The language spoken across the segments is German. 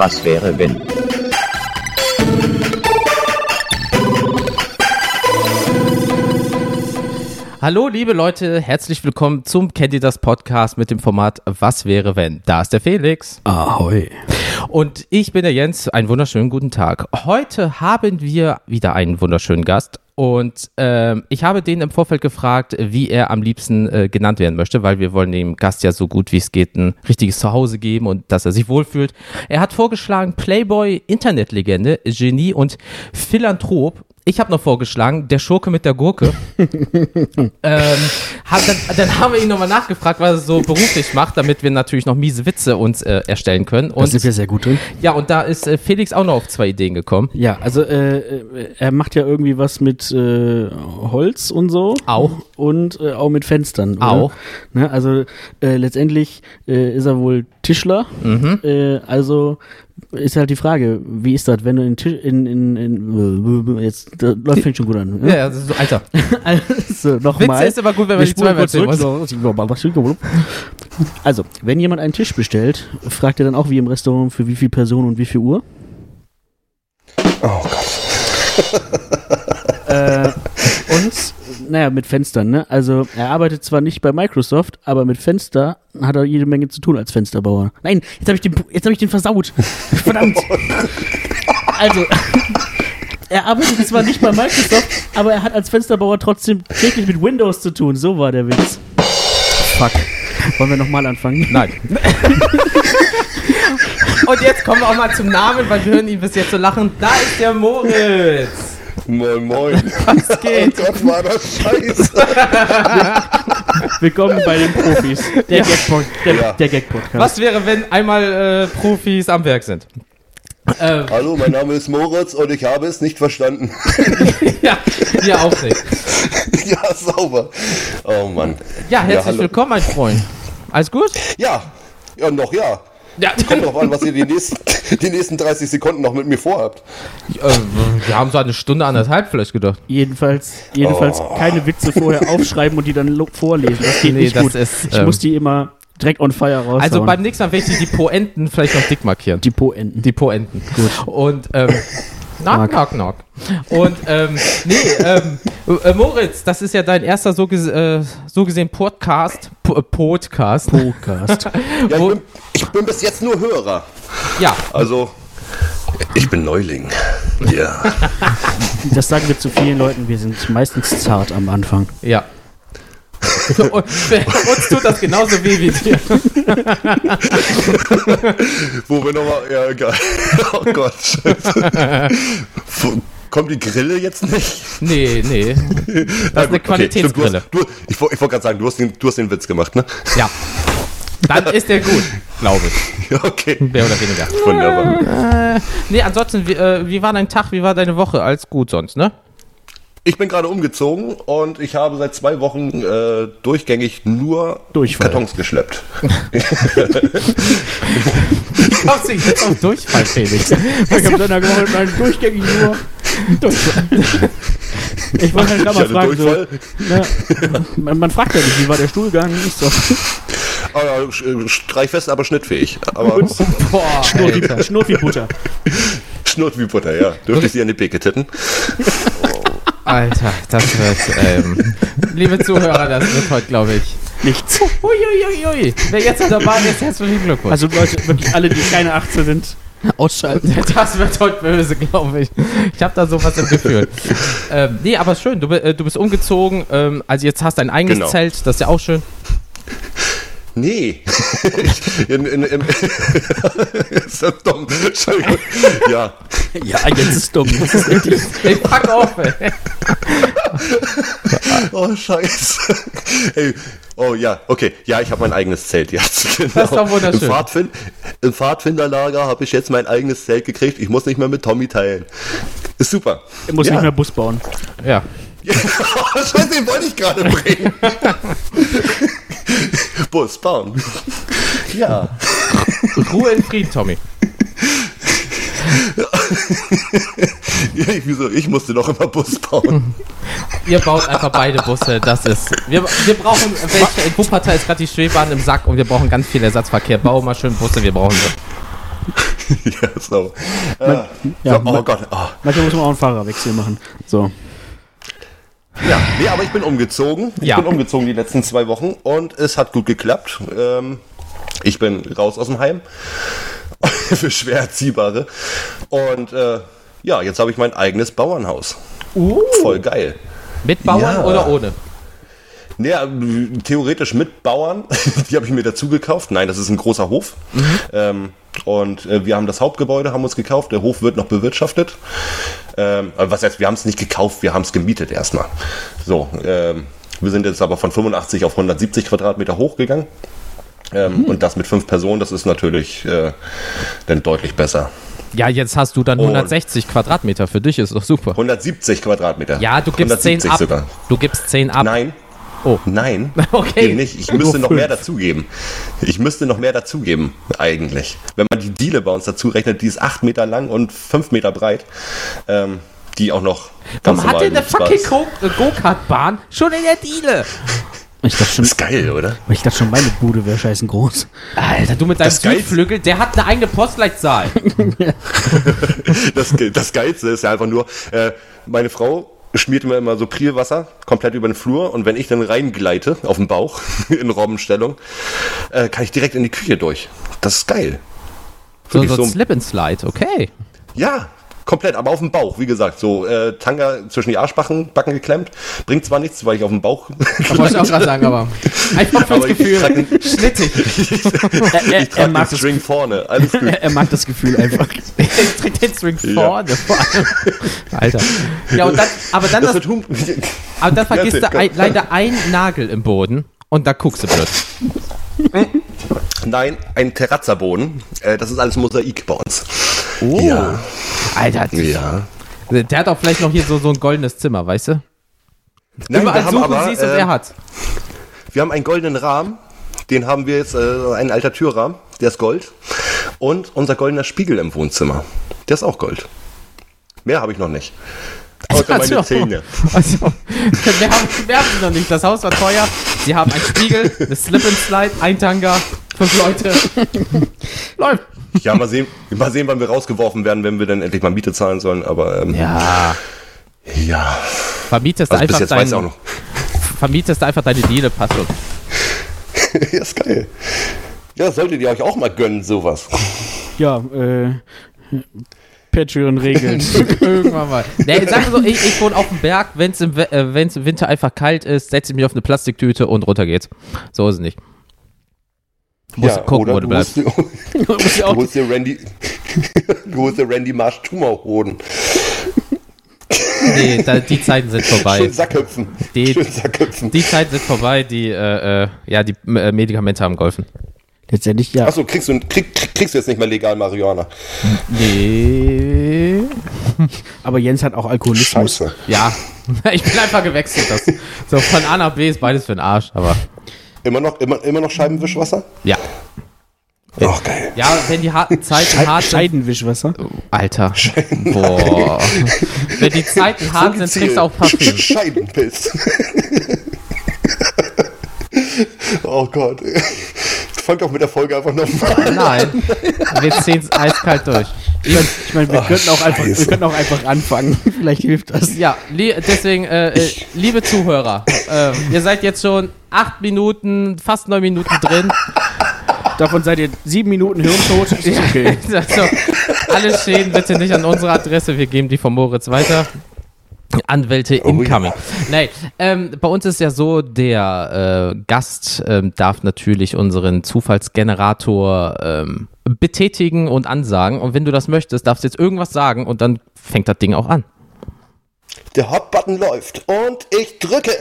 Was wäre wenn? Hallo, liebe Leute, herzlich willkommen zum Kennt ihr das Podcast mit dem Format Was wäre wenn? Da ist der Felix. Ahoi. Und ich bin der Jens. Einen wunderschönen guten Tag. Heute haben wir wieder einen wunderschönen Gast. Und ähm, ich habe den im Vorfeld gefragt, wie er am liebsten äh, genannt werden möchte, weil wir wollen dem Gast ja so gut wie es geht ein richtiges Zuhause geben und dass er sich wohlfühlt. Er hat vorgeschlagen Playboy, Internetlegende, Genie und Philanthrop. Ich habe noch vorgeschlagen, der Schurke mit der Gurke. ähm, hab, dann, dann haben wir ihn nochmal nachgefragt, was er so beruflich macht, damit wir natürlich noch miese Witze uns äh, erstellen können. Da Und sind wir sehr gut drin. ja, und da ist äh, Felix auch noch auf zwei Ideen gekommen. Ja, also äh, äh, er macht ja irgendwie was mit äh, Holz und so. Auch. Und äh, auch mit Fenstern. Oder? Auch. Ne, also letztendlich ist er wohl Tischler. Mhm. Also ist halt die Frage, wie ist das, wenn du in, Tisch, in, in, in jetzt das läuft fängt schon gut an. Ne? Ja, das ist so, Alter. Also nochmal. ist immer gut, wenn man die spulen zweimal zurück. Also, wenn jemand einen Tisch bestellt, fragt er dann auch wie im Restaurant für wie viele Personen und wie viel Uhr? Oh Gott. äh, und, naja, mit Fenstern, ne? Also, er arbeitet zwar nicht bei Microsoft, aber mit Fenster hat er jede Menge zu tun als Fensterbauer. Nein, jetzt habe ich, den- jetzt hab ich den versaut. Verdammt. Also, er arbeitet zwar nicht bei Microsoft, aber er hat als Fensterbauer trotzdem täglich mit Windows zu tun. So war der Witz. Fuck. Wollen wir nochmal anfangen? Nein. Und jetzt kommen wir auch mal zum Namen, weil wir hören ihn bis jetzt so lachen. Da ist der Moritz. Moin, moin. Was Oh geht? Gott, war das scheiße. Willkommen bei den Profis. Der Ja. Gag-Pod- der, Ja. der Gag-Podcast. Was wäre, wenn einmal äh, Profis am Werk sind? Äh, Hallo, mein Name ist Moritz und ich habe es nicht verstanden. ja, ja, auch nicht. ja, sauber. Oh Mann. Ja, herzlich hallo. willkommen, mein Freund. Alles gut? Ja, ja, noch ja. Ja, Kommt drauf an, was ihr die nächsten, die nächsten 30 Sekunden noch mit mir vorhabt. äh, wir haben so eine Stunde, anderthalb vielleicht gedacht. Jedenfalls, jedenfalls Oh. keine Witze vorher aufschreiben und die dann vorlesen. Das geht Nee, nicht das gut. ist, ich ähm, muss die immer direkt on fire raushauen. Also beim nächsten Mal werde ich die Poenten vielleicht noch dick markieren. die Po-Enden. Die Poenten. Gut. Und, ähm, knock, knock, knock. Und, ähm, nee, ähm, äh, Moritz, das ist ja dein erster so, ges äh, so gesehen Podcast. Po äh, Podcast. Podcast. Ja, ich, bin, ich bin bis jetzt nur Hörer. Ja, Also, ich bin Neuling. Ja. das sagen wir zu vielen Leuten. Wir sind meistens zart am Anfang. ja. Und, uns tut das genauso weh wie dir. Wo wir nochmal. Ja, egal. Oh Gott. Scheiße. Kommt die Grille jetzt nicht? Nee, nee. Das ist eine hast, du, ich wollte wollt gerade sagen, du hast, den, du hast den Witz gemacht, ne? Ja. Dann ist der gut, glaube ich. Okay. Mehr oder weniger. Wunderbar. Nee, ansonsten, wie, äh, wie war dein Tag, wie war deine Woche? Alles gut sonst, ne? Ich bin gerade umgezogen und ich habe seit zwei Wochen äh, durchgängig nur Durchfall. Kartons geschleppt. Kommst du jetzt auf Durchfall, Felix? Ich habe dann gemacht, nein, durchgängig nur. Durchfall. Ich wollte halt gerade mal fragen, so, Durchfall. ne, man, man fragt ja nicht, wie war der Stuhlgang? Ja, sch- äh, streichfest, aber schnittfähig. Aber Boah, Schnurr wie. Schnurr wie Butter. schnurrt wie Butter, ja. Dürfte ich sie an die Picke titten? Alter, das wird, ähm, liebe Zuhörer, das wird heute, glaube ich. Nichts. Uiuiui. Wer jetzt dabei ist, herzlichen Glückwunsch. Also Leute, wirklich alle, die keine 18 sind, ausschalten. das wird heute böse, glaube ich. Ich habe da sowas im Gefühl. ähm, nee, aber schön, du, äh, du bist umgezogen, ähm, also jetzt hast du ein eigenes Genau. Zelt, das ist ja auch schön. Nee. in, in, in, ist das dumm? Entschuldigung. Ja. Ja, jetzt ist dumm. Das ist richtig. Ey, fuck auf, ey. Oh, scheiße. Ey. Oh ja, okay. Ja, ich habe mein eigenes Zelt jetzt. Genau. Das ist doch wunderschön. Im, Pfadfind, Im Pfadfinderlager habe ich jetzt mein eigenes Zelt gekriegt. Ich muss nicht mehr mit Tommy teilen. Ist super. Er muss Ja. nicht mehr Bus bauen. Ja. Scheiße, den wollte ich gerade bringen. Bus bauen. Ja. Ruhe in Frieden, Tommy. ja ich, wieso? Ich musste doch immer Bus bauen. Ihr baut einfach beide Busse, das ist. Wir, wir brauchen welche. In Wuppertal ist gerade die Schwebahn im Sack und wir brauchen ganz viel Ersatzverkehr. Bau mal schön Busse, wir brauchen sie. ja, so. Äh, Man- ja, so, oh man- Gott. Oh. Manchmal muss man auch einen Fahrerwechsel machen. So. Ja, nee, aber ich bin umgezogen. Ich Ja. bin umgezogen die letzten zwei Wochen und es hat gut geklappt. Ähm, ich bin raus aus dem Heim. Für schwer Erziehbare. Und äh, ja, jetzt habe ich mein eigenes Bauernhaus. Voll geil. Mit Bauern Ja. oder ohne? Naja, theoretisch mit Bauern. Die habe ich mir dazu gekauft. Nein, das ist ein großer Hof. Ähm, und äh, wir haben das Hauptgebäude, haben uns gekauft. Der Hof wird noch bewirtschaftet. Ähm, was heißt, wir haben es nicht gekauft, wir haben es gemietet erstmal. So, ähm, wir sind jetzt aber von 85 auf 170 Quadratmeter hochgegangen. Ähm, Und das mit fünf Personen, das ist natürlich äh, dann deutlich besser. Ja, jetzt hast du dann Und- 160 Quadratmeter. Für dich ist doch super. 170 Quadratmeter. Ja, du gibst 10 170 ab. sogar. Du gibst 10 ab. Nein. Oh. Nein. Okay. Eben nicht. Ich müsste noch mehr dazugeben. Ich müsste noch mehr dazugeben, eigentlich. Wenn man die Diele bei uns dazu rechnet, die ist 8 Meter lang und 5 Meter breit. Ähm, die auch noch Warum hat denn eine fucking Go-Kart-Bahn schon in der Diele? Ich dachte schon, Ist geil, oder? ich dachte schon meine Bude wäre scheißen groß. Alter, du mit deinem Das Südflügel, der hat eine eigene Postleitzahl. Das, das Geilste ist ja einfach nur, äh, meine Frau schmiert mir immer so Prielwasser komplett über den Flur und wenn ich dann reingleite auf den Bauch in Robbenstellung, äh, kann ich direkt in die Küche durch. Das ist geil. So, so ein so- Slip and Slide, okay. Ja, komplett, aber auf dem Bauch, wie gesagt, so äh, Tanga zwischen die Arschbacken Backen geklemmt. Bringt zwar nichts, weil ich auf dem Bauch. Da wollte ich auch gerade sagen, aber einfach fürs ich Gefühl. den- Schnittig. Er, er, ich er, mag den das, String vorne. Alles gut. er, er mag das Gefühl einfach. Ich trägt den String Ja. vorne. vor allem. Alter. Ja, und dann, aber dann Das das, aber dann vergisst Ja, du ein, leider einen Nagel im Boden und da guckst du blöd. Nein, ein Terrazzaboden. Äh, das ist alles Mosaik bei uns. Oh. Ja. Alter, Ja. der hat auch vielleicht noch hier so, so ein goldenes Zimmer, weißt du? Nein, Überall wir haben suchen aber, siehst und äh, er hat. Wir haben einen goldenen Rahmen. Den haben wir jetzt, äh, ein alter Türrahmen. Der ist Gold. Und unser goldener Spiegel im Wohnzimmer. Der ist auch Gold. Mehr habe ich noch nicht. Außer meine Also, Zähne. Also, wir haben, wir haben sie noch nicht. Das Haus war teuer. Sie haben einen Spiegel, eine Slip and Slide, ein Tanga, fünf Leute. Läuft. Ja, mal sehen, mal sehen, wann wir rausgeworfen werden, wenn wir dann endlich mal Miete zahlen sollen. Aber ähm, Ja. ja. Vermietest Also bis einfach jetzt weiß ich auch dein, noch. vermietest einfach deine Diele, passt schon. ja, ist geil. Ja, solltet ihr euch auch mal gönnen, sowas. Ja, äh, Patreon regelt. Irgendwann mal. Nee, sag mal so, ich, ich wohne auf dem Berg, wenn es im, äh, im Winter einfach kalt ist, setze ich mich auf eine Plastiktüte und runter geht's. So ist es nicht. Musst du gucken, wo du du bleibst. holst, dir- Muss ich du auch, holst dir Randy, du holst dir Randy Marsh Tumorhoden. Nee, da, die Zeiten sind vorbei. Schön Sackhüpfen. Die- Schön Sackhüpfen. Die Zeiten sind vorbei, die, äh, äh, ja, die äh, Medikamente haben geholfen. letztendlich ja. Achso, kriegst du, krieg, krieg- kriegst du jetzt nicht mehr legal Marihuana? Nee. Aber Jens hat auch Alkoholismus. Scheiße. Ja, ich bin einfach gewechselt. Das. So von A nach B ist beides für den Arsch, aber Immer noch, immer, immer noch Scheibenwischwasser? ja. Ach, geil. Ja, wenn die harten Zeiten hart sind. Scheidenwischwasser. Alter. Boah. Wenn die Zeiten hart sind, kriegst du auch Parfüm. Scheibenpilz. oh Gott. Fang doch mit der Folge einfach nochmal an. Nein. Wir ziehen es eiskalt durch. Ich meine, ich mein, wir, Ach, könnten auch einfach, wir könnten auch einfach anfangen. Vielleicht hilft das. Ja, li deswegen, äh, äh, liebe Zuhörer, äh, ihr seid jetzt schon acht Minuten, fast neun Minuten drin. Davon seid ihr sieben Minuten hirntot. Ist okay. Also, alle Schäden bitte nicht an unsere Adresse, wir geben die von Moritz weiter. Anwälte Oh, incoming. Nee, ähm, bei uns ist ja so, der äh, Gast ähm, darf natürlich unseren Zufallsgenerator ähm, betätigen und ansagen. Und wenn du das möchtest, darfst du jetzt irgendwas sagen und dann fängt das Ding auch an. Der Hot-Button läuft und ich drücke.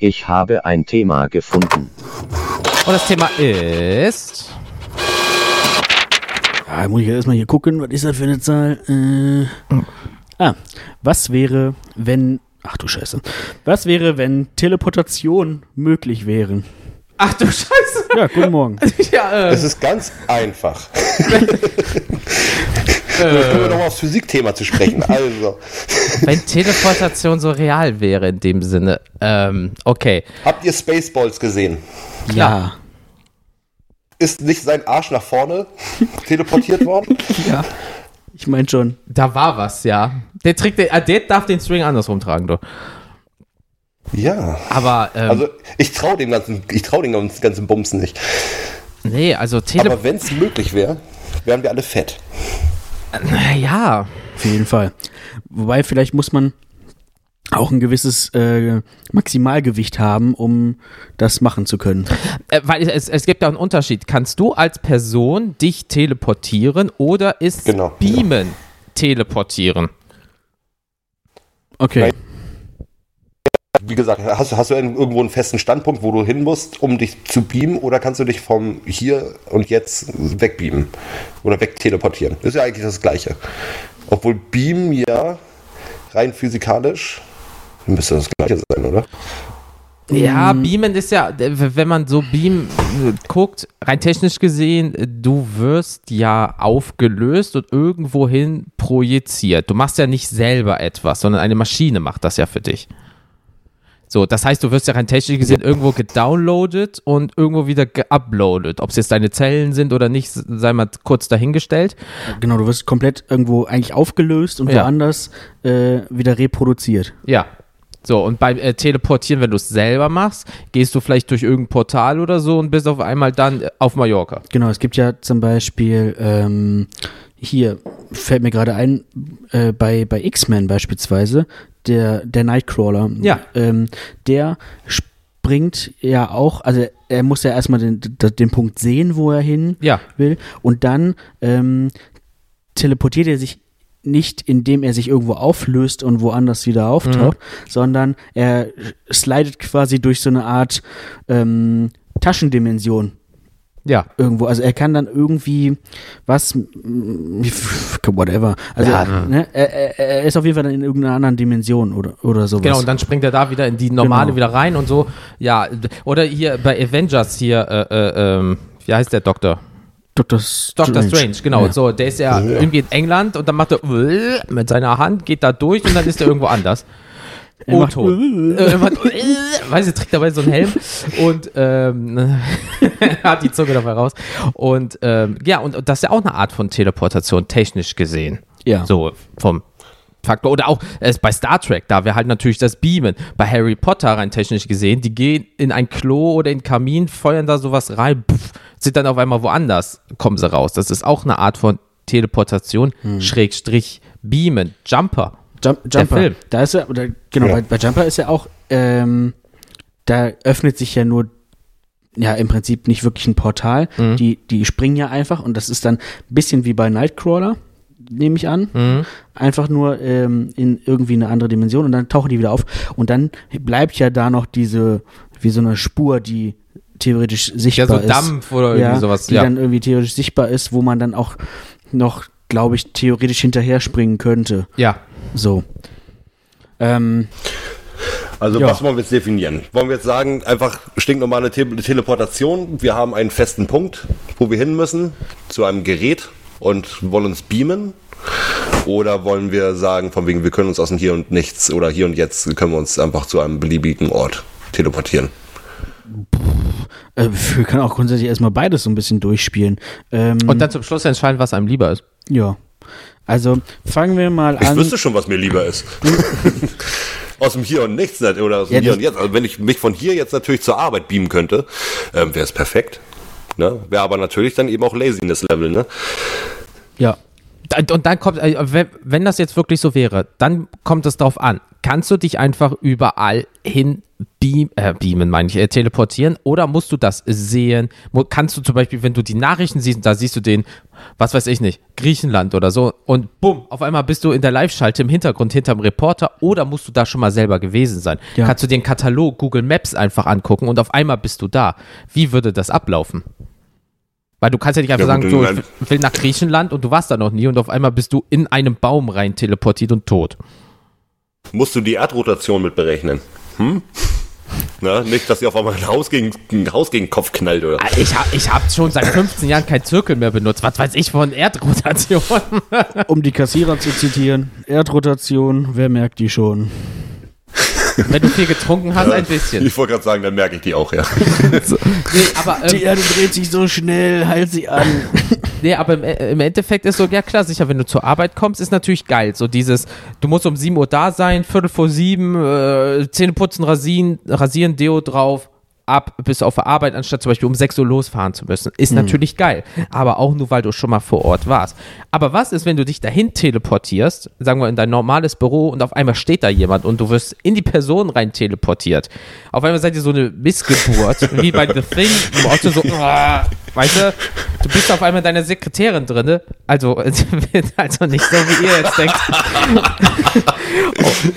Ich habe ein Thema gefunden. Und das Thema ist. Ja, muss ich ja erstmal hier gucken, was ist das für eine Zahl? Äh, ah, was wäre, wenn. Ach du Scheiße. Was wäre, wenn Teleportation möglich wäre? Ach du Scheiße! Ja, guten Morgen. ja, äh, Es ist ganz einfach. Jetzt kommen wir nochmal aufs Physikthema zu sprechen. Also, wenn Teleportation so real wäre in dem Sinne. Ähm, okay. habt ihr Spaceballs gesehen? Ja. Ist nicht sein Arsch nach vorne teleportiert worden? Ja. Ich meine schon. Da war was, ja. Der, trägt, den- äh, der darf den String andersrum tragen, du. Ja. Aber, ähm, Also ich traue dem ganzen, ich traue dem ganzen- ganzen Bums nicht. nee, also Tele... Aber wenn es möglich wäre, wären wir alle fett. ja, Auf jeden Fall. Wobei, vielleicht muss man auch ein gewisses äh, Maximalgewicht haben, um das machen zu können. äh, weil es, es gibt ja einen Unterschied. Kannst du als Person dich teleportieren oder ist Genau, Beamen teleportieren? Okay. Nein. Wie gesagt, hast, hast du irgendwo einen festen Standpunkt, wo du hin musst, um dich zu beamen, oder kannst du dich vom Hier und Jetzt wegbeamen oder wegteleportieren? Das ist ja eigentlich das Gleiche. Obwohl Beam ja rein physikalisch müsste das Gleiche sein, oder? Ja, Beamen ist ja, wenn man so Beam äh, guckt, rein technisch gesehen, äh, du wirst ja aufgelöst und irgendwohin projiziert. Du machst ja nicht selber etwas, sondern eine Maschine macht das ja für dich. So, das heißt, du wirst ja rein technisch gesehen irgendwo gedownloadet und irgendwo wieder geuploadet. Ob es jetzt deine Zellen sind oder nicht, sei mal kurz dahingestellt. Genau, du wirst komplett irgendwo eigentlich aufgelöst und Ja. woanders äh, wieder reproduziert. Ja. So, und beim äh, Teleportieren, wenn du es selber machst, gehst du vielleicht durch irgendein Portal oder so und bist auf einmal dann äh, auf Mallorca. Genau, es gibt ja zum Beispiel ähm, hier, fällt mir gerade ein, äh, bei, bei X-Men beispielsweise, der, der Nightcrawler, Ja. ähm, der springt ja auch, also er muss ja erstmal den, den, den Punkt sehen, wo er hin Ja. will und dann ähm, teleportiert er sich nicht, indem er sich irgendwo auflöst und woanders wieder auftaucht, sondern er slidet quasi durch so eine Art ähm, Taschendimension Ja. irgendwo. Also er kann dann irgendwie was, whatever. Also Ja. ne, er, er, er ist auf jeden Fall dann in irgendeiner anderen Dimension oder, oder sowas. Genau, und dann springt er da wieder in die normale Genau. wieder rein und so. Ja, oder hier bei Avengers hier, äh, äh, ähm, wie heißt der Doktor? Dr. Strange. Dr. Strange, genau. Ja. So, der ist ja, irgendwie in England und dann macht er mit seiner Hand, geht da durch und dann ist er irgendwo anders. Er O-Ton. Äh, er weiß ich, trägt dabei so einen Helm und ähm, hat die Zunge dabei raus. Und ähm, ja, und das ist ja auch eine Art von Teleportation, technisch gesehen. Ja. So vom Faktor. Oder auch äh, bei Star Trek, da wäre halt natürlich das Beamen. Bei Harry Potter rein technisch gesehen, die gehen in ein Klo oder in den Kamin, feuern da sowas rein, pff, sind dann auf einmal woanders, kommen sie raus. Das ist auch eine Art von Teleportation, Hm. Schrägstrich Beamen, Jumper. Jump, Der Jumper. Film. Da ist er, oder, genau, Ja. bei, bei Jumper ist ja auch, ähm, da öffnet sich ja nur, ja, im Prinzip nicht wirklich ein Portal. Mhm. Die, die springen ja einfach und das ist dann ein bisschen wie bei Nightcrawler, nehme ich an. Mhm. Einfach nur ähm, in irgendwie eine andere Dimension und dann tauchen die wieder auf. Und dann bleibt ja da noch diese, wie so eine Spur, die theoretisch Ja, sichtbar so ist. Dampf oder ja, irgendwie sowas. die Ja. dann irgendwie theoretisch sichtbar ist, wo man dann auch noch, glaube ich, theoretisch hinterher springen könnte. ja. So. Ähm, Also Ja. was wollen wir jetzt definieren? Wollen wir jetzt sagen, einfach stinknormale Te Teleportation, wir haben einen festen Punkt, wo wir hin müssen, zu einem Gerät und wollen uns beamen? Oder wollen wir sagen, von wegen, wir können uns aus dem Hier und Nichts oder Hier und Jetzt können wir uns einfach zu einem beliebigen Ort teleportieren? Äh, wir können auch grundsätzlich erstmal beides so ein bisschen durchspielen. Ähm, Und dann zum Schluss entscheiden, was einem lieber ist. ja. Also fangen wir mal Ich an. wüsste schon, was mir lieber ist. aus dem Hier und Nichts oder aus dem Ja, Hier und Jetzt. Also wenn ich mich von hier jetzt natürlich zur Arbeit beamen könnte, ähm, wäre es perfekt. Ne? Wäre aber natürlich dann eben auch Laziness-Level. Ne? Ja. Und dann kommt, äh, wenn- das jetzt wirklich so wäre, dann kommt es drauf an. Kannst du dich einfach überall hin beam, äh, beamen, meine ich, äh, teleportieren oder musst du das sehen? Kannst du zum Beispiel, wenn du die Nachrichten siehst, da siehst du den, was weiß ich nicht, Griechenland oder so und bumm, auf einmal bist du in der Live-Schalte im Hintergrund hinterm Reporter oder musst du da schon mal selber gewesen sein? Ja. Kannst du den Katalog Google Maps einfach angucken und auf einmal bist du da. Wie würde das ablaufen? Weil du kannst ja nicht einfach Ja, sagen, gut, so, ich will nach Griechenland und du warst da noch nie und auf einmal bist du in einem Baum rein teleportiert und tot. Musst du die Erdrotation mit berechnen? Hm? Na, nicht, dass ihr auf einmal ein Haus gegen, ein Haus gegen den Kopf knallt, oder? Ah, Ich, hab- ich habe schon seit 15 Jahren kein Zirkel mehr benutzt. Was weiß ich von Erdrotation? Um die Kassierer zu zitieren, Erdrotation, wer merkt die schon? Wenn du viel getrunken hast, ein bisschen. Ich wollte gerade sagen, dann merke ich die auch, ja. So, nee, aber, ähm, Die Erde dreht sich so schnell, halt sie an. Nee, aber im, im Endeffekt ist so, ja klar, sicher, wenn du zur Arbeit kommst, ist natürlich geil. So dieses, du musst um 7 Uhr da sein, Viertel vor sieben, äh, Zähne putzen, rasieren, rasieren, Deo drauf, ab bis auf der Arbeit, anstatt zum Beispiel um 6 Uhr losfahren zu müssen. Ist natürlich geil. Aber auch nur, weil du schon mal vor Ort warst. Aber was ist, wenn du dich dahin teleportierst, sagen wir in dein normales Büro und auf einmal steht da jemand und du wirst in die Person rein teleportiert. Auf einmal seid ihr so eine Missgeburt, wie bei The Thing, wo auch so, weißt du, du bist auf einmal deine Sekretärin drin. Also, also nicht so, wie ihr jetzt denkt.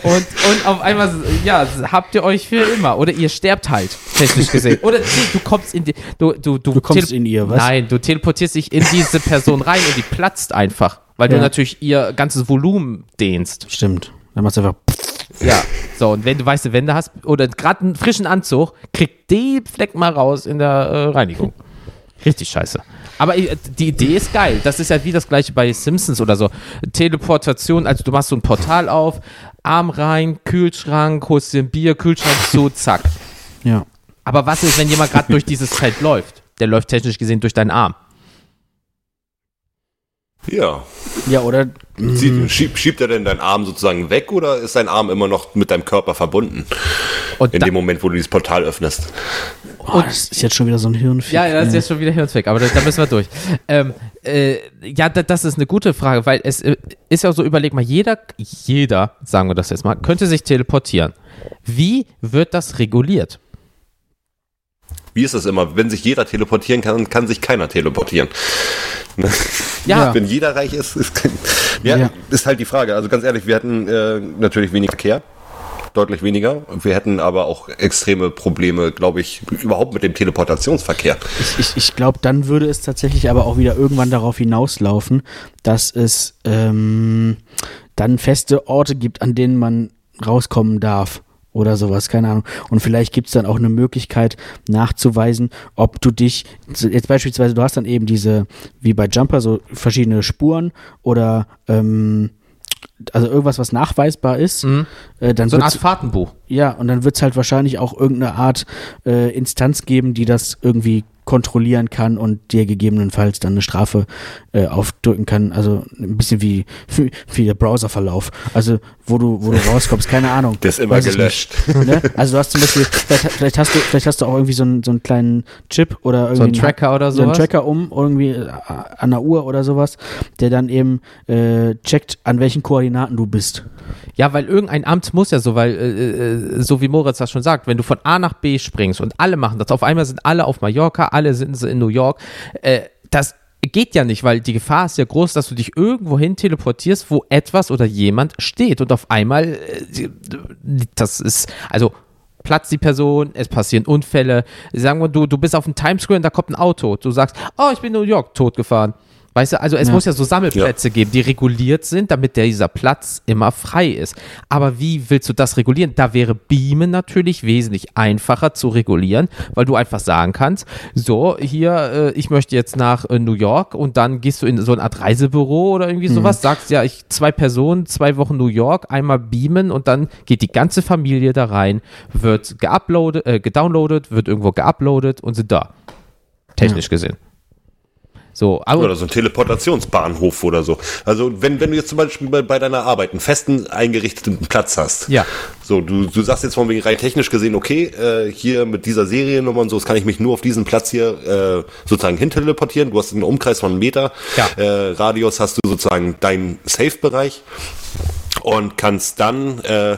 Und, und auf einmal, ja, habt ihr euch für immer. Oder ihr sterbt halt, technisch gesehen. Oder du kommst in die. Du, du, du, Du kommst in ihr, was? Nein, du teleportierst dich in diese Person rein und die platzt einfach. Weil du Ja. natürlich ihr ganzes Volumen dehnst. Stimmt. Dann machst du einfach. Ja. So, und wenn du weiße Wände hast oder gerade einen frischen Anzug, kriegt die Fleck mal raus in der äh, Reinigung. Richtig scheiße. Aber die Idee ist geil. Das ist ja wie das gleiche bei Simpsons oder so. Teleportation, also du machst so ein Portal auf, Arm rein, Kühlschrank, holst dir ein Bier, Kühlschrank zu, zack. Ja. Aber was ist, wenn jemand gerade durch dieses Feld läuft? Der läuft technisch gesehen durch deinen Arm. Ja. Ja, oder. Sie, schieb, schiebt er denn deinen Arm sozusagen weg oder ist dein Arm immer noch mit deinem Körper verbunden? Und In da, dem Moment, wo du dieses Portal öffnest. Oh, das ist jetzt schon wieder so ein Hirnfick. Ja, ja, das ist jetzt schon wieder Hirnsweg, aber da, da müssen wir durch. Ähm, äh, ja, da, das ist eine gute Frage, weil es äh, ist ja so, überleg mal, jeder, jeder, sagen wir das jetzt mal, könnte sich teleportieren. Wie wird das reguliert? Wie ist das immer? Wenn sich jeder teleportieren kann, kann sich keiner teleportieren. Ja, Wenn jeder reich ist, ist, ja, Ja. ist halt die Frage. Also ganz ehrlich, wir hatten äh, natürlich weniger Verkehr. Deutlich weniger. Wir hätten aber auch extreme Probleme, glaube ich, überhaupt mit dem Teleportationsverkehr. Ich, ich, ich glaube, dann würde es tatsächlich aber auch wieder irgendwann darauf hinauslaufen, dass es ähm, dann feste Orte gibt, an denen man rauskommen darf. Oder sowas, keine Ahnung. Und vielleicht gibt es dann auch eine Möglichkeit nachzuweisen, ob du dich, jetzt beispielsweise, du hast dann eben diese, wie bei Jumper, so verschiedene Spuren oder ähm, also irgendwas, was nachweisbar ist. Äh, dann so eine Art Fahrtenbuch. ja, und dann wird es halt wahrscheinlich auch irgendeine Art äh, Instanz geben, die das irgendwie kontrollieren kann und dir gegebenenfalls dann eine Strafe äh, aufdrücken kann. Also ein bisschen wie, wie, der Browserverlauf. Also wo du, wo du rauskommst, keine Ahnung. Der ist immer gelöscht. Ne? Also du hast zum Beispiel, vielleicht, vielleicht hast du, vielleicht hast du auch irgendwie so einen, so einen kleinen Chip oder irgendwie So ein Tracker oder so einen sowas. Tracker um, irgendwie äh, an der Uhr oder sowas, der dann eben äh, checkt, an welchen Koordinaten du bist. Ja, weil irgendein Amt muss ja so, weil, äh, äh, so wie Moritz das schon sagt, wenn du von A nach B springst und alle machen das, auf einmal sind alle auf Mallorca, alle sind sie in New York, äh, das geht ja nicht, weil die Gefahr ist ja groß, dass du dich irgendwo hin teleportierst, wo etwas oder jemand steht und auf einmal, äh, das ist, also platzt die Person, es passieren Unfälle. Sagen wir, du, du bist auf dem Times Square und da kommt ein Auto. Du sagst, oh, ich bin in New York totgefahren. Weißt du, also es Ja. muss ja so Sammelplätze geben, die reguliert sind, damit der, dieser Platz immer frei ist. Aber wie willst du das regulieren? Da wäre Beamen natürlich wesentlich einfacher zu regulieren, weil du einfach sagen kannst, so, hier, äh, ich möchte jetzt nach äh, New York und dann gehst du in so eine Art Reisebüro oder irgendwie sowas, sagst ja, ich zwei Personen, zwei Wochen New York, einmal beamen und dann geht die ganze Familie da rein, wird geuploadet, äh, gedownloadet, wird irgendwo geuploadet und sind da. Technisch gesehen. So, Oder so ein Teleportationsbahnhof oder so. Also wenn, wenn du jetzt zum Beispiel bei, bei deiner Arbeit einen festen eingerichteten Platz hast. Ja. So, du, du sagst jetzt von wegen rein technisch gesehen, okay, äh, hier mit dieser Seriennummer und so, das kann ich mich nur auf diesen Platz hier äh, sozusagen hin teleportieren. Du hast einen Umkreis von einem Meter. Ja. Äh, Radius hast du sozusagen deinen Safe-Bereich und kannst dann äh,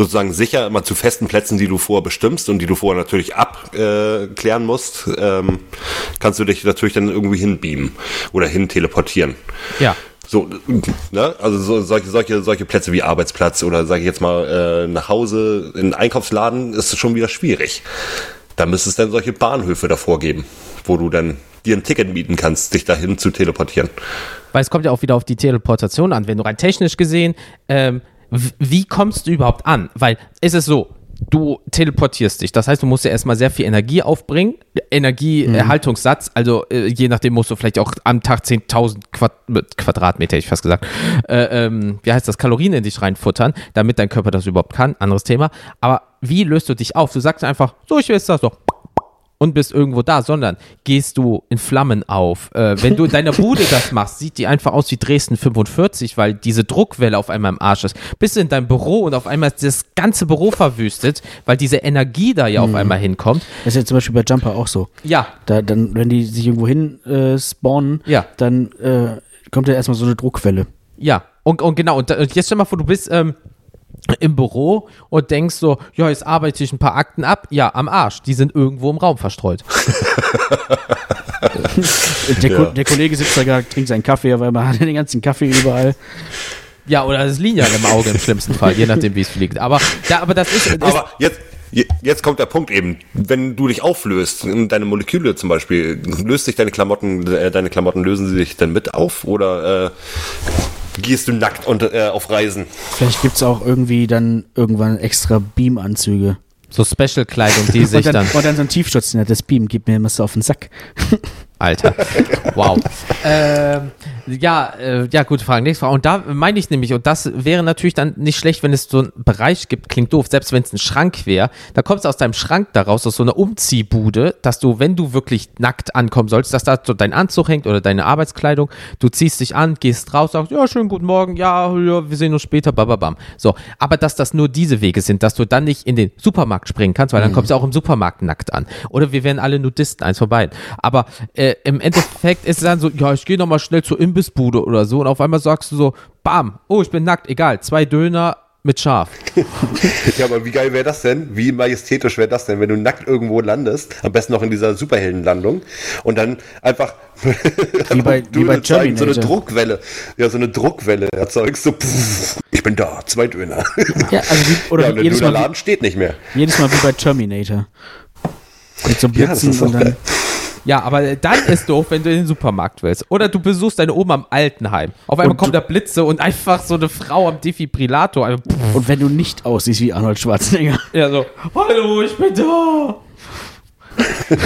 sozusagen sicher immer zu festen Plätzen, die du vorher bestimmst und die du vorher natürlich abklären äh, musst, ähm, kannst du dich natürlich dann irgendwie hinbeamen oder hin teleportieren. ja. So, ne? Also so, solche, solche, solche Plätze wie Arbeitsplatz oder sage ich jetzt mal äh, nach Hause in Einkaufsladen ist schon wieder schwierig. Da müsste es dann solche Bahnhöfe davor geben, wo du dann dir ein Ticket mieten kannst, dich dahin zu teleportieren. Weil es kommt ja auch wieder auf die Teleportation an. Wenn du rein technisch gesehen, ähm, wie kommst du überhaupt an? Weil es ist so, du teleportierst dich. Das heißt, du musst ja erstmal sehr viel Energie aufbringen. Energieerhaltungssatz, also äh, je nachdem musst du vielleicht auch am Tag 10.000 Quad Quadratmeter, hätte ich fast gesagt, äh, ähm, wie heißt das, Kalorien in dich reinfuttern, damit dein Körper das überhaupt kann. Anderes Thema. Aber wie löst du dich auf? Du sagst einfach, so, ich will jetzt das doch und bist irgendwo da, sondern gehst du in Flammen auf. Äh, wenn du in deiner Bude das machst, sieht die einfach aus wie Dresden 45, weil diese Druckwelle auf einmal im Arsch ist. Bist du in deinem Büro und auf einmal ist das ganze Büro verwüstet, weil diese Energie da ja auf einmal hinkommt. Das ist ja zum Beispiel bei Jumper auch so. Ja, Da, dann, wenn die sich irgendwo hin äh, spawnen, Ja. dann äh, kommt ja erstmal so eine Druckwelle. ja. Und, und genau, und, da- und jetzt stell mal vor, du bist ähm, im Büro und denkst so, ja, jetzt arbeite ich ein paar Akten ab. Ja, am Arsch. Die sind irgendwo im Raum verstreut. Der, Ja. Der Kollege sitzt da gerade, trinkt seinen Kaffee, weil man hat den ganzen Kaffee überall. Ja, oder das Lineal im Auge im schlimmsten Fall, je nachdem, wie es fliegt. Aber, da, aber das ist, ist Aber jetzt, je- jetzt kommt der Punkt eben, wenn du dich auflöst, in deine Moleküle zum Beispiel, löst sich deine Klamotten, äh, deine Klamotten lösen sie sich dann mit auf oder äh, gehst du nackt und, äh, auf Reisen? Vielleicht gibt es auch irgendwie dann irgendwann extra Beam-Anzüge. so Special-Kleidung, die sich dann, dann und dann so ein Tiefschutz, ne, das Beam gibt mir immer so auf den Sack. Alter. Wow. ähm, ja, äh, ja, gute Frage. Nächste Frage. Und da meine ich nämlich, und das wäre natürlich dann nicht schlecht, wenn es so einen Bereich gibt, klingt doof, selbst wenn es ein Schrank wäre, da kommst du aus deinem Schrank daraus, aus so einer Umziehbude, dass du, wenn du wirklich nackt ankommen sollst, dass da so dein Anzug hängt oder deine Arbeitskleidung, du ziehst dich an, gehst raus, sagst, ja, schönen guten Morgen, ja, ja wir sehen uns später, bababam. So, aber dass das nur diese Wege sind, dass du dann nicht in den Supermarkt springen kannst, weil dann kommst du auch im Supermarkt nackt an. Oder wir wären alle Nudisten, eins vorbei. Aber äh, im Endeffekt ist es dann so, ja, ich gehe nochmal schnell zur Imbissbude oder so und auf einmal sagst du so, bam, oh, ich bin nackt, egal, zwei Döner mit Schaf. Ja, aber wie geil wäre das denn? Wie majestätisch wäre das denn, wenn du nackt irgendwo landest, am besten noch in dieser Superheldenlandung und dann einfach Wie bei- wie bei zeigen, so eine. Druckwelle, ja, so eine Druckwelle erzeugst, so pff, ich bin da, zwei Döner. Ja, also wie, oder ja, wie, der jedes, Mal, Dönerladen steht nicht mehr. wie, jedes Mal wie bei Terminator. Mit so Ja, das Blitzen ist und dann. geil. Ja, aber dann ist doof, wenn du in den Supermarkt willst. Oder du besuchst deine Oma am Altenheim. Auf einmal Und kommen da Blitze und einfach so eine Frau am Defibrillator. Pff, Und wenn du nicht aussiehst wie Arnold Schwarzenegger. ja, so, hallo, ich bin da.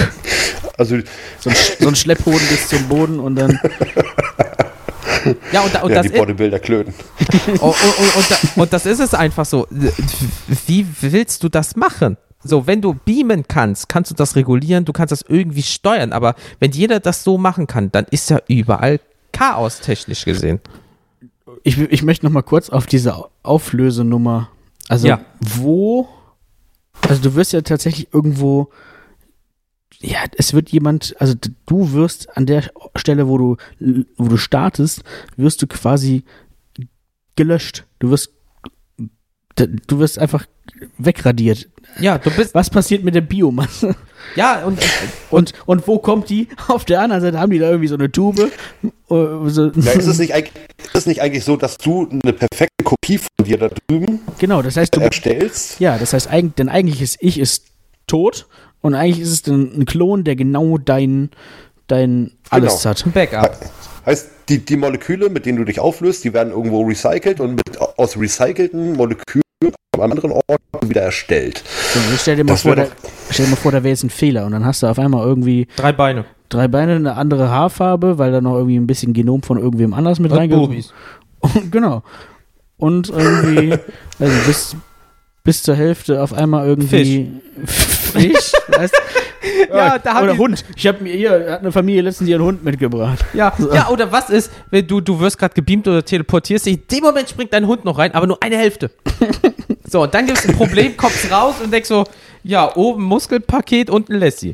Also, So ein, so ein Schlepphoden bis zum Boden und dann. Ja, und, da, und ja, das die Bodybuilder klöten. Und, und, und, und, da, und das ist es einfach so. Wie willst du das machen? So, wenn du beamen kannst, kannst du das regulieren, du kannst das irgendwie steuern, aber wenn jeder das so machen kann, dann ist ja überall Chaos technisch gesehen. Ich, ich möchte noch mal kurz auf diese Auflösenummer. Also, Ja. wo. Also, du wirst ja tatsächlich irgendwo. Ja, es wird jemand. Also, du wirst an der Stelle, wo du, wo du startest, wirst du quasi gelöscht. Du wirst. Du wirst einfach wegradiert. Ja, du bist, Was passiert mit der Biomasse? ja, und, Und, und wo kommt die? Auf der anderen Seite haben die da irgendwie so eine Tube. äh, So, Ja, ist, es nicht, ist es nicht eigentlich so, dass du eine perfekte Kopie von dir da drüben genau, das heißt, du, erstellst? Ja, das heißt, eigentlich, dein eigentliches Ich ist tot und eigentlich ist es ein Klon, der genau dein, dein alles Genau. hat. ein Backup. Heißt, die, die Moleküle, mit denen du dich auflöst, die werden irgendwo recycelt und mit, aus recycelten Molekülen am anderen Ort wieder erstellt. So, stell dir mal Das vor, da, stell dir mal vor, da wäre jetzt ein Fehler und dann hast du auf einmal irgendwie Drei Beine. drei Beine, eine andere Haarfarbe, weil da noch irgendwie ein bisschen Genom von irgendwem anders mit reingekommen. Und, genau. Und irgendwie, also bis, bis zur Hälfte auf einmal irgendwie Fisch. weißt? Ja, da haben Oder die- Hund. Ich habe mir hier hat eine Familie letztens ihren Hund mitgebracht. Ja, ja, oder was ist, wenn du, du wirst gerade gebeamt oder teleportierst dich, in dem Moment springt dein Hund noch rein, aber nur eine Hälfte. So, und dann gibt es ein Problem, kommst raus und denkst so, ja, oben Muskelpaket, unten Lassie.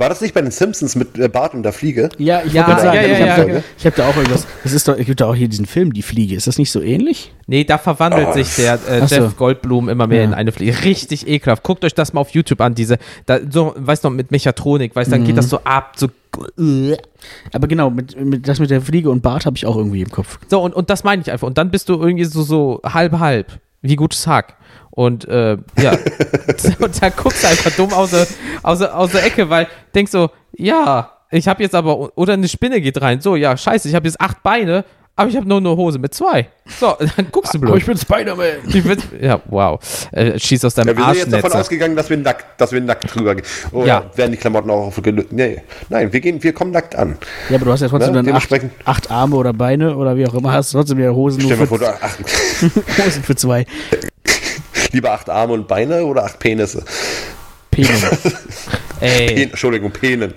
War das nicht bei den Simpsons mit äh, Bart und der Fliege? Ja, ich Ja, wollte gerade sagen, ja, ich ja, habe ja, hab da auch irgendwas. Das ist doch, es gibt da auch hier diesen Film, Die Fliege. Ist das nicht so ähnlich? Nee, da verwandelt Oh, sich der äh, Ach so. Jeff Goldblum immer mehr Ja. in eine Fliege. Richtig ekelhaft. Guckt euch das mal auf YouTube an, diese, da, so, weißt du noch, mit Mechatronik, weißt du, dann geht das so ab, so, Aber genau, mit, mit, das mit der Fliege und Bart habe ich auch irgendwie im Kopf. so und, und das meine ich einfach. Und dann bist du irgendwie so, so halb, halb, wie gutes Hack. Und äh, ja, und da guckst du einfach dumm aus der, aus, der, aus der Ecke, weil denkst so, ja, ich habe jetzt aber, oder eine Spinne geht rein, so, ja, scheiße, ich habe jetzt acht Beine, Aber ich habe nur eine Hose mit zwei. So, dann guckst du blöd. bin Spider-Man. Ich bin, ja, wow. Äh, schieß aus deinem Ja, wir sind jetzt davon ausgegangen, dass wir nackt, dass wir nackt drüber gehen. Oder Ja. werden die Klamotten auch aufgelöst? Nee. Nein, wir gehen, wir kommen nackt an. Ja, aber du hast ja trotzdem Ne, dann acht, acht Arme oder Beine oder wie auch immer, hast trotzdem wieder Hosen Stell nur für, vor, du- ach, Hosen für zwei. lieber acht Arme und Beine oder acht Penisse? Penis. Ey, Pen, Entschuldigung, Penen.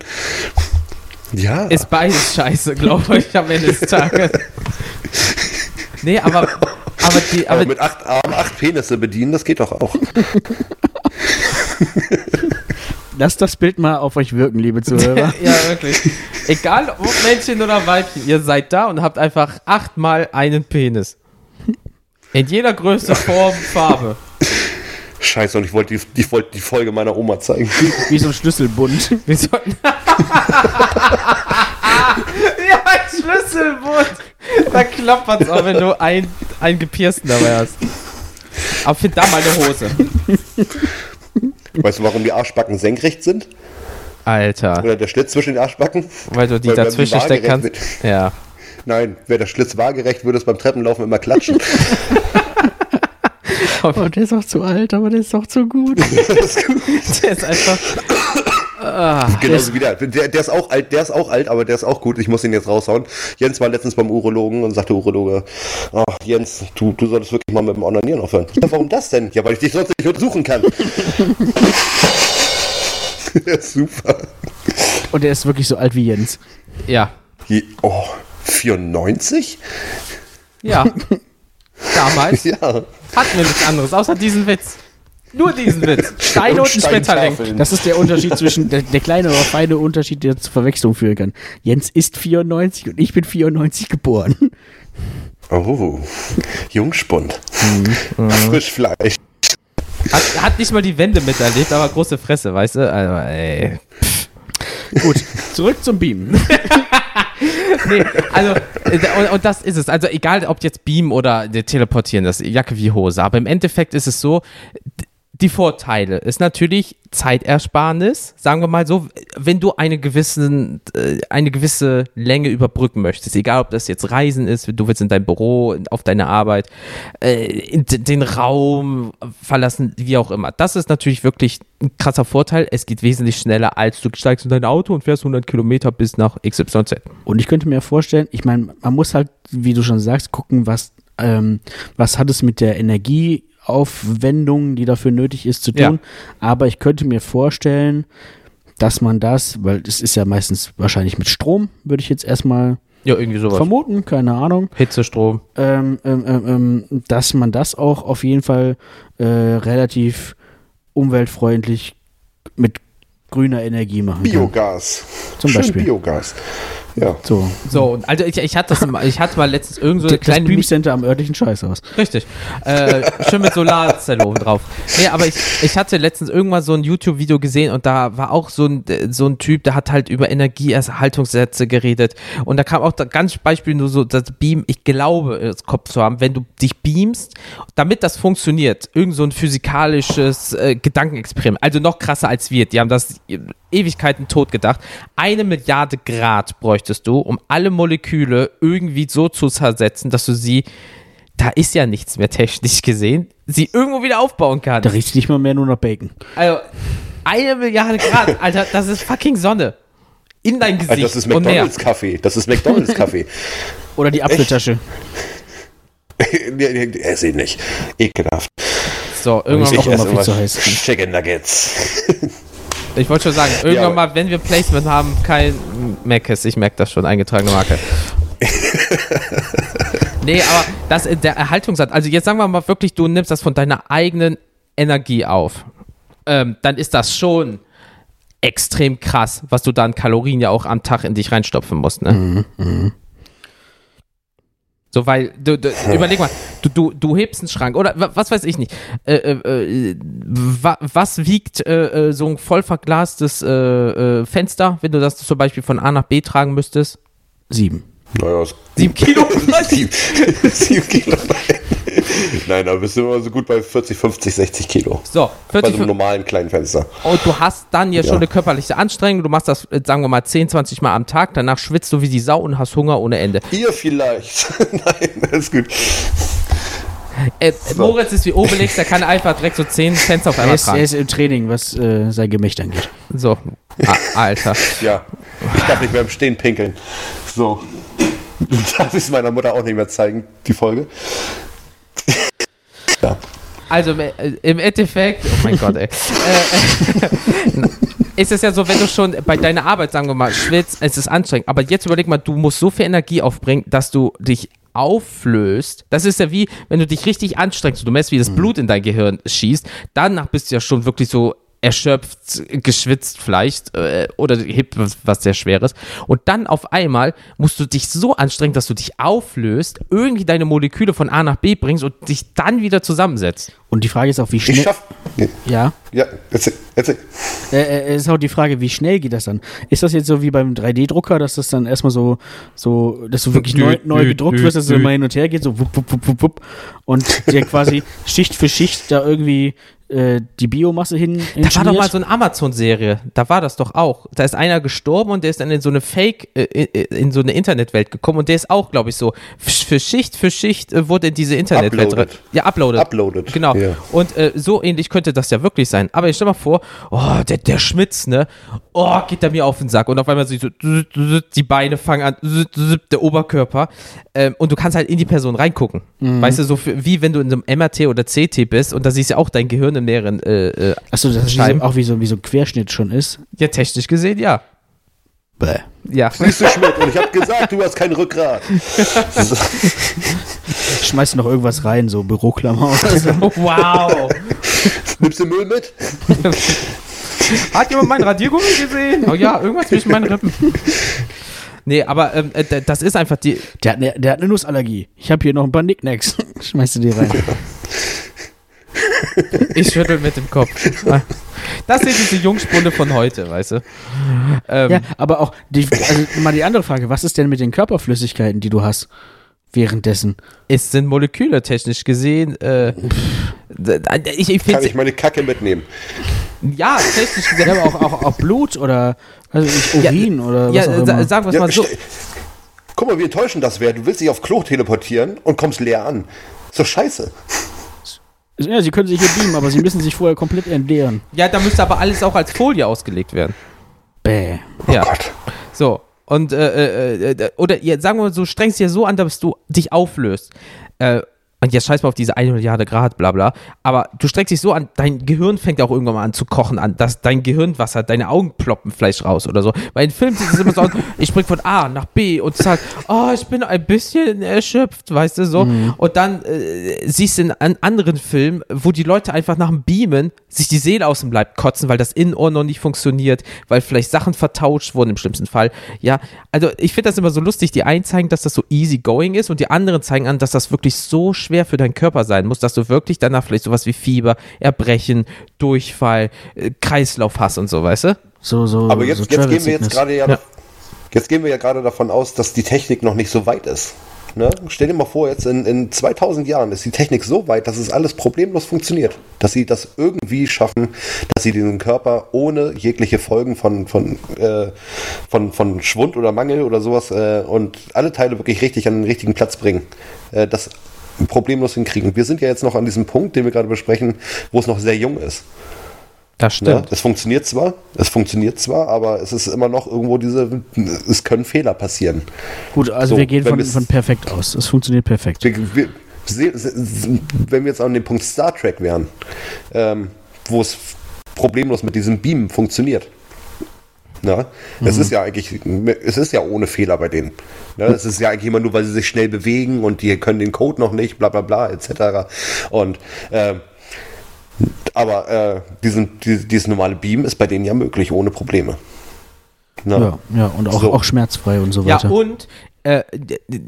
Ja. ist beides scheiße, glaube ich, am Ende des Tages. Nee, aber, aber die, aber aber mit acht Armen, acht Penisse bedienen, das geht doch auch. Lasst das Bild mal auf euch wirken, liebe Zuhörer. ja, wirklich. Egal ob Männchen oder Weibchen, ihr seid da und habt einfach achtmal einen Penis. In jeder Größe, Form, Farbe. Scheiße, und ich wollte die, ich wollte die Folge meiner Oma zeigen. Wie so ein Schlüsselbund. Wir sollten. ja, ein Schlüsselbund. Da klappert's auch, wenn du ein, ein Gepiersten dabei hast. Aber find da mal eine Hose. Weißt du, warum die Arschbacken senkrecht sind? Alter. Oder der Schlitz zwischen den Arschbacken? Weil du die Weil dazwischen stecken kannst. Ja. Nein, wäre der Schlitz waagerecht, würde es beim Treppenlaufen immer klatschen. Oh, der ist auch zu alt, aber der ist auch zu gut. Der ist einfach. Genauso wie der. der. Der ist auch alt, der ist auch alt, aber der ist auch gut. Ich muss ihn jetzt raushauen. Jens war letztens beim Urologen und sagte Urologe, oh, Jens, du, du solltest wirklich mal mit dem Onanieren aufhören. Ja, warum das denn? Ja, weil ich dich sonst nicht untersuchen kann. ja, super. Und der ist wirklich so alt wie Jens. Ja. Je, oh, 94? Ja. Damals Ja. Hatten wir nichts anderes, außer diesen Witz. Nur diesen Witz. Steine und ein Schmetterling. Das ist der Unterschied zwischen, der, der kleine, aber feine Unterschied, der zur Verwechslung führen kann. Jens ist 94 und ich bin 94 geboren. Oh, Jungspund. Mhm. Frischfleisch. Hat, hat nicht mal die Wende miterlebt, aber große Fresse, weißt du? Also, ey. Gut, zurück zum Beamen. Nee, also, äh, und, und das ist es. Also, egal ob jetzt Beam oder äh, Teleportieren, das Jacke wie Hose. Aber im Endeffekt ist es so, die Vorteile ist natürlich Zeitersparnis, sagen wir mal so, wenn du eine, gewissen, äh, eine gewisse Länge überbrücken möchtest, egal ob das jetzt Reisen ist, du willst in dein Büro, auf deine Arbeit, äh, in den Raum verlassen, wie auch immer. Das ist natürlich wirklich ein krasser Vorteil. Es geht wesentlich schneller, als du steigst in dein Auto und fährst 100 Kilometer bis nach XYZ. Und ich könnte mir vorstellen, ich meine, man muss halt, wie du schon sagst, gucken, was, ähm, was hat es mit der Energieaufwendung, die dafür nötig ist, zu tun. Ja. Aber ich könnte mir vorstellen, dass man das, weil es ist ja meistens wahrscheinlich mit Strom, würde ich jetzt erstmal Ja, irgendwie sowas. vermuten, keine Ahnung, Hitzestrom. ähm, ähm, ähm, ähm, dass man das auch auf jeden Fall äh, relativ umweltfreundlich mit grüner Energie machen kann. Biogas. Zum Schön Beispiel. Biogas. Ja. So, So, und also ich, ich hatte das mal, ich hatte mal letztens irgend so eine das kleine Beamcenter am örtlichen Scheißhaus. Richtig. Äh, schön mit Solarzelle oben drauf. Nee, aber ich, ich hatte letztens irgendwann so ein YouTube-Video gesehen und da war auch so ein, so ein Typ, der hat halt über Energieerhaltungssätze geredet. Und da kam auch da ganz Beispiel nur so das Beam, ich glaube, das Kopf zu haben, wenn du dich beamst, damit das funktioniert, irgend so ein physikalisches äh, Gedankenexperiment, also noch krasser als wir, die haben das Ewigkeiten tot gedacht. Eine Milliarde Grad bräuchtest du, um alle Moleküle irgendwie so zu zersetzen, dass du sie da ist ja nichts mehr technisch gesehen, sie irgendwo wieder aufbauen kann. Da riecht nicht mal mehr nur nach Bacon. Also, eine Milliarde Grad, Alter, das ist fucking Sonne. In dein Gesicht Also das ist und mehr. McDonalds Kaffee. Das ist McDonalds Kaffee. Oder die Apfeltasche. nee, nee, er sieht nicht. Ekelhaft. So, irgendwann Ist auch mal, immer viel zu heiß. Chicken Nuggets. Ich wollte schon sagen, irgendwann Ja, mal, wenn wir Placement haben, kein Mc's, ich merke das schon, eingetragene Marke. nee, aber das, der Erhaltungssatz, also jetzt sagen wir mal wirklich, du nimmst das von deiner eigenen Energie auf. Ähm, dann ist das schon extrem krass, was du dann Kalorien ja auch am Tag in dich reinstopfen musst, ne? So, weil, du, du, überleg mal, du, du, du hebst einen Schrank oder wa- was weiß ich nicht. Äh, äh, äh, wa, was wiegt äh, äh, so ein voll verglastes äh, äh, Fenster, wenn du das zum Beispiel von A nach B tragen müsstest? Sieben. Naja, Sieben Kilo? sieben, sieben Kilo. Nein, da bist du immer so gut bei 40, 50, 60 Kilo. So, Bei 40, so einem normalen kleinen Fenster. Und du hast dann ja schon Ja. eine körperliche Anstrengung. Du machst das, äh, sagen wir mal, 10, 20 Mal am Tag. Danach schwitzt du wie die Sau und hast Hunger ohne Ende. Ihr vielleicht. Nein, alles gut. Äh, Moritz ist wie Obelix, der kann einfach direkt so 10 Fenster auf Er einmal ist, er tragen. ist im Training, was äh, sein Gemächt angeht. So, ah, Alter. Ja, ich darf nicht mehr im Stehen pinkeln. So. Darf ich es meiner Mutter auch nicht mehr zeigen, die Folge. Ja. Also äh, im Endeffekt, oh mein Gott, ey. Äh, ist es ja so, wenn du schon bei deiner Arbeit, sagen wir mal, schwitzt, es ist anstrengend. Aber jetzt überleg mal, du musst so viel Energie aufbringen, dass du dich auflöst. Das ist ja wie, wenn du dich richtig anstrengst und du merkst, wie das Blut in dein Gehirn schießt. Danach bist du ja schon wirklich so erschöpft, geschwitzt vielleicht äh, oder was, was sehr schweres. Und dann auf einmal musst du dich so anstrengen, dass du dich auflöst, irgendwie deine Moleküle von A nach B bringst und dich dann wieder zusammensetzt. Und die Frage ist auch, wie Ich schnell. schaff. Ja. Ja, erzähl, erzähl. Äh, äh, ist auch die Frage, wie schnell geht das dann? Ist das jetzt so wie beim 3D-Drucker, dass das dann erstmal so, so, dass du wirklich neu, neu gedruckt wirst, dass es immer hin und her geht, so wupp, wupp, wupp, wupp, wupp, und dir quasi Schicht für Schicht da irgendwie äh, die Biomasse hin Da war doch mal so eine Amazon-Serie. Da war das doch auch. Da ist einer gestorben und der ist dann in so eine Fake, äh, in, so eine Internetwelt gekommen und der ist auch, glaube ich, so für Schicht für Schicht äh, wurde in diese Internetwelt Uploaded. drin- Ja, uploaded. Uploaded, Genau. ja. Und äh, so ähnlich könnte das ja wirklich sein. Aber ich stell mal vor, oh, der, der Schmitz, ne? Oh, geht der mir auf den Sack. Und auf einmal so, die Beine fangen an, der Oberkörper. Ähm, und du kannst halt in die Person reingucken. Mhm. Weißt du, so für, wie wenn du in einem MRT oder CT bist und da siehst du ja auch dein Gehirn im näheren äh, äh, Achso, das ist auch wie so, wie so ein Querschnitt schon ist. Ja, technisch gesehen, ja. Bäh. Ja. Siehst du, Schmidt? Und ich habe gesagt, du hast kein Rückgrat. Schmeißt noch irgendwas rein, so Büroklammer oder so. Wow. Nimmst du Müll mit? Hat jemand meinen Radiergummi gesehen? Oh ja, irgendwas zwischen meinen Rippen. Nee, aber ähm, äh, das ist einfach die. Der hat, eine, der hat eine Nussallergie. Ich habe hier noch ein paar Nicknacks. Schmeißt du die rein. Ich schüttel mit dem Kopf. Das sind diese Jungspunde von heute, weißt du? Ähm, Ja, aber auch, die, also mal die andere Frage, was ist denn mit den Körperflüssigkeiten, die du hast währenddessen? Es sind Moleküle technisch gesehen. Äh, ich ich Kann ich meine Kacke mitnehmen? ja, technisch gesehen. Ja, aber auch, auch, auch Blut oder also Urin oder was Ja, auch sa- immer. sagen wir es Ja, mal so. Guck mal, wie enttäuschend das wäre. Du willst dich auf Klo teleportieren und kommst leer an. Doch scheiße. Ja, sie können sich hier beamen, aber sie müssen sich vorher komplett entleeren. Ja, da müsste aber alles auch als Folie ausgelegt werden. Bäh. Ja. Oh Gott. So. Und, äh, äh, äh, oder ja, sagen wir mal, so strengst dir so an, dass du dich auflöst. Äh, und jetzt scheiß mal auf diese eine Milliarde Grad, bla bla. Aber du streckst dich so an, dein Gehirn fängt auch irgendwann mal an zu kochen, an, dass dein Gehirnwasser, deine Augen ploppen vielleicht raus oder so. Weil in Filmen sieht es immer so aus, ich spring von A nach B und sag, oh, ich bin ein bisschen erschöpft, weißt du so. Und dann äh, siehst du in an anderen Filmen, wo die Leute einfach nach dem Beamen sich die Seele aus dem Leib kotzen, weil das Innenohr noch nicht funktioniert, weil vielleicht Sachen vertauscht wurden im schlimmsten Fall. Ja, also ich finde das immer so lustig. Die einen zeigen, dass das so easy going ist und die anderen zeigen an, dass das wirklich so schwer für deinen Körper sein muss, dass du wirklich danach vielleicht sowas wie Fieber, Erbrechen, Durchfall, äh, Kreislauf hast und so, weißt du? So, so, Aber jetzt, so jetzt gehen wir jetzt gerade ja, Ja. jetzt gehen wir ja gerade davon aus, dass die Technik noch nicht so weit ist. Ne? Stell dir mal vor, jetzt in, in 2000 Jahren ist die Technik so weit, dass es alles problemlos funktioniert. Dass sie das irgendwie schaffen, dass sie diesen Körper ohne jegliche Folgen von, von, äh, von, von Schwund oder Mangel oder sowas äh, und alle Teile wirklich richtig an den richtigen Platz bringen. Äh, das problemlos hinkriegen. Wir sind ja jetzt noch an diesem Punkt, den wir gerade besprechen, wo es noch sehr jung ist. Das Ne? stimmt. Es funktioniert zwar, es funktioniert zwar, aber es ist immer noch irgendwo diese, es können Fehler passieren. Gut, also So, wir gehen von, von perfekt aus. Es funktioniert perfekt. Wir, wir, wenn wir jetzt an dem Punkt Star Trek wären, ähm, wo es problemlos mit diesem Beam funktioniert. Na, es ist ja eigentlich, es ist ja ohne Fehler bei denen. Ne, es ist ja eigentlich immer nur, weil sie sich schnell bewegen und die können den Code noch nicht, bla bla bla, etc. Und ähm, aber äh, diesen, die, dieses normale Beam ist bei denen ja möglich, ohne Probleme. Na? Ja, ja, und auch, So. auch schmerzfrei und so Ja, weiter. und äh, d- d- äh,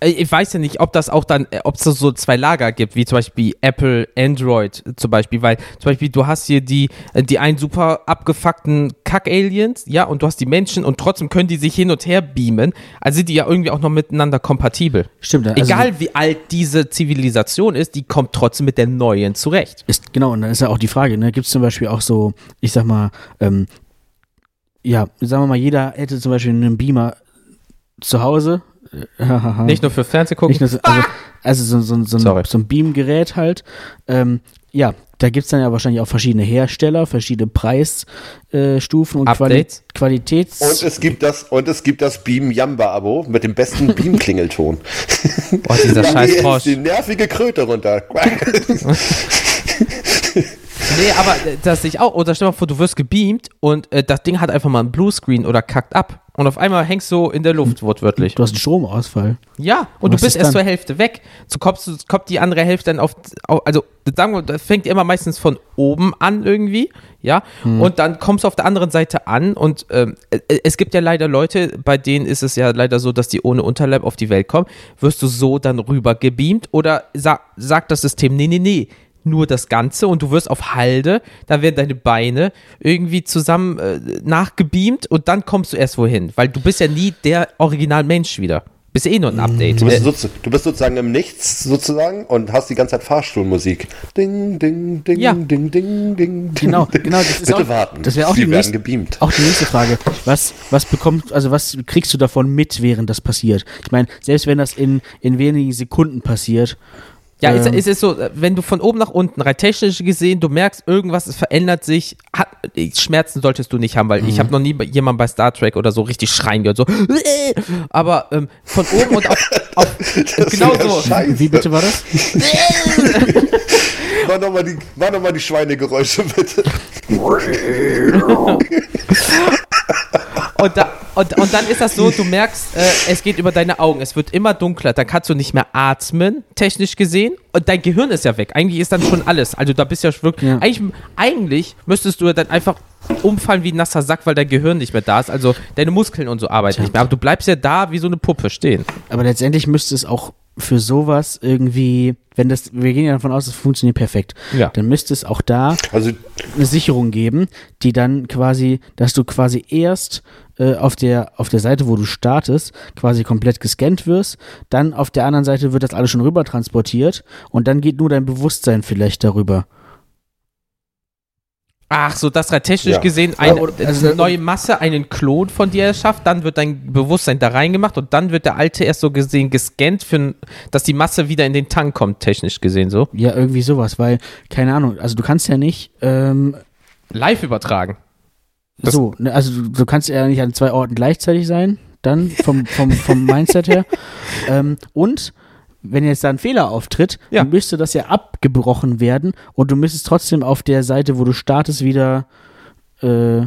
ich weiß ja nicht, ob das auch dann, äh, ob es so zwei Lager gibt, wie zum Beispiel Apple, Android zum Beispiel, weil zum Beispiel du hast hier die, äh, die einen super abgefuckten Kack-Aliens, ja, und du hast die Menschen und trotzdem können die sich hin und her beamen, also sind die ja irgendwie auch noch miteinander kompatibel. Stimmt, also Egal wie alt diese Zivilisation ist, die kommt trotzdem mit der neuen zurecht. Ist, genau, und dann ist ja auch die Frage, ne, gibt es zum Beispiel auch so, ich sag mal, ähm, ja, sagen wir mal, jeder hätte zum Beispiel einen Beamer zu Hause. Äh, Nicht nur für Fernseh gucken. Nicht nur so, also, also so, so, so, ein, so ein Beamgerät halt. Ähm, ja, da gibt es dann ja wahrscheinlich auch verschiedene Hersteller, verschiedene Preisstufen und Quali Updates. Qualitäts... Und es gibt das, und es gibt das Beam Jamba Abo mit dem besten Beam Klingelton. Boah, dieser Da scheiß geht Frosch. die nervige Kröte runter. Nee, aber äh, das sehe ich auch. Oder stell dir mal vor, du wirst gebeamt und äh, das Ding hat einfach mal einen Bluescreen oder kackt ab. Und auf einmal hängst du in der Luft, wortwörtlich. Du hast einen Stromausfall. Ja, und Was du bist ist erst dann? zur Hälfte weg. So kommst du, kommt die andere Hälfte dann auf, auf also sagen wir, das fängt immer meistens von oben an irgendwie, ja, Hm. und dann kommst du auf der anderen Seite an und ähm, äh, es gibt ja leider Leute, bei denen ist es ja leider so, dass die ohne Unterleib auf die Welt kommen. Wirst du so dann rüber gebeamt oder sa sagt das System, nee, nee, nee, nur das Ganze und du wirst auf Halde, da werden deine Beine irgendwie zusammen äh, nachgebeamt und dann kommst du erst wohin, weil du bist ja nie der Originalmensch wieder. Bist eh nur ein Update. Du bist, sozu- du bist sozusagen im Nichts sozusagen und hast die ganze Zeit Fahrstuhlmusik. Ding, ding, ding, Ja. ding, ding, ding. Genau, ding. genau. Das ist Bitte auch, warten. Das wäre auch, die nächste- gebeamt. auch die nächste Frage. Was, was bekommst, also was kriegst du davon mit, während das passiert? Ich meine, selbst wenn das in, in wenigen Sekunden passiert, Ja, es, Ähm. es ist so, äh, wenn du von oben nach unten, rein technisch gesehen, du merkst, irgendwas es verändert sich, hat, äh, Schmerzen solltest du nicht haben, weil Mhm. ich habe noch nie jemanden bei Star Trek oder so richtig schreien gehört, so, aber ähm, von oben und auf, auf genau so. scheiße. wie bitte war das? Mach nochmal die, mach noch mal die Schweinegeräusche bitte. Und, da, und, und dann ist das so, du merkst, äh, es geht über deine Augen, es wird immer dunkler, dann kannst du nicht mehr atmen, technisch gesehen, und dein Gehirn ist ja weg. Eigentlich ist dann schon alles. Also da bist du ja wirklich, Ja. Eigentlich, eigentlich müsstest du ja dann einfach umfallen wie ein nasser Sack, weil dein Gehirn nicht mehr da ist. Also deine Muskeln und so arbeiten nicht mehr. Aber du bleibst ja da wie so eine Puppe stehen. Aber letztendlich müsste es auch für sowas irgendwie, wenn das, wir gehen ja davon aus, es funktioniert perfekt, Ja. dann müsste es auch da Also eine Sicherung geben, die dann quasi, dass du quasi erst äh, auf der auf der Seite, wo du startest, quasi komplett gescannt wirst, dann auf der anderen Seite wird das alles schon rüber transportiert und dann geht nur dein Bewusstsein vielleicht darüber. Ach so, das rein technisch Ja. gesehen eine also neue Masse, einen Klon von dir erschafft, dann wird dein Bewusstsein da reingemacht und dann wird der alte erst so gesehen gescannt, für, dass die Masse wieder in den Tank kommt, technisch gesehen so. Ja, irgendwie sowas, weil, keine Ahnung, also du kannst ja nicht, ähm, Live übertragen. Das- so, ne, also du, du kannst ja nicht an zwei Orten gleichzeitig sein, dann vom, vom, vom Mindset her. Ähm, und wenn jetzt da ein Fehler auftritt, Ja. dann müsste das ja abgebrochen werden und du müsstest trotzdem auf der Seite, wo du startest, wieder äh,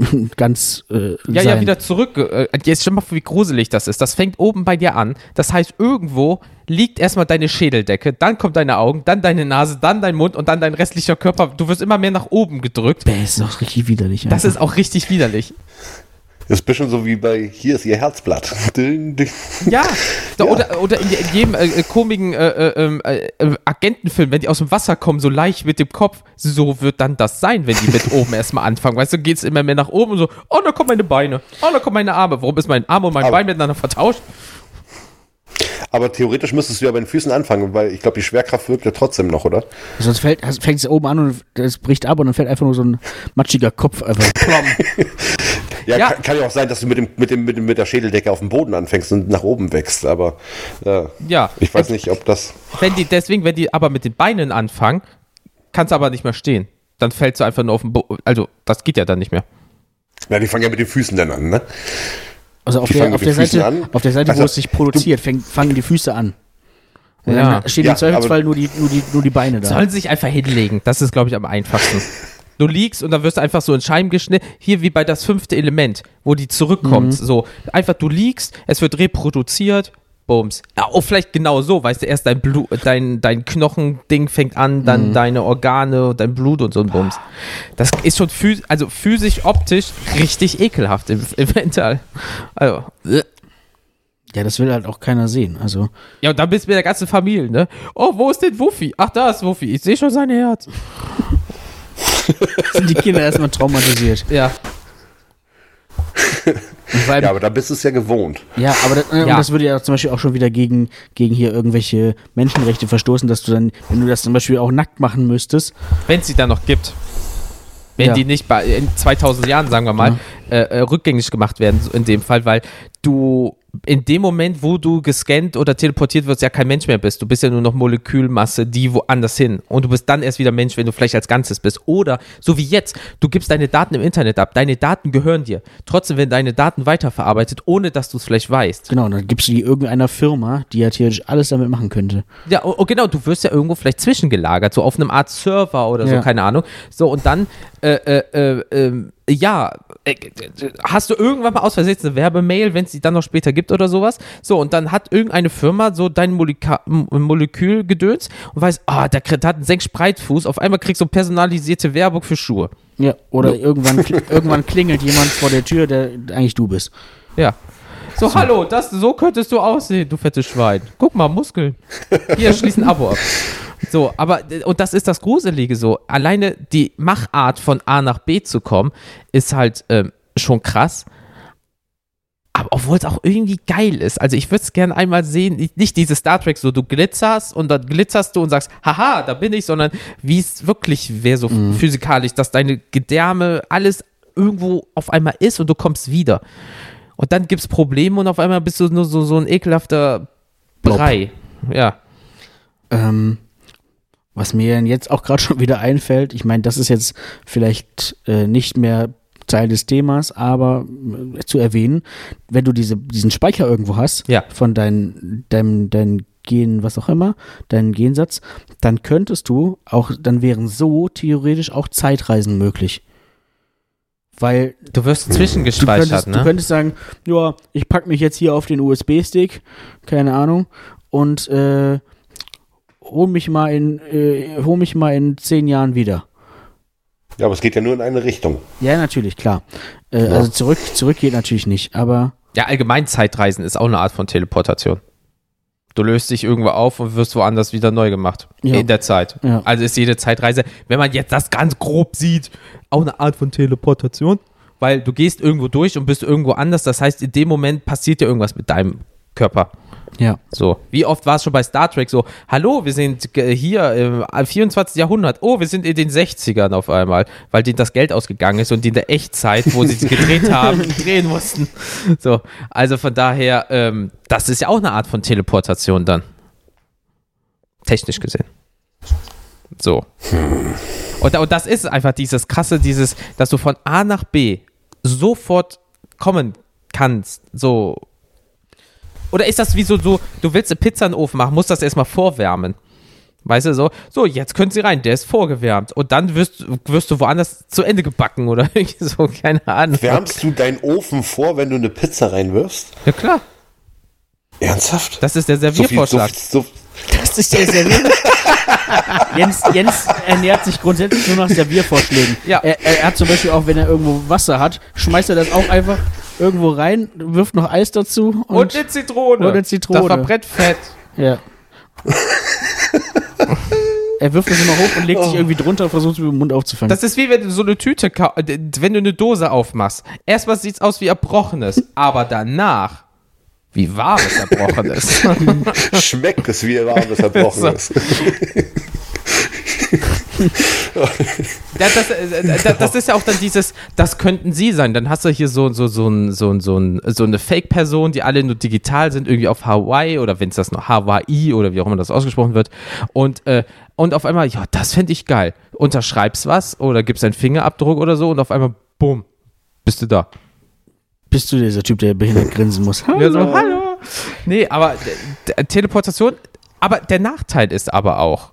ganz äh, Ja, sein. ja, wieder zurück. Äh, Jetzt stell mal vor, wie gruselig das ist. Das fängt oben bei dir an. Das heißt, irgendwo liegt erstmal deine Schädeldecke, dann kommt deine Augen, dann deine Nase, dann dein Mund und dann dein restlicher Körper. Du wirst immer mehr nach oben gedrückt. Bäh, ist doch richtig widerlich. Das einfach. ist auch richtig widerlich. Das ist ein bisschen so wie bei Hier ist Ihr Herzblatt. Ja, da, Oder, oder in jedem äh, äh, komischen äh, äh, ähm, äh, äh, Agentenfilm, wenn die aus dem Wasser kommen, so leicht mit dem Kopf, so wird dann das sein, wenn die mit oben erstmal anfangen. Weißt du, geht es immer mehr nach oben und so, oh, da kommen meine Beine, oh, da kommen meine Arme. Warum ist mein Arm und mein Aber- Bein miteinander vertauscht? Aber theoretisch müsstest du ja bei den Füßen anfangen, weil ich glaube, die Schwerkraft wirkt ja trotzdem noch, oder? Sonst fällt, fängt es oben an und es bricht ab und dann fällt einfach nur so ein matschiger Kopf einfach. Ja, Ja. Kann, kann ja auch sein, dass du mit, dem, mit, dem, mit, dem, mit der Schädeldecke auf dem Boden anfängst und nach oben wächst, aber ja, Ja. ich weiß nicht, ob das. Wenn die, deswegen, wenn die aber mit den Beinen anfangen, kannst du aber nicht mehr stehen. Dann fällst du einfach nur auf den Boden. Also, das geht ja dann nicht mehr. Na, die fangen ja mit den Füßen dann an, ne? Also auf Die der, auf der Seite, an. auf der Seite, wo Also, es sich produziert, fängt, fangen die Füße an. Und Ja. dann stehen Ja, im Zweifelsfall nur die, nur, die, nur die Beine da. Sollen sie sich einfach hinlegen. Das ist, glaube ich, am einfachsten. Du liegst und dann wirst du einfach so in Scheiben geschnitten. Hier wie bei das fünfte Element, wo die zurückkommt. So, einfach du liegst, es wird reproduziert, bums. Ja, oh, vielleicht genau so, weißt du, erst dein Blut, dein, dein Knochending fängt an, dann deine Organe, dein Blut und so ein Bums. Das ist schon phys also physisch, optisch richtig ekelhaft im, im Mental. Also, äh. Ja, das will halt auch keiner sehen. Also, Ja, und dann bist du mit der ganzen Familie, ne? Oh, wo ist denn Wuffi? Ach, da ist Wuffi. Ich sehe schon sein Herz. sind die Kinder erstmal traumatisiert. Ja. Ja, aber da bist du es ja gewohnt. Ja, aber das, äh, Ja. das würde ja zum Beispiel auch schon wieder gegen, gegen hier irgendwelche Menschenrechte verstoßen, dass du dann, wenn du das zum Beispiel auch nackt machen müsstest, Wenn es sie dann noch gibt. Wenn Ja. die nicht bei, in 2000 Jahren, sagen wir mal, äh, äh, rückgängig gemacht werden, in dem Fall, weil du in dem Moment, wo du gescannt oder teleportiert wirst, ja kein Mensch mehr bist. Du bist ja nur noch Molekülmasse, die woanders hin. Und du bist dann erst wieder Mensch, wenn du vielleicht als Ganzes bist. Oder, so wie jetzt, du gibst deine Daten im Internet ab. Deine Daten gehören dir. Trotzdem werden deine Daten weiterverarbeitet, ohne dass du es vielleicht weißt. genau, dann gibst du die irgendeiner Firma, die ja theoretisch alles damit machen könnte. Ja, oh, oh, genau, du wirst ja irgendwo vielleicht zwischengelagert, so auf einem Art Server oder so, Ja. keine Ahnung. So, und dann, äh, äh, äh, ähm, ja, äh, hast du irgendwann mal aus Versehen eine Werbemail, wenn es die dann noch später gibt oder sowas. So, und dann hat irgendeine Firma so dein Moleka Molekül gedöns und weiß, ah, der Kret- hat einen Senkspreitfuß, auf einmal kriegst du personalisierte Werbung für Schuhe. Ja, oder irgendwann, kli- irgendwann klingelt jemand vor der Tür, der eigentlich du bist. Ja. So, hallo, das, so könntest du aussehen, du fettes Schwein. Guck mal, Muskeln. Hier, schließ ein Abo ab. So, aber, äh, und das ist das Gruselige so. Alleine die Machart von A nach B zu kommen, ist halt ähm, schon krass. Aber obwohl es auch irgendwie geil ist. Also ich würde es gerne einmal sehen, nicht- dieses Star Trek so, du glitzerst und dann glitzerst du und sagst, haha, da bin ich, sondern wie es wirklich wäre so physikalisch, dass deine Gedärme, alles irgendwo auf einmal ist und du kommst wieder. Und dann gibt es Probleme und auf einmal bist du nur so, so ein ekelhafter Blob. Brei. Ja. Ähm, was mir jetzt auch gerade schon wieder einfällt, ich meine, das ist jetzt vielleicht äh, nicht mehr Teil des Themas, aber äh, zu erwähnen, wenn du diese, diesen Speicher irgendwo hast, Ja. von deinem, deinem, deinem Gen, was auch immer, deinen Gensatz, dann könntest du auch, dann wären so theoretisch auch Zeitreisen möglich. Weil Du wirst du zwischengespeichert, könntest, ne? du könntest sagen, ja, ich pack mich jetzt hier auf den USB-Stick, keine Ahnung, und äh, hol mich mal in, äh, hol mich mal in zehn Jahren wieder. Ja, aber es geht ja nur in eine Richtung. Ja, natürlich, klar. Äh, Ja. Also zurück, zurück geht natürlich nicht, aber ja, allgemein Zeitreisen ist auch eine Art von Teleportation. Du löst dich irgendwo auf und wirst woanders wieder neu gemacht. Ja. In der Zeit. Ja. Also ist jede Zeitreise, wenn man jetzt das ganz grob sieht, auch eine Art von Teleportation. Weil du gehst irgendwo durch und bist irgendwo anders. Das heißt, in dem Moment passiert ja irgendwas mit deinem Körper. ja. So, wie oft war es schon bei Star Trek so, hallo, wir sind äh, hier im 24. Jahrhundert, oh, wir sind in den 60ern auf einmal, weil denen das Geld ausgegangen ist und die in der Echtzeit, wo sie es gedreht haben, drehen mussten. So, also von daher, ähm, das ist ja auch eine Art von Teleportation dann. Technisch gesehen. So. Und, und das ist einfach dieses krasse, dieses, dass du von A nach B sofort kommen kannst, so oder ist das wie so, so du willst eine Pizza in den Ofen machen, musst das erstmal vorwärmen. Weißt du, so, so, jetzt können sie rein, der ist vorgewärmt. Und dann wirst, wirst du woanders zu Ende gebacken oder irgendwie so, keine Ahnung. Wärmst du deinen Ofen vor, wenn du eine Pizza reinwirfst? Ja, klar. Ernsthaft? Das ist der so viel, so, Serviervorschlag. so, Das ist der Servier. Jens, Jens ernährt sich grundsätzlich nur nach Serviervorschlägen. Ja. Er, er hat zum Beispiel auch, wenn er irgendwo Wasser hat, schmeißt er das auch einfach irgendwo rein, wirft noch Eis dazu und, Und eine Zitrone. Und eine Zitrone. Das verbrennt Fett. ja. er wirft das immer hoch und legt sich irgendwie drunter und versucht es mit dem Mund aufzufangen. Das ist wie wenn du so eine Tüte, wenn du eine Dose aufmachst. Erstmal sieht's aus wie Erbrochenes, aber danach wie warmes Erbrochenes. schmeckt es, wie warmes Erbrochen So. ist. Ja, das, äh, das, das ist ja auch dann dieses, das könnten sie sein. Dann hast du hier so, so, so, ein, so, so, ein, so eine Fake-Person, die alle nur digital sind, irgendwie auf Hawaii oder wenn es das noch Hawaii oder wie auch immer das ausgesprochen wird. Und, äh, und auf einmal, ja, das fände ich geil. Unterschreibst was oder gibst einen Fingerabdruck oder so und auf einmal, bumm, bist du da. Bist du dieser Typ, der behindert grinsen muss? Ja, so, hallo. Nee, aber d- Teleportation, aber der Nachteil ist aber auch,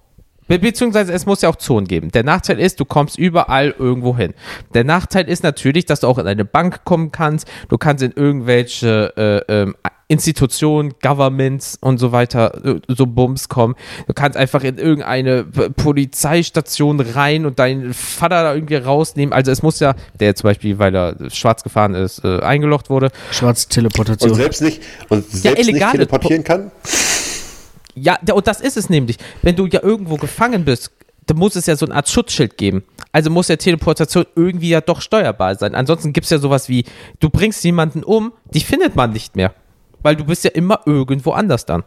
be beziehungsweise es muss ja auch Zonen geben. Der Nachteil ist, du kommst überall irgendwo hin. Der Nachteil ist natürlich, dass du auch in eine Bank kommen kannst, du kannst in irgendwelche äh, ähm, Institutionen, Governments und so weiter, äh, so Bums kommen. Du kannst einfach in irgendeine P- Polizeistation rein und deinen Vater da irgendwie rausnehmen. Also es muss ja, der zum Beispiel, weil er schwarz gefahren ist, äh, eingelocht wurde. Schwarze Und Teleportation. selbst nicht, und selbst nicht illegale teleportieren kann? Ja, und das ist es nämlich. Wenn du ja irgendwo gefangen bist, dann muss es ja so eine Art Schutzschild geben. Also muss ja Teleportation irgendwie ja doch steuerbar sein. Ansonsten gibt es ja sowas wie, du bringst jemanden um, die findet man nicht mehr. Weil du bist ja immer irgendwo anders dann.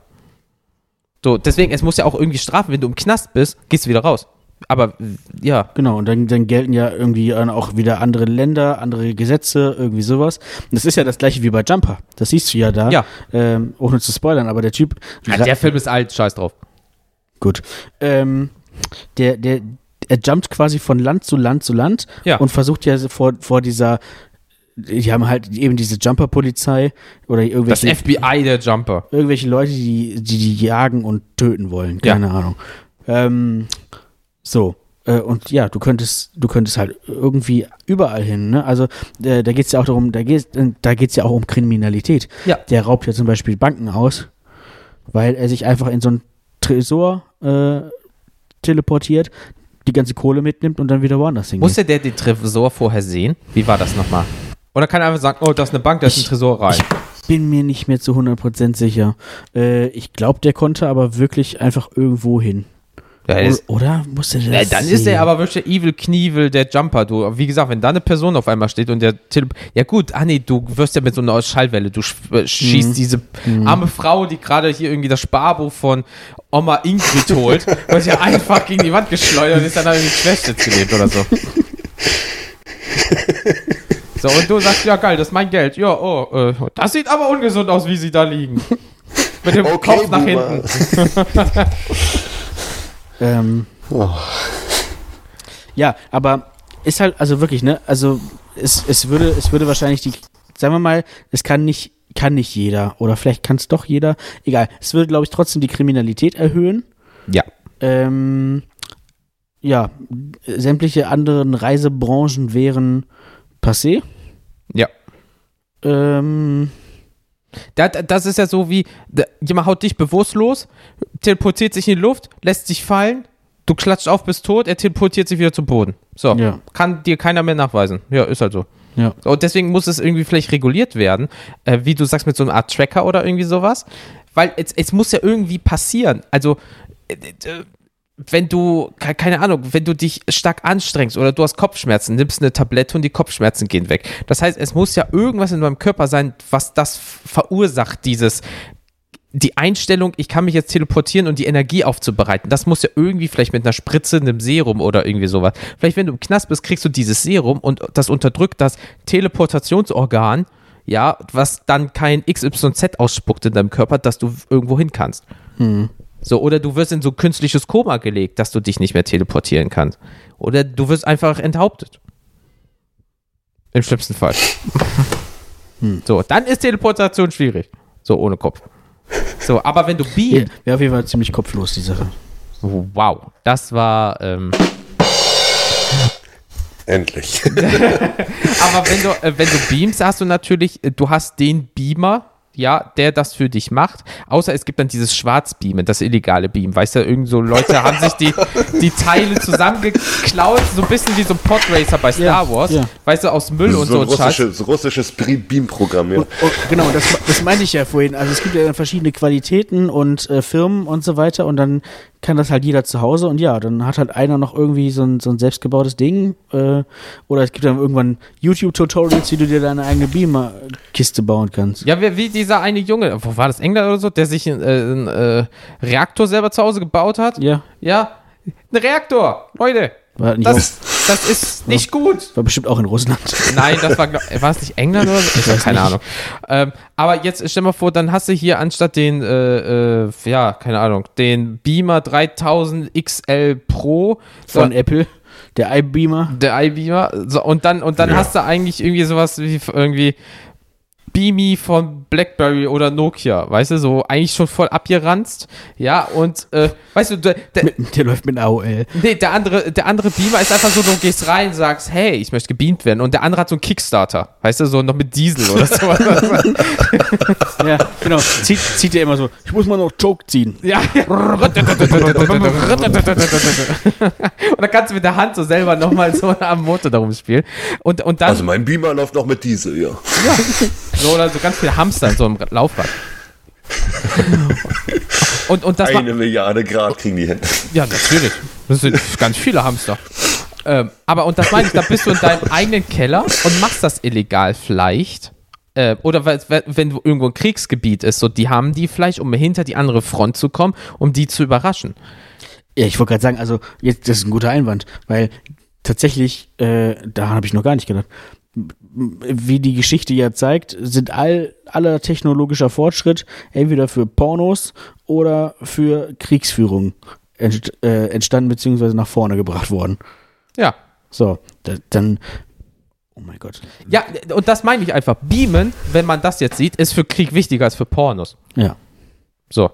So, deswegen, es muss ja auch irgendwie strafen, wenn du im Knast bist, gehst du wieder raus. Aber ja, Genau, und dann, dann gelten ja irgendwie dann auch wieder andere Länder, andere Gesetze, irgendwie sowas. Und das ist ja das gleiche wie bei Jumper. Das siehst du ja da. Ja. Ähm, ohne zu spoilern, aber der Typ. ja der Film ist alt, scheiß drauf. Gut. Ähm, der, der, er jumpt quasi von Land zu Land zu Land Ja. und versucht ja vor, vor dieser, die haben halt eben diese Jumper-Polizei oder Das irgendwelche, FBI der Jumper. irgendwelche Leute, die, die die jagen und töten wollen. Ja. Keine Ahnung. Ähm, so. Äh, und ja, du könntest, du könntest halt irgendwie überall hin, ne? Also äh, da geht's ja auch darum, da geht äh, da geht's ja auch um Kriminalität. Ja. Der raubt ja zum Beispiel Banken aus, weil er sich einfach in so ein Tresor äh, teleportiert, die ganze Kohle mitnimmt und dann wieder woanders hingeht. Musste der den Tresor vorher sehen? Wie war das nochmal? Oder kann er einfach sagen, oh, das ist eine Bank, da ist ein Ich- Tresor rein. bin mir nicht mehr zu 100% sicher. Äh, ich glaube, der konnte aber wirklich einfach irgendwo hin. Ja, ist, Oder musste der ja, das dann ist sehen? er aber wirklich der Evil Knievel, der Jumper. Du, wie gesagt, wenn da eine Person auf einmal steht und der Tele Ja gut, ah nee, du wirst ja mit so einer Schallwelle, du sch- äh, schießt Mhm. diese arme Frau, die gerade hier irgendwie das Sparbuch von Oma Ingrid holt, wird ja einfach gegen die Wand geschleudert und ist dann irgendwie Querschnitt gelebt oder so. So, und du sagst, ja geil, das ist mein Geld. Ja, oh, äh, das sieht aber ungesund aus, wie sie da liegen. Mit dem Okay, Kopf nach Boomer. hinten. Ähm, Oh. ja, aber ist halt, also wirklich, ne? Also es, es würde, es würde wahrscheinlich die, sagen wir mal, es kann nicht, kann nicht jeder oder vielleicht kann es doch jeder. Egal. Es würde, glaube ich, trotzdem die Kriminalität erhöhen. Ja. Ähm, ja, sämtliche anderen Reisebranchen wären passé. Ja. Ähm, Da- da- Das ist ja so wie, jemand haut dich bewusstlos, teleportiert sich in die Luft, lässt sich fallen, du klatscht auf, bist tot, er teleportiert sich wieder zum Boden. So, Ja. kann dir keiner mehr nachweisen. Ja, ist halt so. ja. Und deswegen muss es irgendwie vielleicht reguliert werden, äh, wie du sagst, mit so einer Art Tracker oder irgendwie sowas. Weil es, es muss ja irgendwie passieren. Also, äh, äh, wenn du, ke- keine Ahnung, wenn du dich stark anstrengst oder du hast Kopfschmerzen, nimmst eine Tablette und die Kopfschmerzen gehen weg. Das heißt, es muss ja irgendwas in deinem Körper sein, was das verursacht, dieses, die Einstellung, ich kann mich jetzt teleportieren und die Energie aufzubereiten. Das muss ja irgendwie vielleicht mit einer Spritze, einem Serum oder irgendwie sowas. Vielleicht, wenn du im Knast bist, kriegst du dieses Serum und das unterdrückt das Teleportationsorgan, ja, was dann kein XYZ ausspuckt in deinem Körper, dass du irgendwo hin kannst. So, oder du wirst in so ein künstliches Koma gelegt, dass du dich nicht mehr teleportieren kannst. Oder du wirst einfach enthauptet. Im schlimmsten Fall. So, dann ist Teleportation schwierig. So, ohne Kopf. So, aber wenn du Ja, beam, Wäre auf jeden Fall ziemlich kopflos, die Sache. wow, das war, ähm, Endlich. aber wenn du, äh, wenn du beamst, hast du natürlich, äh, du hast den Beamer, ja, der das für dich macht. Außer es gibt dann dieses Schwarzbeamen, das illegale Beam. Weißt du, irgend so Leute haben sich die, die Teile zusammengeklaut, so ein bisschen wie so ein Podracer bei Star Ja, Wars. ja. Weißt du, aus Müll und so, ein ein Scheiß. russisches, russisches Beam-Programm, ja. Und, und, genau, das, das meinte ich ja vorhin. Also es gibt ja verschiedene Qualitäten und äh, Firmen und so weiter und dann kann das halt jeder zu Hause und ja, dann hat halt einer noch irgendwie so ein, so ein selbstgebautes Ding äh, oder es gibt dann irgendwann YouTube-Tutorials, wie du dir deine eigene Beamer-Kiste bauen kannst. Ja, wie, wie dieser eine Junge, wo war das, England oder so, der sich einen, äh, einen äh, Reaktor selber zu Hause gebaut hat? Ja, Ja, ein Reaktor, Leute, das, das ist nicht gut. war bestimmt auch in Russland. Nein, das war, war es nicht England oder so? Ich habe keine Ahnung. Ähm, aber jetzt stell mal vor, dann hast du hier anstatt den, äh, äh, ja, keine Ahnung, den Beamer 3000 XL Pro Von so, Apple, der iBeamer. der iBeamer so, und dann und dann hast du eigentlich irgendwie sowas wie irgendwie Beamy von Blackberry oder Nokia, weißt du, so eigentlich schon voll abgeranzt, ja, und äh, weißt du, der, der, Mit, der läuft mit AOL. nee, der andere, der andere Beamer ist einfach so, du gehst rein, sagst, hey, ich möchte gebeamt werden, und der andere hat so einen Kickstarter, weißt du, so noch mit Diesel oder so. Ja, genau. Zieht, zieht er immer so. Ich muss mal noch Joke ziehen. Ja. und dann kannst du mit der Hand so selber nochmal so am Motor darum spielen. Und, und dann Also mein Beamer läuft noch mit Diesel, ja. so oder so ganz viele Hamster in so einem Laufrad. Und, und das Eine Milliarde Grad kriegen die hin. Ja, natürlich. Das sind ganz viele Hamster. Ähm, aber und das meine ich, da bist du in deinem eigenen Keller und machst das illegal vielleicht. Äh, oder wenn du irgendwo ein Kriegsgebiet ist, so die haben die vielleicht, um hinter die andere Front zu kommen, um die zu überraschen. Ja, ich wollte gerade sagen, also jetzt, das ist ein guter Einwand, weil tatsächlich, äh, da habe ich noch gar nicht gedacht, wie die Geschichte ja zeigt, sind all aller technologischer Fortschritt entweder für Pornos oder für Kriegsführung ent, äh, entstanden beziehungsweise nach vorne gebracht worden. Ja. So, da, dann, oh mein Gott, Ja, und das meine ich einfach. Beamen, wenn man das jetzt sieht, ist für Krieg wichtiger als für Pornos. ja. So.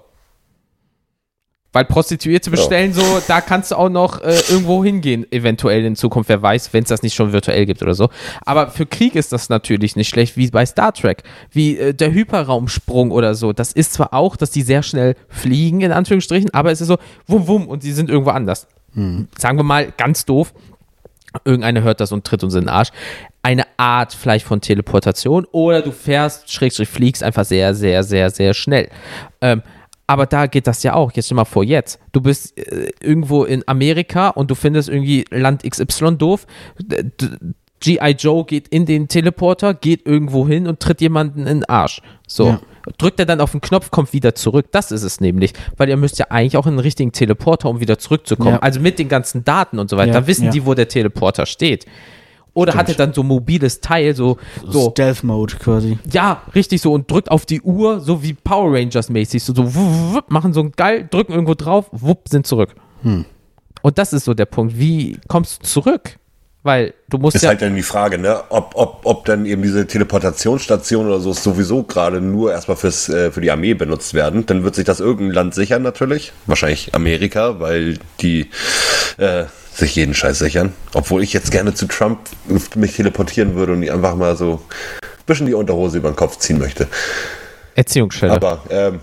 Weil Prostituierte bestellen, so, da kannst du auch noch äh, irgendwo hingehen, eventuell in Zukunft, wer weiß, wenn es das nicht schon virtuell gibt oder so. Aber für Krieg ist das natürlich nicht schlecht, wie bei Star Trek, wie äh, der Hyperraumsprung oder so. Das ist zwar auch, dass die sehr schnell fliegen, in Anführungsstrichen, aber es ist so, wum, wum, und die sind irgendwo anders. Sagen wir mal, ganz doof, irgendeiner hört das und tritt uns in den Arsch. Eine Art vielleicht von Teleportation oder du fährst, schrägstrich fliegst einfach sehr, sehr, sehr, sehr schnell. Ähm, aber da geht das ja auch. Jetzt stell mal vor, jetzt. Du bist äh, irgendwo in Amerika und du findest irgendwie Land XY doof. G.I. Joe geht in den Teleporter, geht irgendwo hin und tritt jemanden in den Arsch. So. Ja. Drückt er dann auf den Knopf, kommt wieder zurück. Das ist es nämlich. Weil ihr müsst ja eigentlich auch in den richtigen Teleporter, um wieder zurückzukommen. Ja. Also mit den ganzen Daten und so weiter. Ja, da wissen die, wo der Teleporter steht. Oder hat er dann so ein mobiles Teil, so, so, Stealth Mode quasi. ja, richtig so und drückt auf die Uhr, so wie Power Rangers mäßig, so, so wupp, wupp, machen so ein geil, drücken irgendwo drauf, wupp, sind zurück. Hm. Und das ist so der Punkt. Wie kommst du zurück? Weil du musst Ist ja. halt dann die Frage, ne, ob, ob, ob dann eben diese Teleportationsstation oder so sowieso gerade nur erstmal fürs, äh, für die Armee benutzt werden. Dann wird sich das irgendein Land sichern natürlich. Wahrscheinlich Amerika, weil die äh, sich jeden Scheiß sichern. Obwohl ich jetzt gerne zu Trump mich teleportieren würde und einfach mal so ein bisschen die Unterhose über den Kopf ziehen möchte. Erziehungsstelle. Aber ähm,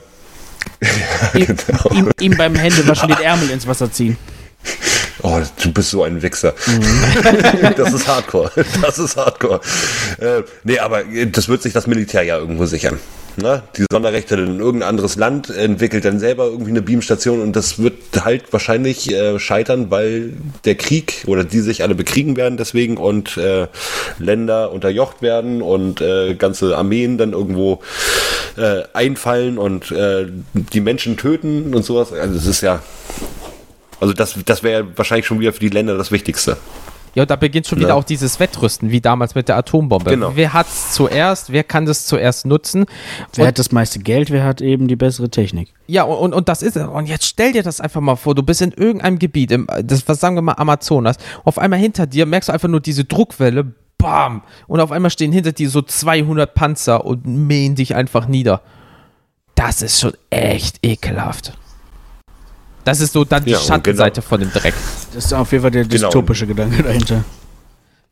Ihm, genau. ihm, ihm beim Händewaschen den Ärmel ins Wasser ziehen. Oh, du bist so ein Wichser. das ist Hardcore. Das ist Hardcore. Äh, nee, aber das wird sich das Militär ja irgendwo sichern. Ne? Die Sonderrechte in irgendein anderes Land entwickelt dann selber irgendwie eine Beamstation und das wird halt wahrscheinlich äh, scheitern, weil der Krieg oder die sich alle bekriegen werden deswegen und äh, Länder unterjocht werden und äh, ganze Armeen dann irgendwo äh, einfallen und äh, die Menschen töten und sowas. Also es ist ja also das, das wäre wahrscheinlich schon wieder für die Länder das Wichtigste. Ja, und da beginnt schon Ne? wieder auch dieses Wettrüsten, wie damals mit der Atombombe. Genau. Wer hat es zuerst? Wer kann das zuerst nutzen? Wer Und- hat das meiste Geld, wer hat eben die bessere Technik? Ja, und, und, und das ist es. Und jetzt stell dir das einfach mal vor, du bist in irgendeinem Gebiet, im, das, was sagen wir mal Amazonas, auf einmal hinter dir merkst du einfach nur diese Druckwelle, bam, und auf einmal stehen hinter dir so 200 Panzer und mähen dich einfach nieder. Das ist schon echt ekelhaft. Das ist so dann die Ja, und Schattenseite von dem Dreck. Das ist auf jeden Fall der Genau. dystopische Gedanke dahinter.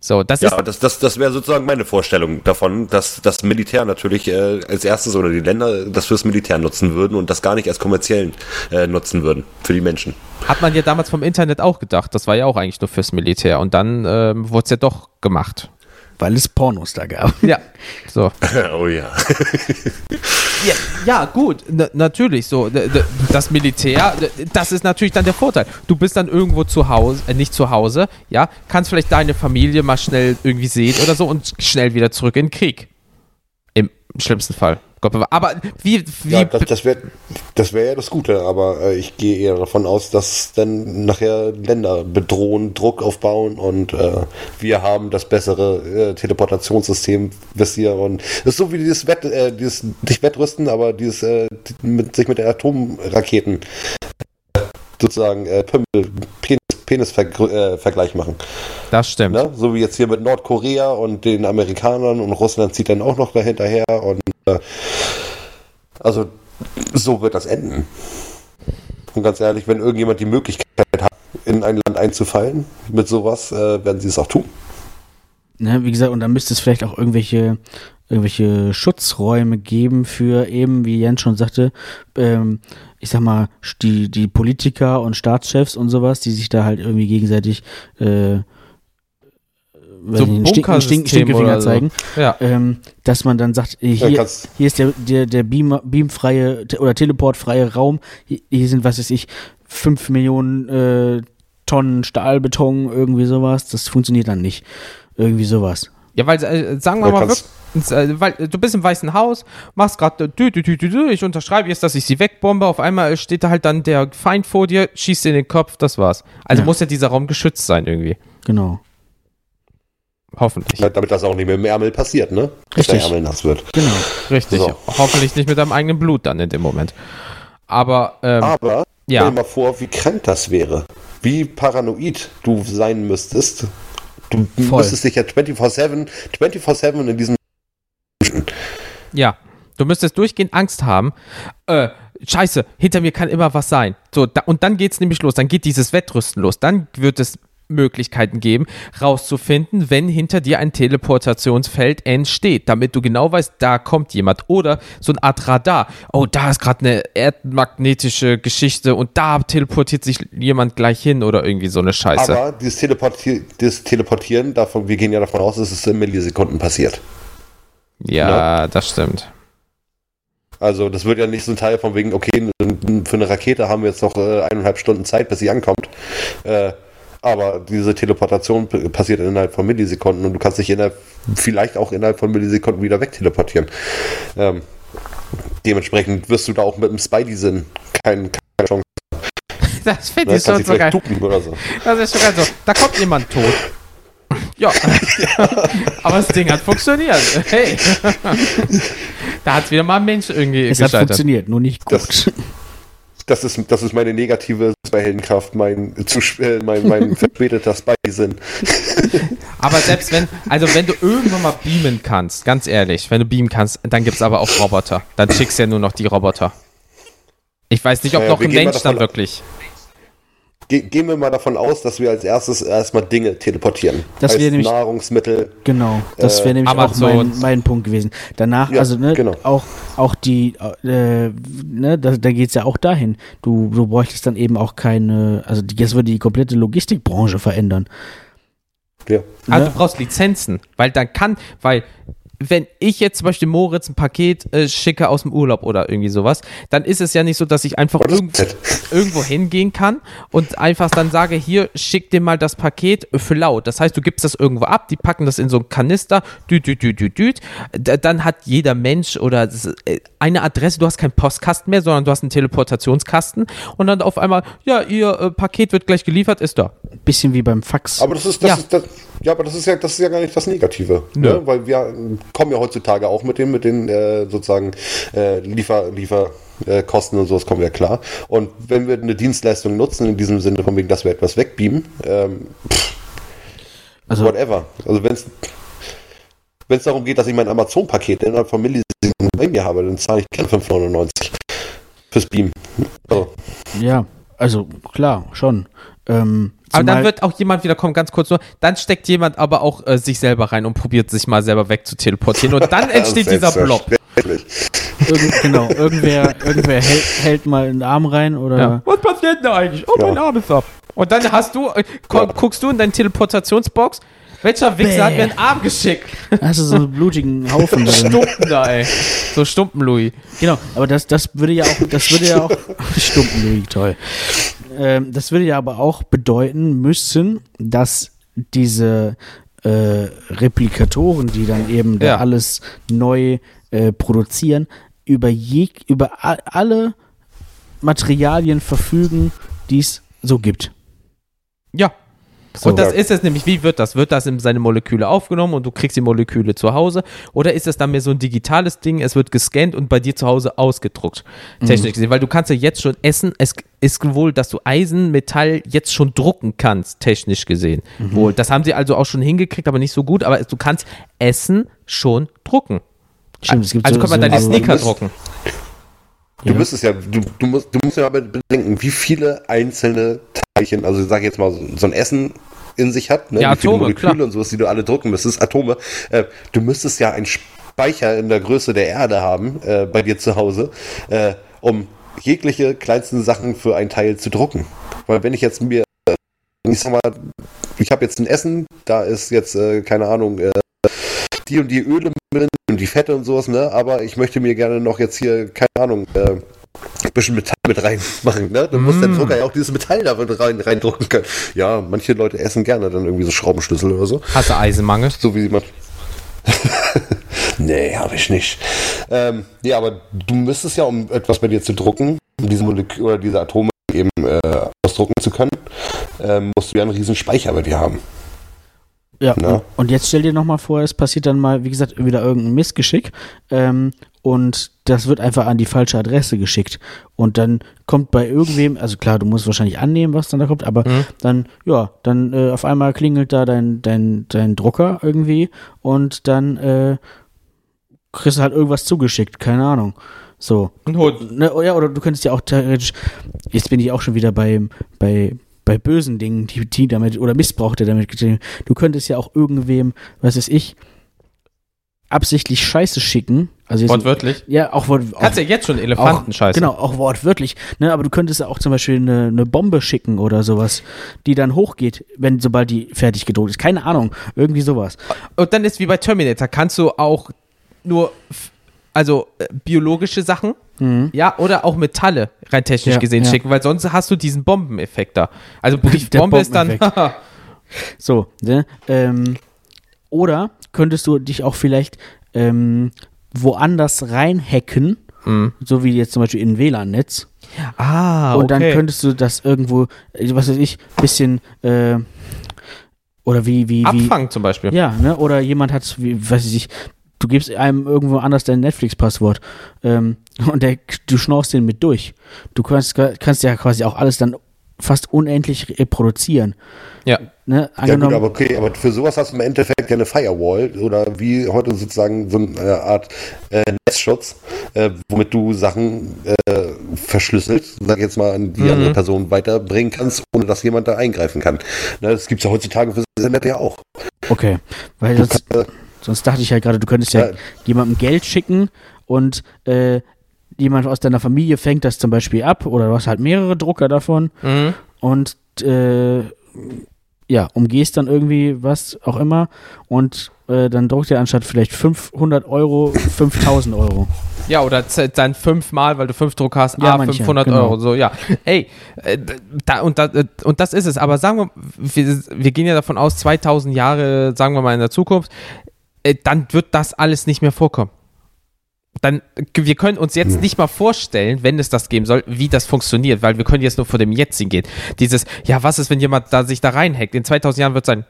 So, das Ja, ist das, das, das wäre sozusagen meine Vorstellung davon, dass das Militär natürlich äh, als erstes oder die Länder das fürs Militär nutzen würden und das gar nicht als kommerziellen äh, nutzen würden für die Menschen. Hat man ja damals vom Internet auch gedacht. Das war ja auch eigentlich nur fürs Militär. Und dann ähm, wurde es ja doch gemacht. Weil es Pornos da gab. Ja. So. oh ja. Ja, ja gut, na, natürlich so. Das Militär, das ist natürlich dann der Vorteil. Du bist dann irgendwo zu Hause, äh, nicht zu Hause, ja, kannst vielleicht deine Familie mal schnell irgendwie sehen oder so und schnell wieder zurück in den Krieg. Im schlimmsten Fall. Gott bewahre. Aber wie, wie Ja, das, das wäre das wär ja das Gute, aber äh, ich gehe eher davon aus, dass dann nachher Länder bedrohen, Druck aufbauen und äh, wir haben das bessere äh, Teleportationssystem, wisst ihr, und das ist so wie dieses Wett, äh, dieses nicht Wettrüsten, aber dieses äh, mit, sich mit den Atomraketen sozusagen äh, Pimmel, Penis Penis-Vergleich machen. Das stimmt. Ne? So wie jetzt hier mit Nordkorea und den Amerikanern und Russland zieht dann auch noch dahinterher und äh, also so wird das enden. Und ganz ehrlich, wenn irgendjemand die Möglichkeit hat, in ein Land einzufallen mit sowas, äh, werden sie es auch tun. Ne, wie gesagt, und dann müsste es vielleicht auch irgendwelche, irgendwelche Schutzräume geben für eben, wie Jens schon sagte, ähm, ich sag mal, die, die Politiker und Staatschefs und sowas, die sich da halt irgendwie gegenseitig äh, So einen Stink- Stink- Stinkefinger so. zeigen, Ja. ähm, dass man dann sagt, äh, Ja, hier, hier ist der, der, der Beam, beamfreie oder teleportfreie Raum, hier, hier sind, was weiß ich, fünf Millionen äh, Tonnen Stahlbeton, irgendwie sowas, das funktioniert dann nicht. Irgendwie sowas. Ja, weil, äh, sagen wir mal wirklich, äh, weil äh, du bist im Weißen Haus, machst gerade, dü, ich unterschreibe jetzt, dass ich sie wegbombe, auf einmal steht da halt dann der Feind vor dir, schießt dir in den Kopf, das war's. Also Ja. muss ja dieser Raum geschützt sein irgendwie. Genau. Hoffentlich. Damit das auch nicht mit dem Ärmel passiert, ne? Dass Richtig. der Ärmel nass wird. Genau. Richtig. So. Hoffentlich nicht mit deinem eigenen Blut dann in dem Moment. Aber, ähm, Aber Ja. stell dir mal vor, wie krank das wäre. Wie paranoid du sein müsstest. Du Voll. müsstest dich ja 24-7 24-7 in diesem Ja, du müsstest durchgehend Angst haben. Äh, scheiße, hinter mir kann immer was sein. So, da, und dann geht's nämlich los. Dann geht dieses Wettrüsten los. Dann wird es Möglichkeiten geben, rauszufinden, wenn hinter dir ein Teleportationsfeld entsteht, damit du genau weißt, da kommt jemand. Oder so eine Art Radar. Oh, da ist gerade eine erdmagnetische Geschichte und da teleportiert sich jemand gleich hin oder irgendwie so eine Scheiße. Aber dieses, Teleporti dieses Teleportieren, davon, wir gehen ja davon aus, dass es in Millisekunden passiert. ja, das stimmt. Also das wird ja nicht so ein Teil von wegen, okay, für eine Rakete haben wir jetzt noch äh, eineinhalb Stunden Zeit, bis sie ankommt. Äh, aber diese Teleportation passiert innerhalb von Millisekunden und du kannst dich innerhalb, vielleicht auch innerhalb von Millisekunden wieder wegteleportieren. Ähm, dementsprechend wirst du da auch mit dem Spidey-Sinn kein, keine Chance. Das finde Ne? ich schon Kannst dich so geil. so. Das ist schon geil so. Da kommt jemand tot. Ja. Aber das Ding hat funktioniert. Hey. da hat wieder mal ein Mensch irgendwie Es hat gescheitert. funktioniert, nur nicht gut. Das- Das ist, das ist meine negative Superheldenkraft, mein, zu, äh, mein, mein verspäteter Spidey-Sinn. Aber selbst wenn, also wenn du irgendwann mal beamen kannst, ganz ehrlich, wenn du beamen kannst, dann gibt es aber auch Roboter. Dann schickst du ja nur noch die Roboter. Ich weiß nicht, ob Ja, noch ein Mensch dann wirklich. Ge gehen wir mal davon aus, dass wir als erstes erstmal Dinge teleportieren. Das wäre nämlich- Nahrungsmittel. Genau, das wäre Äh, nämlich auch mein, mein Punkt gewesen. Danach, Ja, also ne, genau. auch, auch die, äh, ne, da, da geht es ja auch dahin. Du, du bräuchtest dann eben auch keine, also die, das würde die komplette Logistikbranche verändern. Ja. Also Ne? du brauchst Lizenzen, weil dann kann, weil wenn ich jetzt zum Beispiel Moritz ein Paket äh, schicke aus dem Urlaub oder irgendwie sowas, dann ist es ja nicht so, dass ich einfach irgend, irgendwo hingehen kann und einfach dann sage, hier, schick dir mal das Paket für laut. Das heißt, du gibst das irgendwo ab, die packen das in so einen Kanister, düt, düt, düt, düt, düt. Dann hat jeder Mensch oder äh, eine Adresse, du hast keinen Postkasten mehr, sondern du hast einen Teleportationskasten und dann auf einmal, ja, ihr äh, Paket wird gleich geliefert, ist da. Bisschen wie beim Fax. Aber das ist, das Ja. ist das, ja, aber das ist ja, das ist ja gar nicht das Negative. Ne? Weil wir kommen ja heutzutage auch mit den, mit den äh, sozusagen äh, Liefer, Liefer äh, Kosten und sowas kommen wir klar. Und wenn wir eine Dienstleistung nutzen, in diesem Sinne von wegen, dass wir etwas wegbeamen, ähm, also, whatever. Also wenn es wenn es darum geht, dass ich mein Amazon-Paket innerhalb von Millisekunden bei mir habe, dann zahle ich keine 5,99 fürs Beam. Also, ja, also klar, schon. Ähm, Aber dann wird auch jemand wieder kommen, ganz kurz nur, dann steckt jemand aber auch äh, sich selber rein und probiert sich mal selber wegzuteleportieren und dann entsteht dieser Blob. Irgend, genau, irgendwer, irgendwer hält, hält mal einen Arm rein oder Ja. Was passiert denn da eigentlich? Oh, mein Ja. Arm ist ab. Und dann hast du, äh, guckst du in deine Teleportationsbox, welcher Wichser hat mir einen Arm geschickt? hast du so einen blutigen Haufen drin. Stumpen da, ey. So Stumpen, Louis. Genau, aber das, das würde ja auch, das würde ja auch, Stumpen, Louis, toll. Ähm, das würde ja aber auch bedeuten müssen, dass diese äh, Replikatoren, die dann eben da Ja. alles neu äh, produzieren, über, je, über a- alle Materialien verfügen, die es so gibt. Ja. So. Und das ist es nämlich, wie wird das? Wird das in seine Moleküle aufgenommen und du kriegst die Moleküle zu Hause? Oder ist es dann mehr so ein digitales Ding, es wird gescannt und bei dir zu Hause ausgedruckt? Technisch gesehen, weil du kannst ja jetzt schon essen, es ist wohl, dass du Eisen, Metall jetzt schon drucken kannst, technisch gesehen. Wohl, das haben sie also auch schon hingekriegt, aber nicht so gut, aber du kannst Essen schon drucken. Stimmt, es gibt also so- kann man so- deine Sneaker das- drucken. Du Ja. müsstest ja, du, du musst, du musst ja aber bedenken, wie viele einzelne Teilchen, also ich sage jetzt mal so, so ein Essen in sich hat, ne? Ja, wie viele Atome, Moleküle klar. und sowas, die du alle drucken müsstest, Atome. Äh, du müsstest ja einen Speicher in der Größe der Erde haben, äh, bei dir zu Hause, äh, um jegliche kleinsten Sachen für ein Teil zu drucken. Weil wenn ich jetzt mir, äh, ich sag mal, ich habe jetzt ein Essen, da ist jetzt, äh, keine Ahnung, äh, die und die Öle drin und die Fette und sowas, ne? Aber ich möchte mir gerne noch jetzt hier, keine Ahnung, bisschen Metall mit reinmachen, ne? Dann muss der Mm. Drucker ja auch dieses Metall da rein, reindrucken können. Ja, manche Leute essen gerne dann irgendwie so Schraubenschlüssel oder so. Hast du Eisenmangel? So wie man. nee, habe ich nicht. Ähm, ja, aber du müsstest ja, um etwas bei dir zu drucken, um diese Moleküle oder diese Atome eben äh, ausdrucken zu können, ähm, musst du ja einen riesen Speicher bei dir haben. Ja, Na? und, und jetzt stell dir nochmal vor, es passiert dann mal, wie gesagt, wieder irgendein Missgeschick ähm, und das wird einfach an die falsche Adresse geschickt. Und dann kommt bei irgendwem, also klar, du musst wahrscheinlich annehmen, was dann da kommt, aber Mhm. dann, ja, dann äh, auf einmal klingelt da dein, dein, dein Drucker irgendwie und dann äh, kriegst du halt irgendwas zugeschickt, keine Ahnung. So. Ein Hund. Ne, ja, oder du könntest ja auch theoretisch, jetzt bin ich auch schon wieder bei, bei, bei bösen Dingen, die, die damit, oder Missbrauch, der damit Du könntest ja auch irgendwem, was weiß ich, absichtlich Scheiße schicken. Also Wortwörtlich. Ja, auch, Wort, Kannst ja jetzt schon auch Elefantenscheiße. Genau, auch wortwörtlich. Ne, aber du könntest ja auch zum Beispiel eine, eine Bombe schicken oder sowas, die dann hochgeht, wenn sobald die fertig gedruckt ist. Keine Ahnung, irgendwie sowas. Und dann ist wie bei Terminator, kannst du auch nur, also äh, biologische Sachen, ja, oder auch Metalle rein technisch Ja, gesehen ja. schicken, weil sonst hast du diesen Bombeneffekt da. Also die Bombe ist dann. So, ne? Ähm, oder könntest du dich auch vielleicht ähm, woanders reinhacken, Mhm. so wie jetzt zum Beispiel in ein WLAN-Netz. ah, und dann okay. könntest du das irgendwo, äh, was weiß ich, bisschen äh, oder wie, wie, wie. Abfangen zum Beispiel. Ja, ne? Oder jemand hat, wie, weiß ich, du gibst einem irgendwo anders dein Netflix-Passwort ähm, und der, du schnorst den mit durch. Du kannst, kannst ja quasi auch alles dann fast unendlich reproduzieren. Ja. Ne? Ja gut, aber okay, aber für sowas hast du im Endeffekt ja eine Firewall oder wie heute sozusagen so eine Art äh, Netzschutz, äh, womit du Sachen äh, verschlüsselt, sag ich jetzt mal, an die Mhm. andere Person weiterbringen kannst, ohne dass jemand da eingreifen kann. Ne, das gibt's ja heutzutage für das Internet ja auch. okay, weil sonst, kannst, äh, sonst dachte ich halt gerade, du könntest ja, Ja. jemandem Geld schicken und äh, jemand aus deiner Familie fängt das zum Beispiel ab oder du hast halt mehrere Drucker davon Mhm. und äh, ja, umgehst dann irgendwie was auch immer und äh, dann druckt er anstatt vielleicht 500 Euro 5000 Euro. Ja, oder dann fünfmal, weil du fünf Druck hast, Ja, ah, manche, 500 genau. Euro, so, ja. Ey, äh, da, und, da, äh, und das ist es. Aber sagen wir, wir, wir gehen ja davon aus, 2000 Jahre, sagen wir mal in der Zukunft, äh, dann wird das alles nicht mehr vorkommen. Dann, wir können uns jetzt nicht mal vorstellen, wenn es das geben soll, wie das funktioniert, weil wir können jetzt nur vor dem Jetzigen gehen. Dieses, ja, was ist, wenn jemand da sich da reinhackt? In 2000 Jahren wird sein,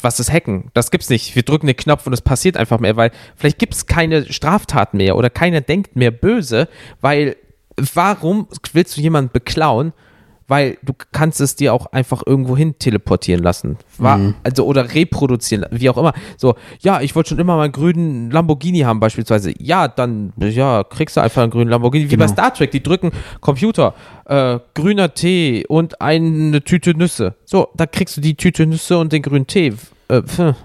was ist Hacken? Das gibt's nicht. Wir drücken den Knopf und es passiert einfach mehr, weil vielleicht gibt's keine Straftaten mehr oder keiner denkt mehr böse, weil warum willst du jemanden beklauen? Weil du kannst es dir auch einfach irgendwo hin teleportieren lassen. War, Also oder reproduzieren, wie auch immer. So, ja, ich wollte schon immer mal einen grünen Lamborghini haben, beispielsweise. Ja, dann, ja, kriegst du einfach einen grünen Lamborghini. Wie bei Genau. Star Trek, die drücken Computer, äh, grüner Tee und eine Tüte Nüsse. So, da kriegst du die Tüte Nüsse und den grünen Tee. Äh.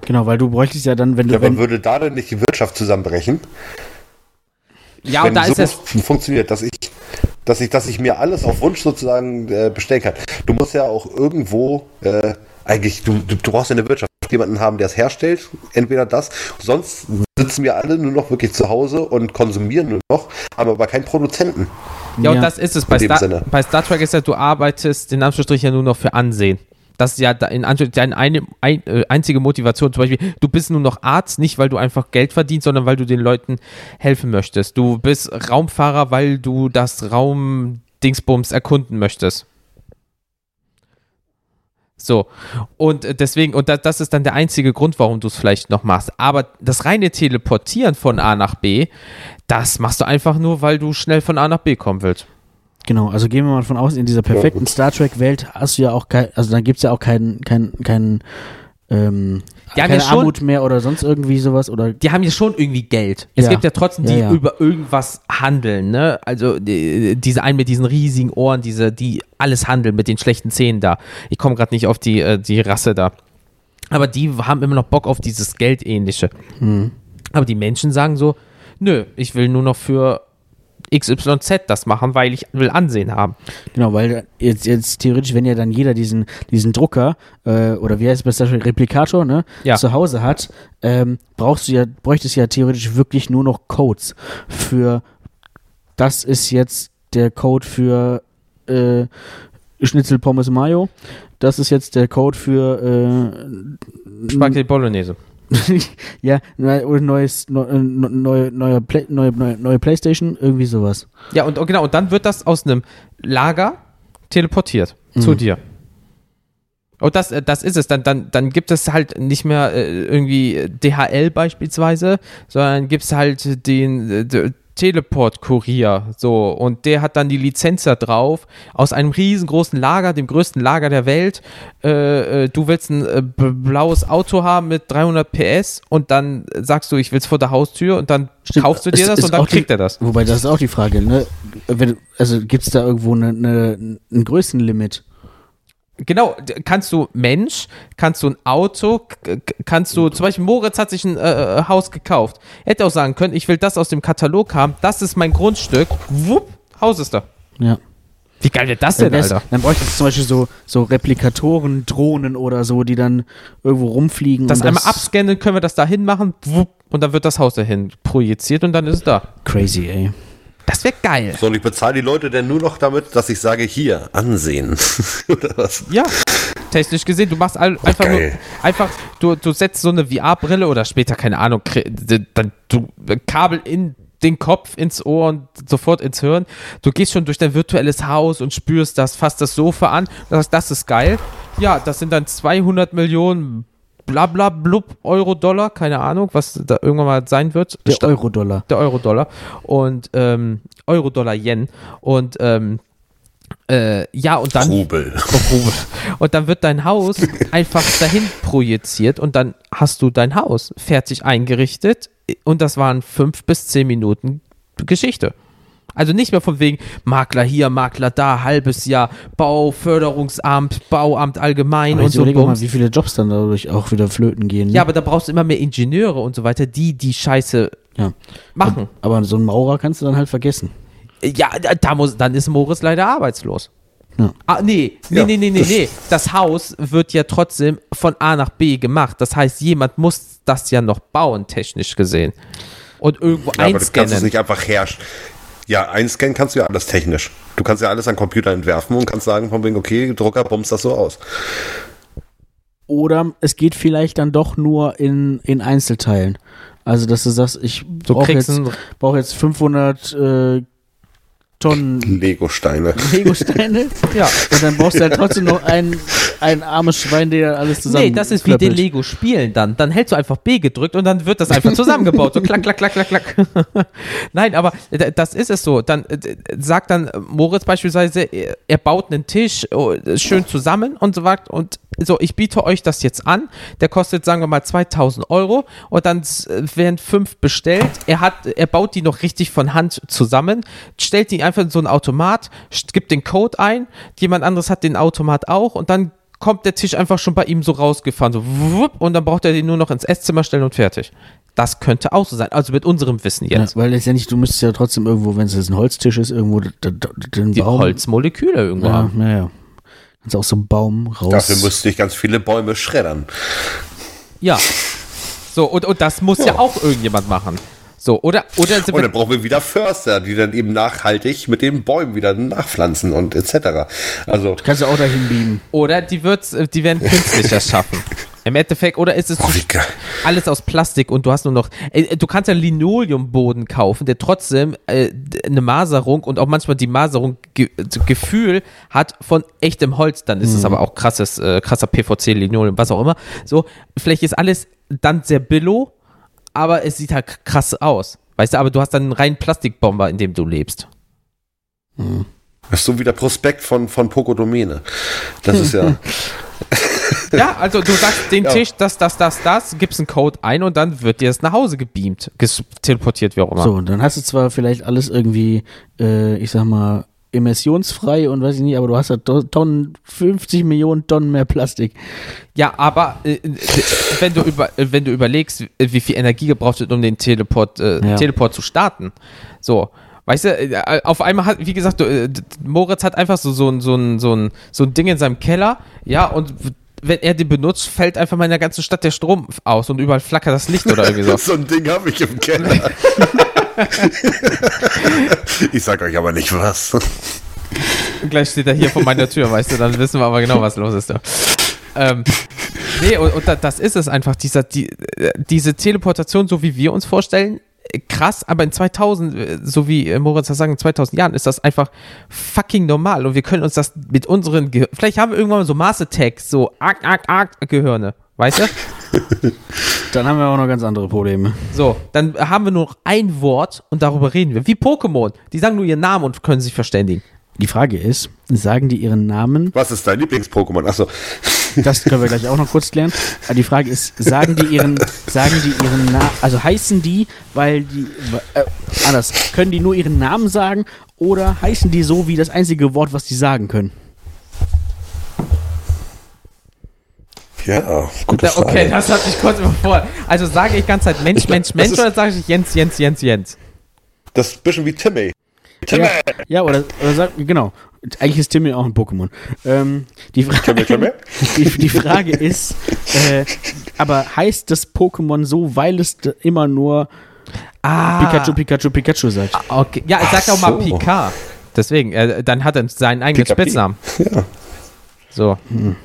Genau, weil du bräuchtest ja dann, wenn du ja, aber wenn, würde da denn nicht die Wirtschaft zusammenbrechen? ja, wenn und da ist sowas es. funktioniert, dass ich, dass ich, dass ich mir alles auf Wunsch sozusagen äh, bestellen kann. Du musst ja auch irgendwo äh, eigentlich, du, du, du brauchst ja eine Wirtschaft, jemanden haben, der es herstellt, entweder das, sonst sitzen wir alle nur noch wirklich zu Hause und konsumieren nur noch, haben aber keinen Produzenten. Ja, und das ist es. Bei Star, Sinne. bei Star Trek ist ja, du arbeitest in Anführungsstrichen ja nur noch für Ansehen. Das ist ja in deine eine, ein, äh, einzige Motivation. Zum Beispiel, du bist nur noch Arzt, nicht weil du einfach Geld verdienst, sondern weil du den Leuten helfen möchtest. Du bist Raumfahrer, weil du das Raumdingsbums erkunden möchtest. So. Und äh, deswegen, und da, das ist dann der einzige Grund, warum du es vielleicht noch machst. Aber das reine Teleportieren von A nach B, das machst du einfach nur, weil du schnell von A nach B kommen willst. Genau, also gehen wir mal davon aus, in dieser perfekten Star Trek-Welt hast du ja auch kein, also dann gibt es ja auch keinen, keinen, keinen, ähm, Die haben keine ja schon- Armut mehr oder sonst irgendwie sowas oder die haben ja schon irgendwie Geld. Es Ja. gibt ja trotzdem, die Ja, ja. über irgendwas handeln, ne? Also die, diese einen mit diesen riesigen Ohren, diese, die alles handeln mit den schlechten Zähnen da. Ich komme gerade nicht auf die, äh, die Rasse da. Aber die haben immer noch Bock auf dieses Geldähnliche. Hm. Aber die Menschen sagen so, nö, ich will nur noch für XYZ das machen, weil ich will Ansehen haben. Genau, weil jetzt, jetzt theoretisch, wenn ja dann jeder diesen, diesen Drucker äh, oder wie heißt es Trek, Replikator, ne, Ja. zu Hause hat, ähm, brauchst du ja, bräuchtest ja theoretisch wirklich nur noch Codes für das ist jetzt der Code für äh, Schnitzel Pommes Mayo. Das ist jetzt der Code für äh, Spaghetti Bolognese. ja, oder neues, neu, äh, neue, neue, neue, neue, neue Playstation, irgendwie sowas. Ja, und genau, und dann wird das aus einem Lager teleportiert zu Mhm. dir. Und das, äh, das ist es. Dann, dann, dann gibt es halt nicht mehr äh, irgendwie DHL beispielsweise, sondern gibt es halt den Teleport-Kurier. So, und der hat dann die Lizenz da drauf aus einem riesengroßen Lager, dem größten Lager der Welt. Äh, äh, du willst ein äh, blaues Auto haben mit 300 PS und dann sagst du, ich will es vor der Haustür und dann Stimmt, kaufst du dir es das und dann auch die- kriegt er das. Wobei, das ist auch die Frage, ne? Wenn, also gibt es da irgendwo eine, eine, ein Größenlimit? Genau, kannst du Mensch, kannst du ein Auto, kannst du, zum Beispiel Moritz hat sich ein äh, äh, Haus gekauft. Hätte auch sagen können, ich will das aus dem Katalog haben, das ist mein Grundstück, wupp, Haus ist da. Ja. Wie geil wird das denn, wär's- Alter? dann bräuchte es zum Beispiel so, so Replikatoren, Drohnen oder so, die dann irgendwo rumfliegen. Das und einmal abscannen, können wir das da hinmachen, wupp, und dann wird das Haus dahin projiziert und dann ist es da. Crazy, ey. Das wäre geil. So, und ich bezahle die Leute denn nur noch damit, dass ich sage, hier, ansehen. Oder was? Ja, technisch gesehen, du machst all, einfach nur, einfach, du, du setzt so eine VR-Brille oder später, keine Ahnung, dann du Kabel in den Kopf, ins Ohr und sofort ins Hirn. Du gehst schon durch dein virtuelles Haus und spürst das, fasst das Sofa an. Das, das ist geil. Ja, das sind dann 200 Millionen bla bla blub Euro, Dollar, keine Ahnung, was da irgendwann mal sein wird. Der Euro-Dollar. der Euro-Dollar und ähm, Euro-Dollar-Yen und ähm, äh, ja und dann Rubel. Rubel. Und dann wird dein Haus einfach dahin projiziert und dann hast du dein Haus fertig eingerichtet und das waren fünf bis zehn Minuten Geschichte. Also nicht mehr von wegen Makler hier, Makler da, halbes Jahr, Bauförderungsamt, Bauamt allgemein Aber und so. mal, wie viele Jobs dann dadurch auch wieder flöten gehen. Ne? Ja, aber da brauchst du immer mehr Ingenieure und so weiter, die die Scheiße Ja. machen. Aber so einen Maurer kannst du dann halt vergessen. Ja, da muss, dann ist Moritz leider arbeitslos. Ja. Ah, nee, nee, Ja. nee, nee, nee, nee. Das Haus wird ja trotzdem von A nach B gemacht. Das heißt, jemand muss das ja noch bauen, technisch gesehen. Und irgendwo Ja, aber du kannst es einscannen. nicht einfach herrschen. Ja, einscannen kannst du ja alles technisch. Du kannst ja alles an Computer entwerfen und kannst sagen von wegen, okay, Drucker bumst das so aus. Oder es geht vielleicht dann doch nur in, in Einzelteilen. Also, dass du sagst, ich brauche jetzt, brauch jetzt 500 äh, Tonnen Lego-Steine. Lego-Steine ja. und dann brauchst du halt trotzdem noch ein, ein armes Schwein, der alles zusammen Nee, das ist wie den klöppelt. Lego-Spielen dann. Dann hältst du einfach B gedrückt und dann wird das einfach zusammengebaut. So klack, klack, klack, klack, klack. Nein, aber das ist es so. Dann sagt dann Moritz beispielsweise, er baut einen Tisch oh, schön zusammen und so weiter. Und so, ich biete euch das jetzt an. Der kostet, sagen wir mal, 2000 Euro. Und dann werden fünf bestellt. Er, hat, er baut die noch richtig von Hand zusammen, stellt die einfach in so einen Automat, gibt den Code ein. Jemand anderes hat den Automat auch. Und dann kommt der Tisch einfach schon bei ihm so rausgefahren, so wupp, und dann braucht er den nur noch ins Esszimmer stellen und fertig. Das könnte auch so sein, also mit unserem Wissen Ja, jetzt. weil letztendlich, du müsstest ja trotzdem irgendwo, wenn es jetzt ein Holztisch ist, irgendwo den Die Baum. Holzmoleküle irgendwo Ja, haben. ja, ja. Kannst auch so einen Baum raus. Dafür müsste ich ganz viele Bäume schreddern. Ja. So, und, und das muss ja. Ja. auch irgendjemand machen. So, oder, oder sind Und dann brauchen wir wieder Förster, die dann eben nachhaltig mit den Bäumen wieder nachpflanzen und etc. Also, Kannst du auch dahin beamen. oder die, wird's, äh, die werden künstlich erschaffen. Im Endeffekt, oder ist es Oh, alles aus Plastik und du hast nur noch. Äh, du kannst ja einen Linoleumboden kaufen, der trotzdem äh, eine Maserung und auch manchmal die Maserung ge Gefühl hat von echtem Holz. Dann ist es aber auch krasses, äh, krasser PVC, Linoleum, was auch immer. So, vielleicht ist alles dann sehr billo, aber es sieht halt krass aus. Weißt du, aber du hast dann einen reinen Plastikbomber, in dem du lebst. Das ist so wie der Prospekt von, von Poco Domene. Das ist ja. Ja, also du sagst den Ja. Tisch, das, das, das, das, gibst einen Code ein und dann wird dir das nach Hause gebeamt, teleportiert, wie auch immer. So, und dann hast du zwar vielleicht alles irgendwie, äh, ich sag mal, emissionsfrei und weiß ich nicht, aber du hast to- Tonnen, 50 Millionen Tonnen mehr Plastik. Ja, aber äh, äh, wenn, du über, äh, wenn du überlegst, äh, wie viel Energie gebraucht wird, um den Teleport, äh, Ja. Teleport zu starten, so, weißt du, auf einmal hat, wie gesagt, Moritz hat einfach so, so, ein- so, ein, so, ein, so ein Ding in seinem Keller, ja, und wenn er den benutzt, fällt einfach mal in der ganzen Stadt der Strom aus und überall flackert das Licht oder irgendwie so. so ein Ding habe ich im Keller. ich sag euch aber nicht was. Gleich steht er hier vor meiner Tür, weißt du, dann wissen wir aber genau, was los ist da. Ähm, nee, und, und da- das ist es einfach, dieser, die, äh, diese Teleportation, so wie wir uns vorstellen, krass, aber in 2000, äh, so wie äh, Moritz das sagt, in 2000 Jahren ist das einfach fucking normal und wir können uns das mit unseren, Ge vielleicht haben wir irgendwann mal so Mars Attacks, so arg, arg, arg Gehirne, weißt du? Dann haben wir auch noch ganz andere Probleme. So, dann haben wir nur noch ein Wort und darüber reden wir. Wie Pokémon, die sagen nur ihren Namen und können sich verständigen. Die Frage ist, sagen die ihren Namen? Was ist dein Lieblings-Pokémon? Achso. Das können wir gleich auch noch kurz klären. Aber die Frage ist, sagen die ihren, sagen die ihren Namen, also heißen die, weil die, äh, anders, können die nur ihren Namen sagen oder heißen die so wie das einzige Wort, was die sagen können? Ja, gute Da, Frage. okay, das hat mich kurz überfordert. Also sage ich ganz Zeit Mensch, Ich- Mensch, Mensch oder sage ich Jens, Jens, Jens, Jens? Das ist ein bisschen wie Timmy. Ja, ja oder, oder sag, genau. Eigentlich ist Timmy auch ein Pokémon. Ähm, die, Fra Timmy, Timmy? die, die Frage ist, äh, aber heißt das Pokémon so, weil es immer nur Ah, Pikachu, Pikachu, Pikachu sagt? okay. Ja, ich sag auch mal so. Pika. Deswegen, äh, dann hat er seinen eigenen Pika Pi. Spitznamen. Ja. So.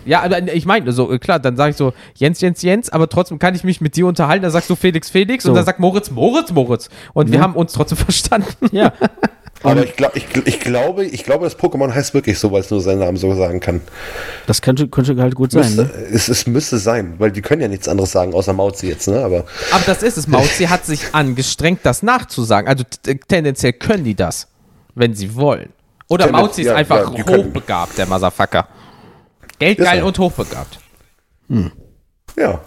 Ja, aber ich meine, so, äh, klar, dann sage ich so Jens, Jens, Jens, aber trotzdem kann ich mich mit dir unterhalten. Dann sagst du Felix, Felix und So. dann sagt Moritz, Moritz, Moritz. Und wir Ja. haben uns trotzdem verstanden. Ja. Aber ich, glaub, ich, ich, glaube, ich glaube, das Pokémon heißt wirklich so, weil es nur seinen Namen so sagen kann. Das könnte, könnte halt gut sein, Müsste, ne? es, es müsste sein, weil die können ja nichts anderes sagen, außer Mauzi jetzt, ne? Aber Aber das ist es. Mauzi hat sich angestrengt, das nachzusagen. Also tendenziell können die das, wenn sie wollen. Oder Tendenz- Mauzi ist ja, einfach ja, die können- hochbegabt, der Motherfucker. Geldgeil und hochbegabt. ja,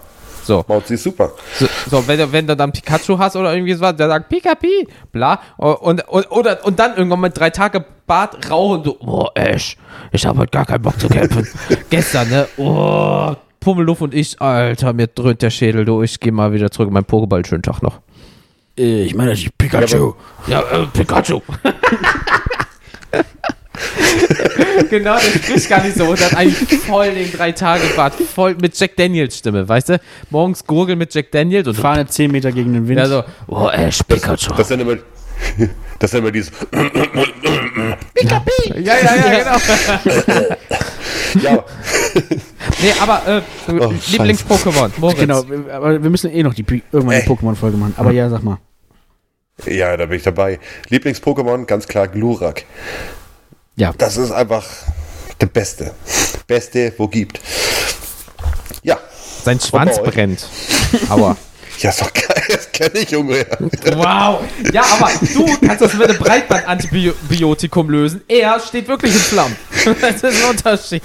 So. Mauzi ist super. So, so wenn, du, wenn du dann Pikachu hast oder irgendwie sowas, der sagt Pika Pi, bla. Und, und, oder, und dann irgendwann mit drei Tage Bart rauchen und du, oh, Ash, ich habe heute gar keinen Bock zu kämpfen. Gestern, ne? Oh, Pummeluff und ich, Alter, mir dröhnt der Schädel, du, ich geh mal wieder zurück in meinen Pokéball, schönen Tag noch. Äh, Ich meine natürlich Pikachu. Ja, äh, Pikachu. genau, der spricht gar nicht so und hat eigentlich voll den drei Tage Bart, voll mit Jack Daniels Stimme, weißt du? Morgens gurgeln mit Jack Daniels und Fahne 10 Meter gegen den Wind. ja so, oh, Ash, Pikachu. Das ist dann immer, das ist dann immer dieses, Ja, ja, ja, genau. ja, Nee, aber äh, Oh, Lieblings-Pokémon. Genau, aber wir müssen eh noch die, irgendwann die Ey. Pokémon-Folge machen. Aber ja, sag mal. ja, da bin ich dabei. Lieblings-Pokémon, ganz klar Glurak. Ja, Das ist einfach der Beste. Beste, wo gibt. Ja, Sein Schwanz brennt. Aua. ja, ist doch geil, das kenne ich, Junge. Wow. Ja, aber du kannst das mit einem Breitband-Antibiotikum lösen. Er steht wirklich in Flammen. Das ist ein Unterschied.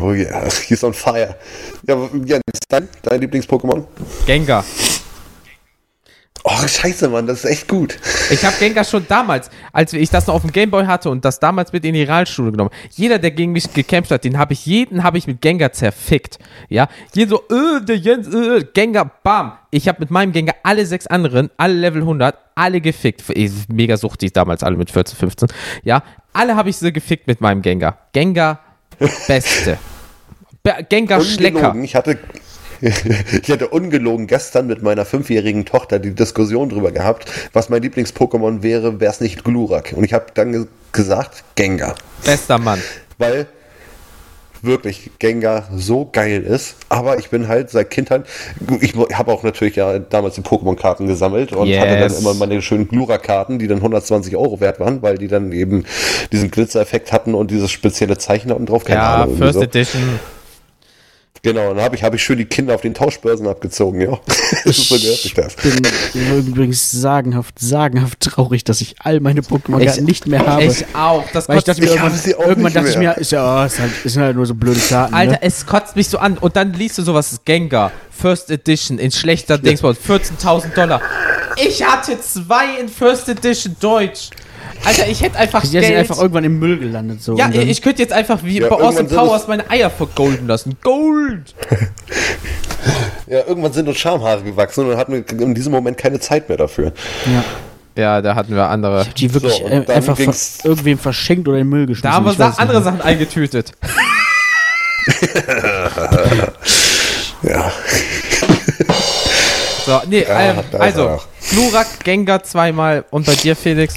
Oh ja, he's on fire. Ja, Jens, dein, dein Lieblings-Pokémon? Gengar. Oh, scheiße, Mann, das ist echt gut. Ich habe Gengar schon damals, als ich das noch auf dem Gameboy hatte und das damals mit in die Realschule genommen. Jeder, der gegen mich gekämpft hat, den habe ich, jeden habe ich mit Gengar zerfickt. Ja, jeden so, äh, der Jens, äh, Gengar, bam. Ich habe mit meinem Gengar alle sechs anderen, alle Level 100, alle gefickt. Mega suchtig damals, alle mit 14, 15. Ja, alle habe ich so gefickt mit meinem Gengar. Gengar, beste. Be- Gengar Schlecker. Ich hatte, ich hatte ungelogen gestern mit meiner fünfjährigen Tochter die Diskussion drüber gehabt, was mein Lieblings-Pokémon wäre, wäre es nicht Glurak. Und ich habe dann ge gesagt, Gengar. Bester Mann. Weil, wirklich Gengar so geil ist. Aber ich bin halt seit Kindheit, ich habe auch natürlich ja damals die Pokémon-Karten gesammelt und Yes. hatte dann immer meine schönen Glura-Karten, die dann 120 Euro wert waren, weil die dann eben diesen Glitzer-Effekt hatten und dieses spezielle Zeichen unten drauf. Keine Ja, Ahnung, First so. Edition. Genau, dann habe ich, hab ich schön die Kinder auf den Tauschbörsen abgezogen, ja. Das ist so sich das. bin übrigens sagenhaft, sagenhaft traurig, dass ich all meine Pokémon Ich- nicht mehr habe. Ich auch. Das weil ich kotzt dachte mir Ich irgendwann, habe sie auch irgendwann nicht dachte ich mir, ist ja, oh, ist halt, ist halt nur so blöde Karten. Alter, ne? es kotzt mich so an. Und dann liest du sowas, Gengar, First Edition, in schlechter Dingsbot, 14.000 Dollar. Ich hatte zwei in First Edition Deutsch. Alter, ich hätte einfach Die sind Geld. einfach irgendwann im Müll gelandet. So. ja, ich könnte jetzt einfach wie Ja, bei Austin Powers meine Eier vergolden lassen. Gold! Ja, irgendwann sind uns Schamhaare gewachsen und dann hatten wir in diesem Moment keine Zeit mehr dafür. ja. Ja, da hatten wir andere. die wirklich So, äh, einfach ver irgendwem verschenkt oder in den Müll geschmissen. Da haben wir Ich andere nicht. Sachen eingetütet. Ja. So, nee, ähm, da ist also. Glurak, Gengar zweimal und bei dir, Felix.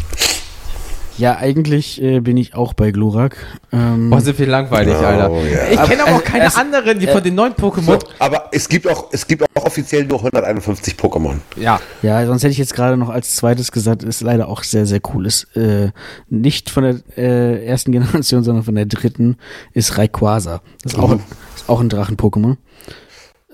Ja, eigentlich äh, bin ich auch bei Glurak. Ähm, Boah, sind wir langweilig, Oh, Alter. ja. Ich kenne aber Also, auch keine es- anderen, die von den neuen Pokémon. Aber es gibt auch, es gibt auch offiziell nur 151 Pokémon. Ja, ja, sonst hätte ich jetzt gerade noch als zweites gesagt, ist leider auch sehr, sehr cool. Ist äh, nicht von der äh, ersten Generation, sondern von der dritten, ist Rayquaza. Das ist auch, Mhm. ist auch ein Drachen-Pokémon.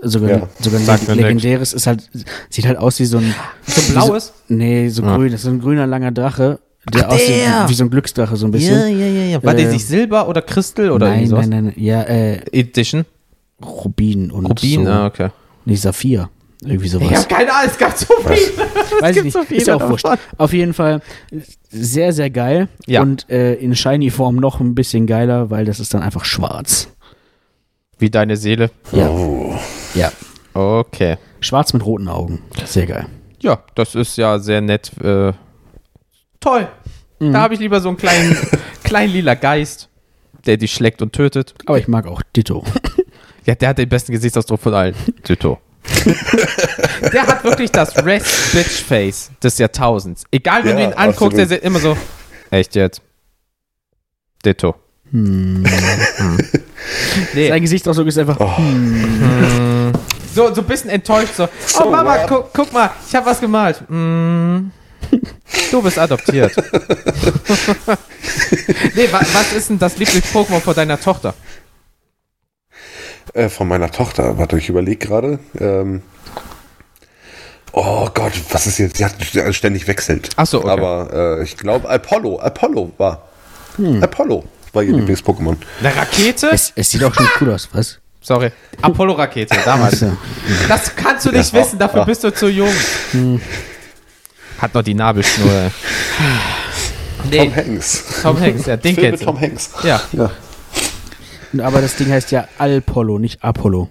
Sogar, Ja. sogar ein legendäres, ist halt, sieht halt aus wie so ein. so wie blaues. So, nee, so grün. Das ist so ein grüner, langer Drache, der aussieht der! wie, wie so ein Glücksdrache, so ein bisschen. ja, ja, ja. War Äh, der sich Silber oder Crystal oder nein, irgendwie sowas? nein, nein, ja, äh, Edition? Rubin und Rubin, so. ah, okay. Nee, Saphir. Irgendwie sowas. Ich hab keine Ahnung, es gab so viel. Weiß ich gibt nicht. so viele ist ja auch davon. wurscht. Auf jeden Fall sehr, sehr geil. Ja. Und äh, in Shiny-Form noch ein bisschen geiler, weil das ist dann einfach schwarz. Wie deine Seele. Ja. Oh. Ja. Okay. Schwarz mit roten Augen. Sehr geil. Ja, das ist ja sehr nett. Äh, toll. Mhm. Da habe ich lieber so einen kleinen, kleinen lila Geist, der dich schlägt und tötet. Aber ich mag auch Ditto. Ja, der hat den besten Gesichtsausdruck von allen. Tito. der hat wirklich das Rest Bitch Face des Jahrtausends. Egal, wenn Ja, du ihn anguckst, der absolut. sieht immer so. Echt jetzt? Ditto. Hm. Nee, Sein Gesichtsausdruck ist einfach. hm. so, so ein bisschen enttäuscht, so. So oh Mama, guck, guck mal, ich habe was gemalt. Mm, du bist adoptiert. nee, wa was ist denn das Lieblings-Pokémon von deiner Tochter? Äh, von meiner Tochter, warte, ich überlege gerade. Ähm, oh Gott, was ist jetzt? Die hat ständig wechselt. Ach so, okay. Aber äh, ich glaube, Apollo, Apollo war. Hm. Apollo war ihr Lieblings-Pokémon. Eine Rakete? Es, es sieht auch schon cool aus, was? Sorry. Apollo-Rakete, damals. Achso. Das kannst du nicht Ja. wissen, dafür Ja. bist du zu jung. Hat noch die Nabelschnur. Nee, Tom Hanks. Tom Hanks, ja, den du. Tom Hanks. Ja. Ja. Aber das Ding heißt ja Alpollo, nicht Apollo.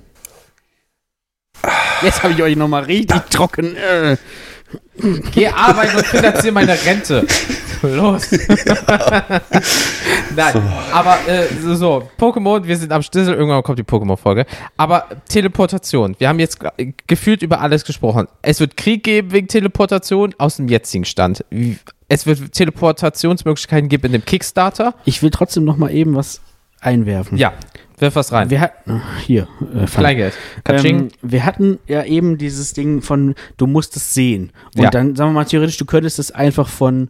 Jetzt habe ich euch nochmal richtig trocken. Äh. Geh arbeiten und finanziere meine Rente. Los. Nein, aber äh, so, so, Pokémon, wir sind am Schlüssel, irgendwann kommt die Pokémon-Folge. Aber Teleportation, wir haben jetzt ge- gefühlt über alles gesprochen. Es wird Krieg geben wegen Teleportation aus dem jetzigen Stand. Es wird Teleportationsmöglichkeiten geben in dem Kickstarter. Ich will trotzdem nochmal eben was einwerfen. Ja, wirf was rein. Wir hatten. Hier. Äh. Kleingeld. Ähm, wir hatten ja eben dieses Ding von, du musst es sehen. Und Ja. dann, sagen wir mal, theoretisch, du könntest es einfach von,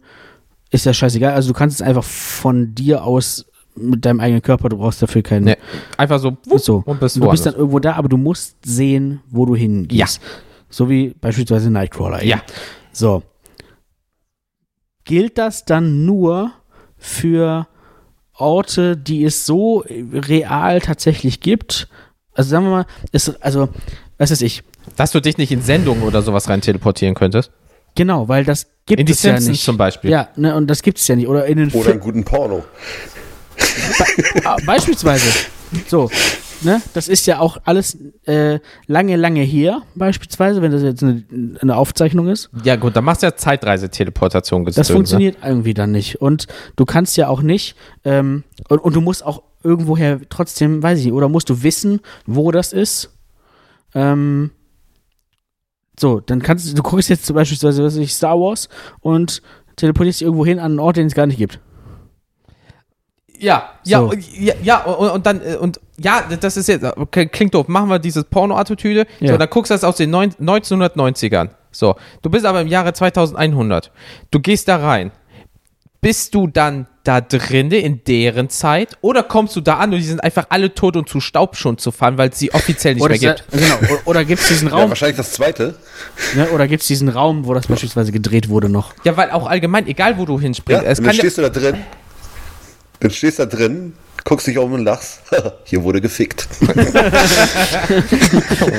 ist ja scheißegal, also du kannst es einfach von dir aus mit deinem eigenen Körper, du brauchst dafür keinen. nee, einfach so, wupp, So. und bist du bist woanders. dann irgendwo da, aber du musst sehen, wo du hingehst. So wie beispielsweise Nightcrawler. eben. Ja. So. Gilt das dann nur für Orte, die es so real tatsächlich gibt? Also sagen wir mal, ist, also, was weiß ich, Dass du dich nicht in Sendungen oder sowas rein teleportieren könntest. genau, weil das gibt In die es ja Simpsons nicht. zum Beispiel. Ja, ne, und das gibt es ja nicht. Oder in den Oder einen guten Porno. Ah, beispielsweise. So, ne? Das ist ja auch alles äh, lange, lange her, beispielsweise, wenn das jetzt eine, eine Aufzeichnung ist. Ja, gut, dann machst du ja Zeitreise-Teleportation Das ne? funktioniert irgendwie dann nicht. Und du kannst ja auch nicht, ähm, und, und du musst auch irgendwoher trotzdem, weiß ich nicht, oder musst du wissen, wo das ist. Ähm, so, dann kannst du, du guckst jetzt zum Beispiel, was weiß ich, Star Wars und teleportierst dich irgendwo hin an einen Ort, den es gar nicht gibt. Ja, ja, So. und- ja, ja und, und dann, äh, und ja, das ist jetzt, okay, klingt doof, machen wir dieses Porno-Attitüde. Ja. So, dann guckst du das aus den neun, 1990ern. So, du bist aber im Jahre 2100. Du gehst da rein. Bist du dann da drinne in deren Zeit oder kommst du da an und die sind einfach alle tot und zu Staub schon zu fahren, weil es sie offiziell nicht Oder, mehr gibt? da- genau, o- oder gibt es diesen Ja, Raum, wahrscheinlich das zweite. ne, oder gibt's diesen Raum, wo das beispielsweise gedreht wurde noch? Ja, weil auch allgemein, egal wo du Ja, hinspringst, es und kann dann ja, stehst du da drin. Dann stehst du da drin, guckst dich um und lachst. Hier wurde gefickt.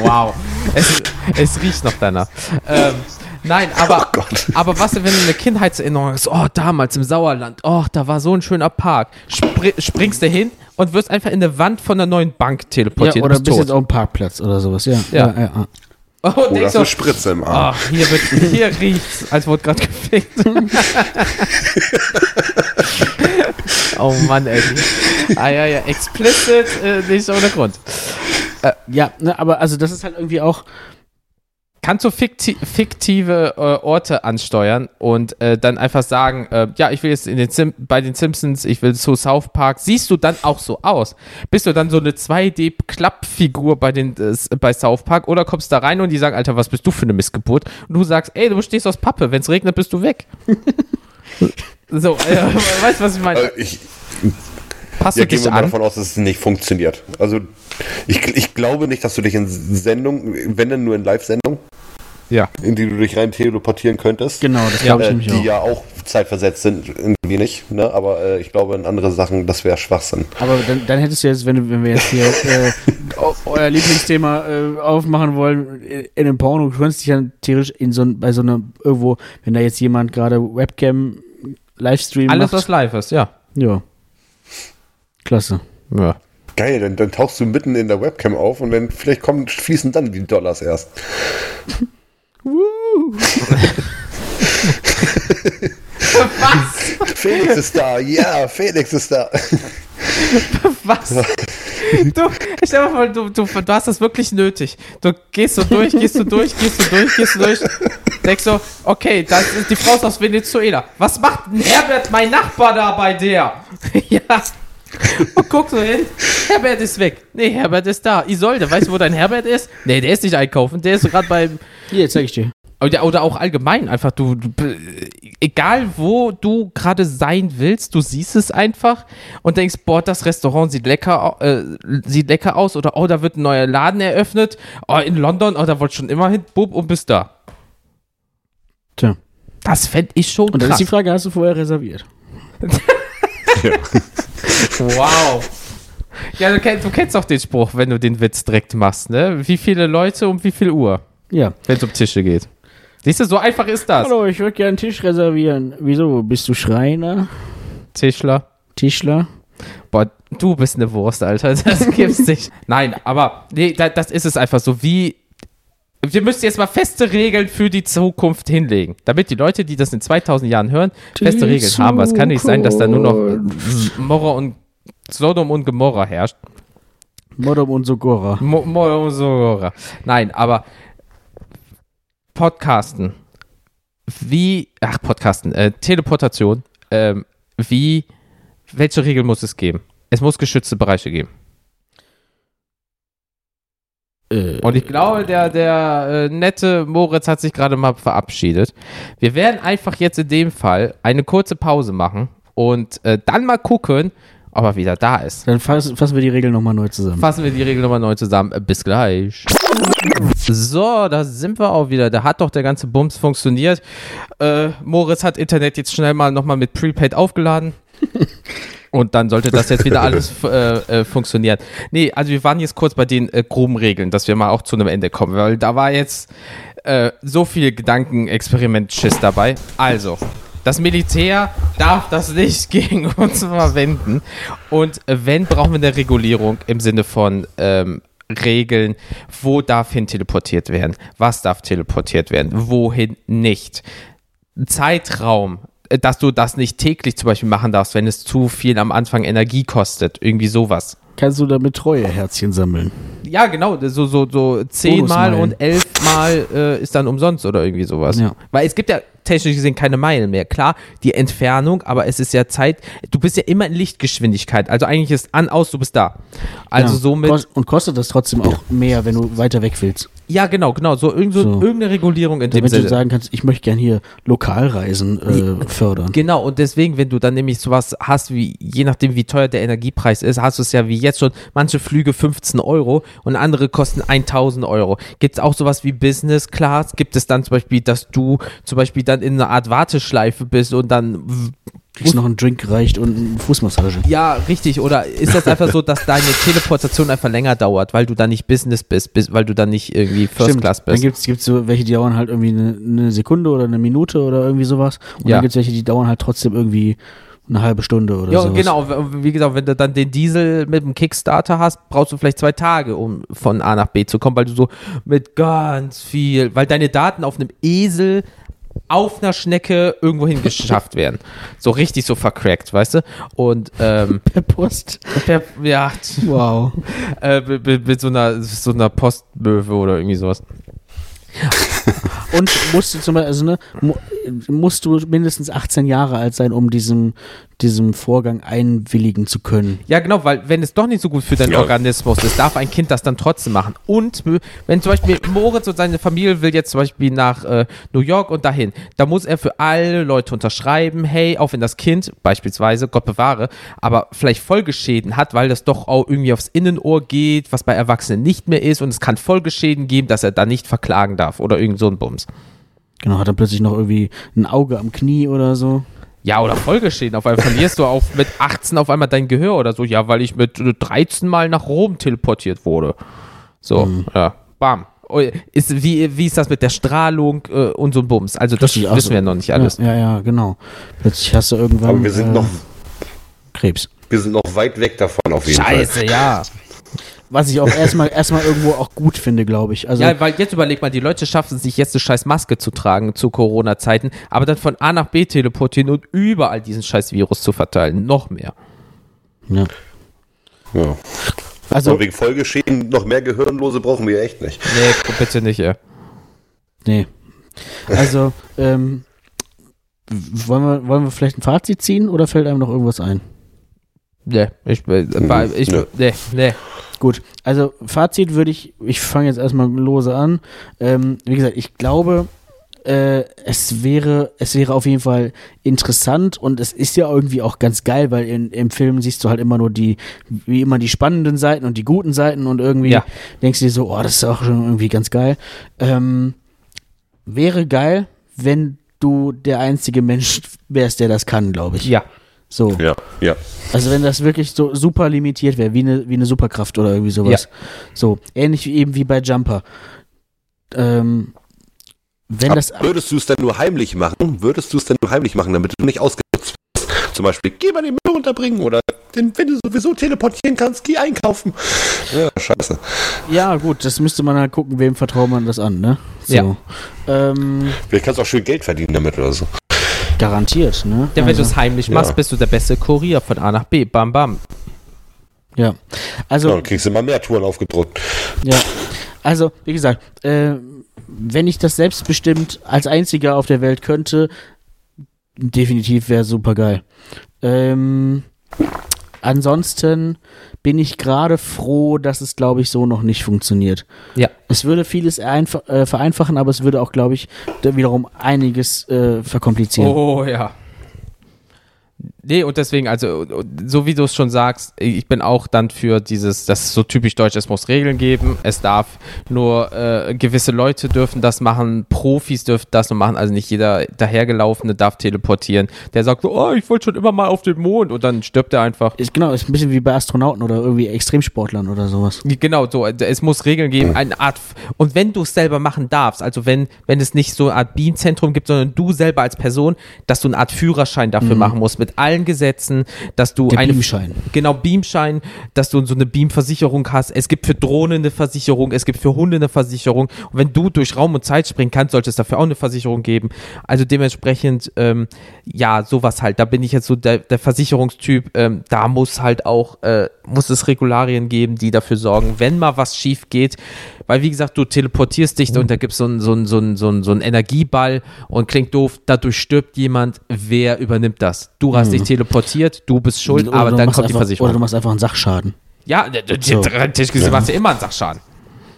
Wow. Es, es riecht noch danach. Ähm, nein, aber, Oh Gott. aber was, wenn du eine Kindheitserinnerung hast, oh, damals im Sauerland, oh, da war so ein schöner Park, Spri springst du hin und wirst einfach in eine Wand von einer neuen Bank teleportiert. Ja, oder bist bist jetzt auf dem Parkplatz oder sowas, ja. Ja. ja, ja. Oh, Oder hast du, eine Spritze im Arm. oh, hier, wird, hier riecht's, als wurde gerade gefickt. oh Mann, ey. Ah ja, ja, explicit, äh, nicht ohne Grund. Ja, ne, aber also das ist halt irgendwie auch, kannst du fikti fiktive äh, Orte ansteuern und äh, dann einfach sagen, äh, ja, ich will jetzt in den Sim bei den Simpsons, ich will zu South Park. Siehst du dann auch so aus? Bist du dann so eine 2D-Klappfigur bei, den, äh, bei South Park oder kommst da rein und die sagen, Alter, was bist du für eine Missgeburt? Und du sagst, ey, du stehst aus Pappe, wenn es regnet, bist du weg. so, äh, weißt du, was ich meine? Äh, ich, Passt ja, du gehen dich an? davon aus, dass es nicht funktioniert. Also ich, ich glaube nicht, dass du dich in Sendung, wenn denn nur in Live-Sendung, Ja. in die du dich rein teleportieren könntest. genau, das glaube ich Äh, nämlich die auch. ja auch zeitversetzt sind, irgendwie nicht. Ne? Aber äh, ich glaube, in andere Sachen, das wäre Schwachsinn. Aber dann, dann hättest du jetzt, wenn, du- wenn wir jetzt hier äh, eu- euer Lieblingsthema äh, aufmachen wollen, in in einem Porno, du könntest dich ja theoretisch in so ein, bei so einer, irgendwo, wenn da jetzt jemand gerade Webcam Livestream Alles, macht. was live ist, ja. Ja. Klasse. ja. Geil, dann, dann tauchst du mitten in der Webcam auf und dann vielleicht kommen, fließen dann die Dollars erst. Was? Felix ist da, ja, Felix ist da. Was? Du, stell mal vor, du, du, du hast das wirklich nötig. Du gehst so durch, gehst du durch, gehst du durch, gehst du durch. Denkst so, okay, das ist die Frau ist aus Venezuela. Was macht Herbert, mein Nachbar, da bei der? ja. Und guck so hin, Herbert ist weg. Nee, Herbert ist da. Isolde, weißt du, wo dein Herbert ist? Nee, der ist nicht einkaufen, der ist gerade beim. Hier, zeig ich dir. Oder, oder auch allgemein einfach, du, du egal wo du gerade sein willst, du siehst es einfach und denkst, boah, das Restaurant sieht lecker, äh, sieht lecker aus oder oh, da wird ein neuer Laden eröffnet, oh, in London, oh, da wollte ich schon immer hin, bub, und bist da. Tja. Das fände ich schon Und dann krass. ist die Frage, hast du vorher reserviert? wow. Ja, du kennst, du kennst doch den Spruch, wenn du den Witz direkt machst, ne? Wie viele Leute um wie viel Uhr, Ja. wenn es um Tische geht. Siehst du, so einfach ist das. Hallo, ich würde gerne einen Tisch reservieren. Wieso? Bist du Schreiner? Tischler. Tischler? Boah, du bist eine Wurst, Alter. Das gibt's nicht. Nein, aber nee, da, das ist es einfach so. Wie. Wir müssen jetzt mal feste Regeln für die Zukunft hinlegen, damit die Leute, die das in 2000 Jahren hören, feste Die Regeln haben. Weil es kann nicht sein, dass da nur noch Morra und Sodom und Gomorra herrscht. Modom und Sogora. Mo Morra und Gomorra. Nein, aber Podcasten. Wie, ach, Podcasten, äh, Teleportation. Ähm, wie, welche Regeln muss es geben? Es muss geschützte Bereiche geben. Äh, Und ich glaube, der, der äh, nette Moritz hat sich gerade mal verabschiedet. Wir werden einfach jetzt in dem Fall eine kurze Pause machen und äh, dann mal gucken, ob er wieder da ist. dann fassen, fassen wir die Regeln nochmal neu zusammen. Fassen wir die Regel nochmal neu zusammen. Äh, Bis gleich. So, da sind wir auch wieder. Da hat doch der ganze Bums funktioniert. Äh, Moritz hat Internet jetzt schnell mal nochmal mit Prepaid aufgeladen. Und dann sollte das jetzt wieder alles äh, äh, funktionieren. Nee, also wir waren jetzt kurz bei den äh, groben Regeln, dass wir mal auch zu einem Ende kommen, weil da war jetzt äh, so viel Gedankenexperiment-Schiss dabei. Also, das Militär darf das nicht gegen uns verwenden. Und wenn, brauchen wir eine Regulierung im Sinne von ähm, Regeln, wo darf hin teleportiert werden, was darf teleportiert werden, wohin nicht. Zeitraum, dass du das nicht täglich zum Beispiel machen darfst, wenn es zu viel am Anfang Energie kostet, irgendwie sowas. kannst du damit Treueherzchen sammeln. Ja, genau, so, so, so zehnmal und elfmal äh, ist dann umsonst oder irgendwie sowas. Ja. Weil es gibt ja technisch gesehen keine Meilen mehr. Klar, die Entfernung, aber es ist ja Zeit, du bist ja immer in Lichtgeschwindigkeit. Also eigentlich ist an, aus, du bist da. Also ja. somit. Und kostet das trotzdem auch mehr, wenn du weiter weg willst. ja, genau, genau. So, irgend, so, So. irgendeine Regulierung in dem Damit du sagen kannst, ich möchte gern hier Lokalreisen äh, fördern. Genau, und deswegen, wenn du dann nämlich sowas hast, wie je nachdem, wie teuer der Energiepreis ist, hast du es ja wie jetzt schon, manche Flüge 15 Euro und andere kosten 1000 Euro. Gibt es auch sowas wie Business Class? Gibt es dann zum Beispiel, dass du zum Beispiel dann in einer Art Warteschleife bist und dann Kriegst noch einen Drink gereicht und eine Fußmassage. ja, richtig. Oder ist das einfach so, dass deine Teleportation einfach länger dauert, weil du dann nicht Business bist, bist weil du dann nicht irgendwie First Stimmt. Class Dann bist? gibt es so welche, die dauern halt irgendwie eine, eine Sekunde oder eine Minute oder irgendwie sowas. Und Ja. dann gibt es welche, die dauern halt trotzdem irgendwie eine halbe Stunde oder Ja, sowas. genau. Wie gesagt, wenn du dann den Diesel mit dem Kickstarter hast, brauchst du vielleicht zwei Tage, um von A nach B zu kommen, weil du so mit ganz viel, weil deine Daten auf einem Esel auf einer Schnecke irgendwo hingeschafft werden. So richtig so vercrackt, weißt du? Und ähm, Per Post. per, ja, Wow. äh, mit, mit, so einer so einer Postmöwe oder irgendwie sowas. Und musst du zum Beispiel, also, ne, mu musst du mindestens 18 Jahre alt sein, um diesem, diesem Vorgang einwilligen zu können. Ja, genau, weil wenn es doch nicht so gut für deinen Ja. Organismus ist, darf ein Kind das dann trotzdem machen. Und wenn zum Beispiel Moritz und seine Familie will jetzt zum Beispiel nach äh, New York und dahin, da muss er für alle Leute unterschreiben, hey, auch wenn das Kind beispielsweise, Gott bewahre, aber vielleicht Folgeschäden hat, weil das doch auch irgendwie aufs Innenohr geht, was bei Erwachsenen nicht mehr ist und es kann Folgeschäden geben, dass er da nicht verklagen darf oder irgend so ein Bums. Genau, hat er plötzlich noch irgendwie ein Auge am Knie oder so. Ja, oder Folgeschäden. Auf einmal verlierst du auf mit 18 auf einmal dein Gehör oder so. Ja, weil ich mit äh, 13 Mal nach Rom teleportiert wurde. So, Mhm. ja, bam. Oh, Ist, wie, wie ist das mit der Strahlung äh, und so ein Bums? Also das Richtig, wissen so. wir noch nicht alles. Ja, ja, ja, genau. Plötzlich hast du irgendwann Aber wir sind äh, noch, Krebs. wir sind noch weit weg davon auf jeden Fall. Scheiße, ja. Was ich auch erstmal erstmal irgendwo auch gut finde, glaube ich. Also Ja, weil jetzt überleg mal, die Leute schaffen es sich jetzt eine scheiß Maske zu tragen zu Corona-Zeiten, aber dann von A nach B teleportieren und überall diesen scheiß Virus zu verteilen. Noch mehr. ja. Ja. also Und wegen Folgeschäden noch mehr Gehirnlose brauchen wir echt nicht. Nee, bitte nicht, ey. nee. Also ähm, wollen wir wollen wir vielleicht ein Fazit ziehen oder fällt einem noch irgendwas ein? Nee, ich, äh, war- ich, Nö. nee, nee. Gut, also Fazit würde ich, ich fange jetzt erstmal lose an. Ähm, wie gesagt, ich glaube, äh, es wäre, es wäre auf jeden Fall interessant und es ist ja irgendwie auch ganz geil, weil in, im Film siehst du halt immer nur die, wie immer die spannenden Seiten und die guten Seiten und irgendwie Ja. denkst du dir so, oh, das ist auch schon irgendwie ganz geil. Ähm, wäre geil, wenn du der einzige Mensch wärst, der das kann, glaube ich. Ja. So. Ja, ja. Also wenn das wirklich so super limitiert wäre, wie eine, wie eine Superkraft oder irgendwie sowas. So, ähnlich wie eben wie bei Jumper. Ähm, wenn Aber das würdest du es denn nur heimlich machen? Würdest du es denn nur heimlich machen, damit du nicht ausgenutzt wirst? Zum Beispiel, geh mal den Müll unterbringen oder den, wenn du sowieso teleportieren kannst, geh einkaufen. Ja, scheiße. ja gut, das müsste man halt gucken, wem vertraut man das an, ne? So. Ja. Ähm, Vielleicht kannst du auch schön Geld verdienen damit oder so. Garantiert, ne? Ja, wenn also, du es heimlich ja. machst, bist du der beste Kurier von A nach B. Bam, bam. ja. Ja, Also, dann kriegst du immer mehr Touren aufgedruckt. ja. Also, wie gesagt, äh, wenn ich das selbstbestimmt als einziger auf der Welt könnte, definitiv wäre super geil. Ähm, ansonsten bin ich gerade froh, dass es, glaube ich, so noch nicht funktioniert. Ja. Es würde vieles einfach, äh, vereinfachen, aber es würde auch, glaube ich, wiederum einiges äh, verkomplizieren. Oh ja. Nee, und deswegen, also, so wie du es schon sagst, ich bin auch dann für dieses, das ist so typisch deutsch, es muss Regeln geben, es darf nur äh, gewisse Leute dürfen das machen, Profis dürfen das nur machen, also nicht jeder dahergelaufene darf teleportieren, der sagt so, oh, ich wollte schon immer mal auf den Mond. Und dann stirbt er einfach. Ist, genau, ist ein bisschen wie bei Astronauten oder irgendwie Extremsportlern oder sowas. Genau, so, es muss Regeln geben, eine Art, und wenn du es selber machen darfst, also wenn, wenn es nicht so eine Art Beamzentrum gibt, sondern du selber als Person, dass du eine Art Führerschein dafür machen musst, mit allen allen Gesetzen, dass du Der eine Beamschein. Genau, Beamschein, dass du so eine Beam-Versicherung hast. Es gibt für Drohnen eine Versicherung, es gibt für Hunde eine Versicherung. Und wenn du durch Raum und Zeit springen kannst, sollte es dafür auch eine Versicherung geben. Also dementsprechend, ähm, ja, sowas halt. Da bin ich jetzt so der, der Versicherungstyp. Ähm, da muss halt auch, äh, muss es Regularien geben, die dafür sorgen, wenn mal was schief geht. Weil, wie gesagt, du teleportierst dich und da gibt es so einen so einen- so so so einen Energieball und klingt doof, dadurch stirbt jemand. Wer übernimmt das? Du hast dich teleportiert, du bist schuld, Oder aber dann kommt die einfach, Versicherung. Oder du machst einfach einen Sachschaden. Ja, So. theoretisch gesehen machst du immer einen Sachschaden.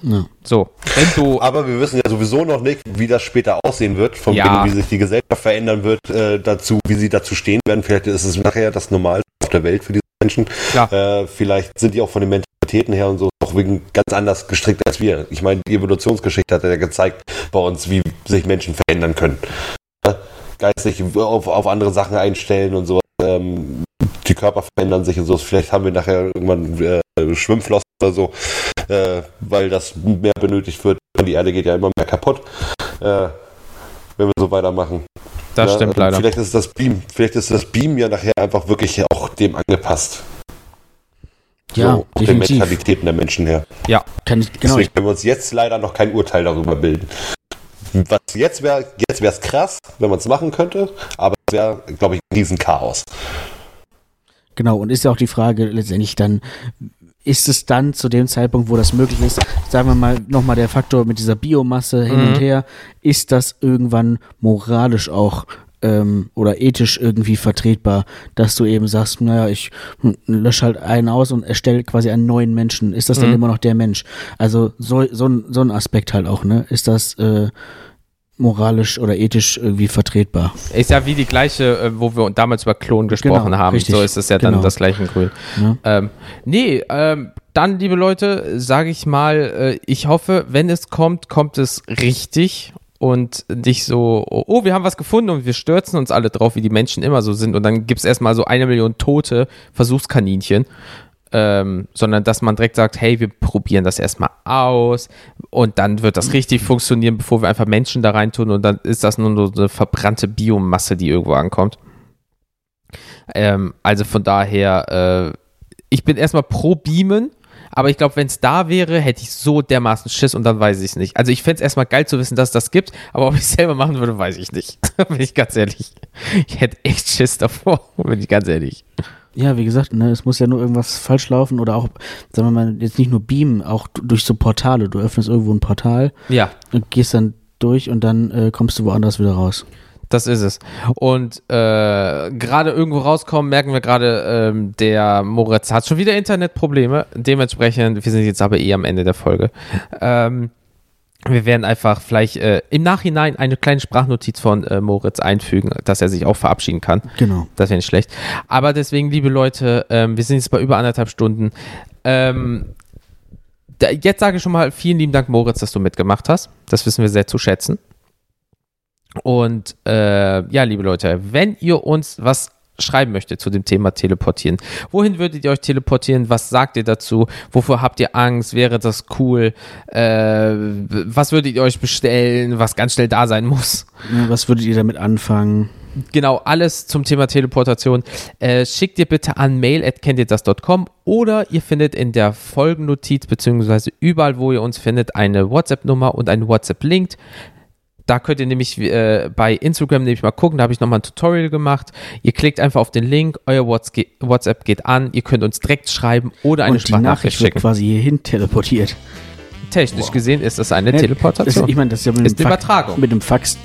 Ja. So, wenn du. Aber wir wissen ja sowieso noch nicht, wie das später aussehen wird, von Ja. wegen, wie sich die Gesellschaft verändern wird, äh, dazu, wie sie dazu stehen werden. Vielleicht ist es nachher das Normalste auf der Welt für diese Menschen. Klar. Äh, vielleicht sind die auch von den Mentalitäten her und so auch wegen ganz anders gestrickt als wir. Ich meine, die Evolutionsgeschichte hat ja gezeigt bei uns, wie sich Menschen verändern können. Geistig auf, auf andere Sachen einstellen und so. Ähm, die Körper verändern sich und so. Vielleicht haben wir nachher irgendwann äh, Schwimmflossen oder so, äh, weil das mehr benötigt wird. Die Erde geht ja immer mehr kaputt, äh, wenn wir so weitermachen. das Ja, stimmt leider. Vielleicht ist das Beam, vielleicht ist das Beam ja nachher einfach wirklich auch dem angepasst. Ja, so, den definitiv. Mentalitäten der Menschen her. Ja, Kann ich, genau, Deswegen können wir uns jetzt leider noch kein Urteil darüber bilden. Was jetzt wäre, jetzt wäre es krass, wenn man es machen könnte, aber es wäre, glaube ich, ein Riesenchaos. Genau, und ist ja auch die Frage letztendlich dann, ist es dann zu dem Zeitpunkt, wo das möglich ist, sagen wir mal nochmal der Faktor mit dieser Biomasse hin Mhm. und her, ist das irgendwann moralisch auch ähm, oder ethisch irgendwie vertretbar, dass du eben sagst, naja, ich hm, lösche halt einen aus und erstelle quasi einen neuen Menschen. Ist das dann Mhm. immer noch der Mensch? Also so, so, ein- so ein Aspekt halt auch, ne? Ist das äh, moralisch oder ethisch irgendwie vertretbar? ist ja wie die gleiche, äh, wo wir damals über Klon gesprochen Genau, haben. richtig. So ist es ja dann Genau. das gleiche in Grün. Ja. Ähm, nee, ähm, dann, liebe Leute, sage ich mal, äh, ich hoffe, wenn es kommt, kommt es richtig und nicht so, oh, oh, wir haben was gefunden und wir stürzen uns alle drauf, wie die Menschen immer so sind und dann gibt es erstmal so eine Million tote Versuchskaninchen. Ähm, sondern dass man direkt sagt, hey, wir probieren das erstmal aus und dann wird das richtig funktionieren, bevor wir einfach Menschen da reintun und dann ist das nur so eine verbrannte Biomasse, die irgendwo ankommt. Ähm, also von daher, äh, ich bin erstmal pro Beamen, aber ich glaube, wenn es da wäre, hätte ich so dermaßen Schiss und dann weiß ich es nicht. Also ich fände es erstmal geil zu wissen, dass es das gibt, aber ob ich es selber machen würde, weiß ich nicht. bin ich ganz ehrlich. Ich hätte echt Schiss davor, bin ich ganz ehrlich. Ja, wie gesagt, ne, es muss ja nur irgendwas falsch laufen oder auch, sagen wir mal, jetzt nicht nur beamen, auch durch so Portale. Du öffnest irgendwo ein Portal Ja, und gehst dann durch und dann äh, kommst du woanders wieder raus. Das ist es. Und äh, gerade irgendwo rauskommen, merken wir gerade, ähm, der Moritz hat schon wieder Internetprobleme. Dementsprechend, wir sind jetzt aber eh am Ende der Folge. Ähm, wir werden einfach vielleicht äh, im Nachhinein eine kleine Sprachnotiz von äh, Moritz einfügen, dass er sich auch verabschieden kann. Genau. Das wäre nicht schlecht. Aber deswegen, liebe Leute, ähm, wir sind jetzt bei über anderthalb Stunden. Ähm, da, jetzt sage ich schon mal vielen lieben Dank, Moritz, dass du mitgemacht hast. Das wissen wir sehr zu schätzen. Und äh, ja, liebe Leute, wenn ihr uns was schreiben möchtet zu dem Thema Teleportieren, wohin würdet ihr euch teleportieren? Was sagt ihr dazu? Wovor habt ihr Angst? Wäre das cool? Äh, was würdet ihr euch bestellen, was ganz schnell da sein muss? Was würdet ihr damit anfangen? Genau, alles zum Thema Teleportation. Äh, schickt ihr bitte an mail.kenntierdas.com oder ihr findet in der Folgennotiz beziehungsweise überall, wo ihr uns findet, eine WhatsApp-Nummer und einen WhatsApp-Link. Da könnt ihr nämlich äh, bei Instagram nämlich mal gucken, da habe ich nochmal ein Tutorial gemacht. Ihr klickt einfach auf den Link, euer WhatsApp geht an, ihr könnt uns direkt schreiben oder eine und die Nachricht wird schicken. quasi hierhin teleportiert. Technisch gesehen ist das eine Ja, Teleportation. Das, ich meine, das ist ja mit Ist dem, Fax, Übertragung. mit dem Fax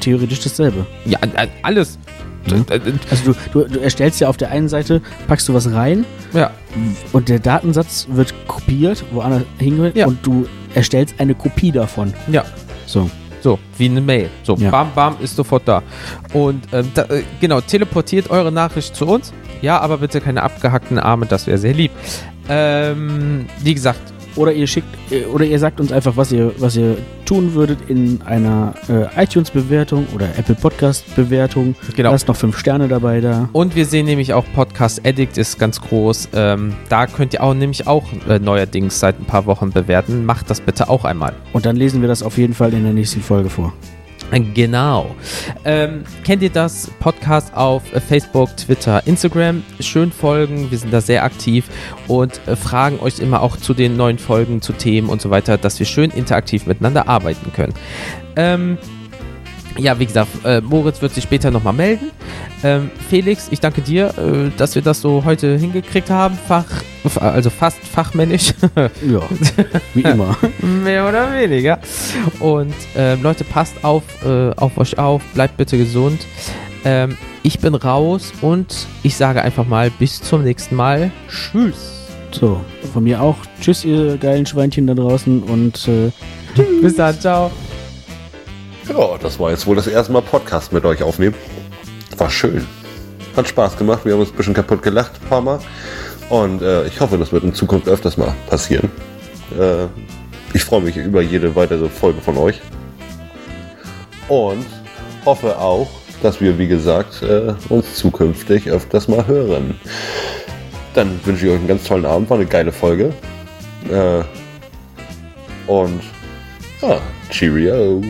theoretisch dasselbe. ja, äh, alles. Äh, Also du, du, du erstellst ja auf der einen Seite, packst du was rein Ja, und der Datensatz wird kopiert, woanders hingeht Ja. und du erstellst eine Kopie davon. ja. So. So, wie eine Mail. So, Ja. bam, bam, ist sofort da. Und ähm, da, äh, genau, teleportiert eure Nachricht zu uns. Ja, aber bitte keine abgehackten Arme, das wäre sehr lieb. Ähm, wie gesagt, Oder ihr schickt, äh, oder ihr sagt uns einfach, was ihr, was ihr tun würdet in einer äh, iTunes-Bewertung oder Apple Podcast-Bewertung. Genau. Lasst noch fünf Sterne dabei da. und wir sehen nämlich auch Podcast Addict ist ganz groß. Ähm, da könnt ihr auch nämlich auch äh, neuerdings seit ein paar Wochen bewerten. Macht das bitte auch einmal. Und dann lesen wir das auf jeden Fall in der nächsten Folge vor. Genau. Ähm, kennt ihr das? Podcast auf Facebook, Twitter, Instagram. Schön folgen, wir sind da sehr aktiv und äh, fragen euch immer auch zu den neuen Folgen, zu Themen und so weiter, dass wir schön interaktiv miteinander arbeiten können. Ähm, ja, wie gesagt, äh, Moritz wird sich später nochmal melden. Ähm, Felix, ich danke dir, äh, dass wir das so heute hingekriegt haben. Fach, also fast fachmännisch. Ja, wie immer. Mehr oder weniger. Und ähm, Leute, passt auf, äh, auf euch auf, bleibt bitte gesund. Ähm, ich bin raus und ich sage einfach mal bis zum nächsten Mal. Tschüss. So, von mir auch. Tschüss, ihr geilen Schweinchen da draußen und äh, Bis dann, ciao. Ja, das war jetzt wohl das erste Mal Podcast mit euch aufnehmen. War schön. Hat Spaß gemacht. Wir haben uns ein bisschen kaputt gelacht, ein paar Mal. Und äh, ich hoffe, das wird in Zukunft öfters mal passieren. Äh, ich freue mich über jede weitere Folge von euch. Und hoffe auch, dass wir, wie gesagt, äh, uns zukünftig öfters mal hören. Dann wünsche ich euch einen ganz tollen Abend. War eine geile Folge. Äh, und ja, Cheerio.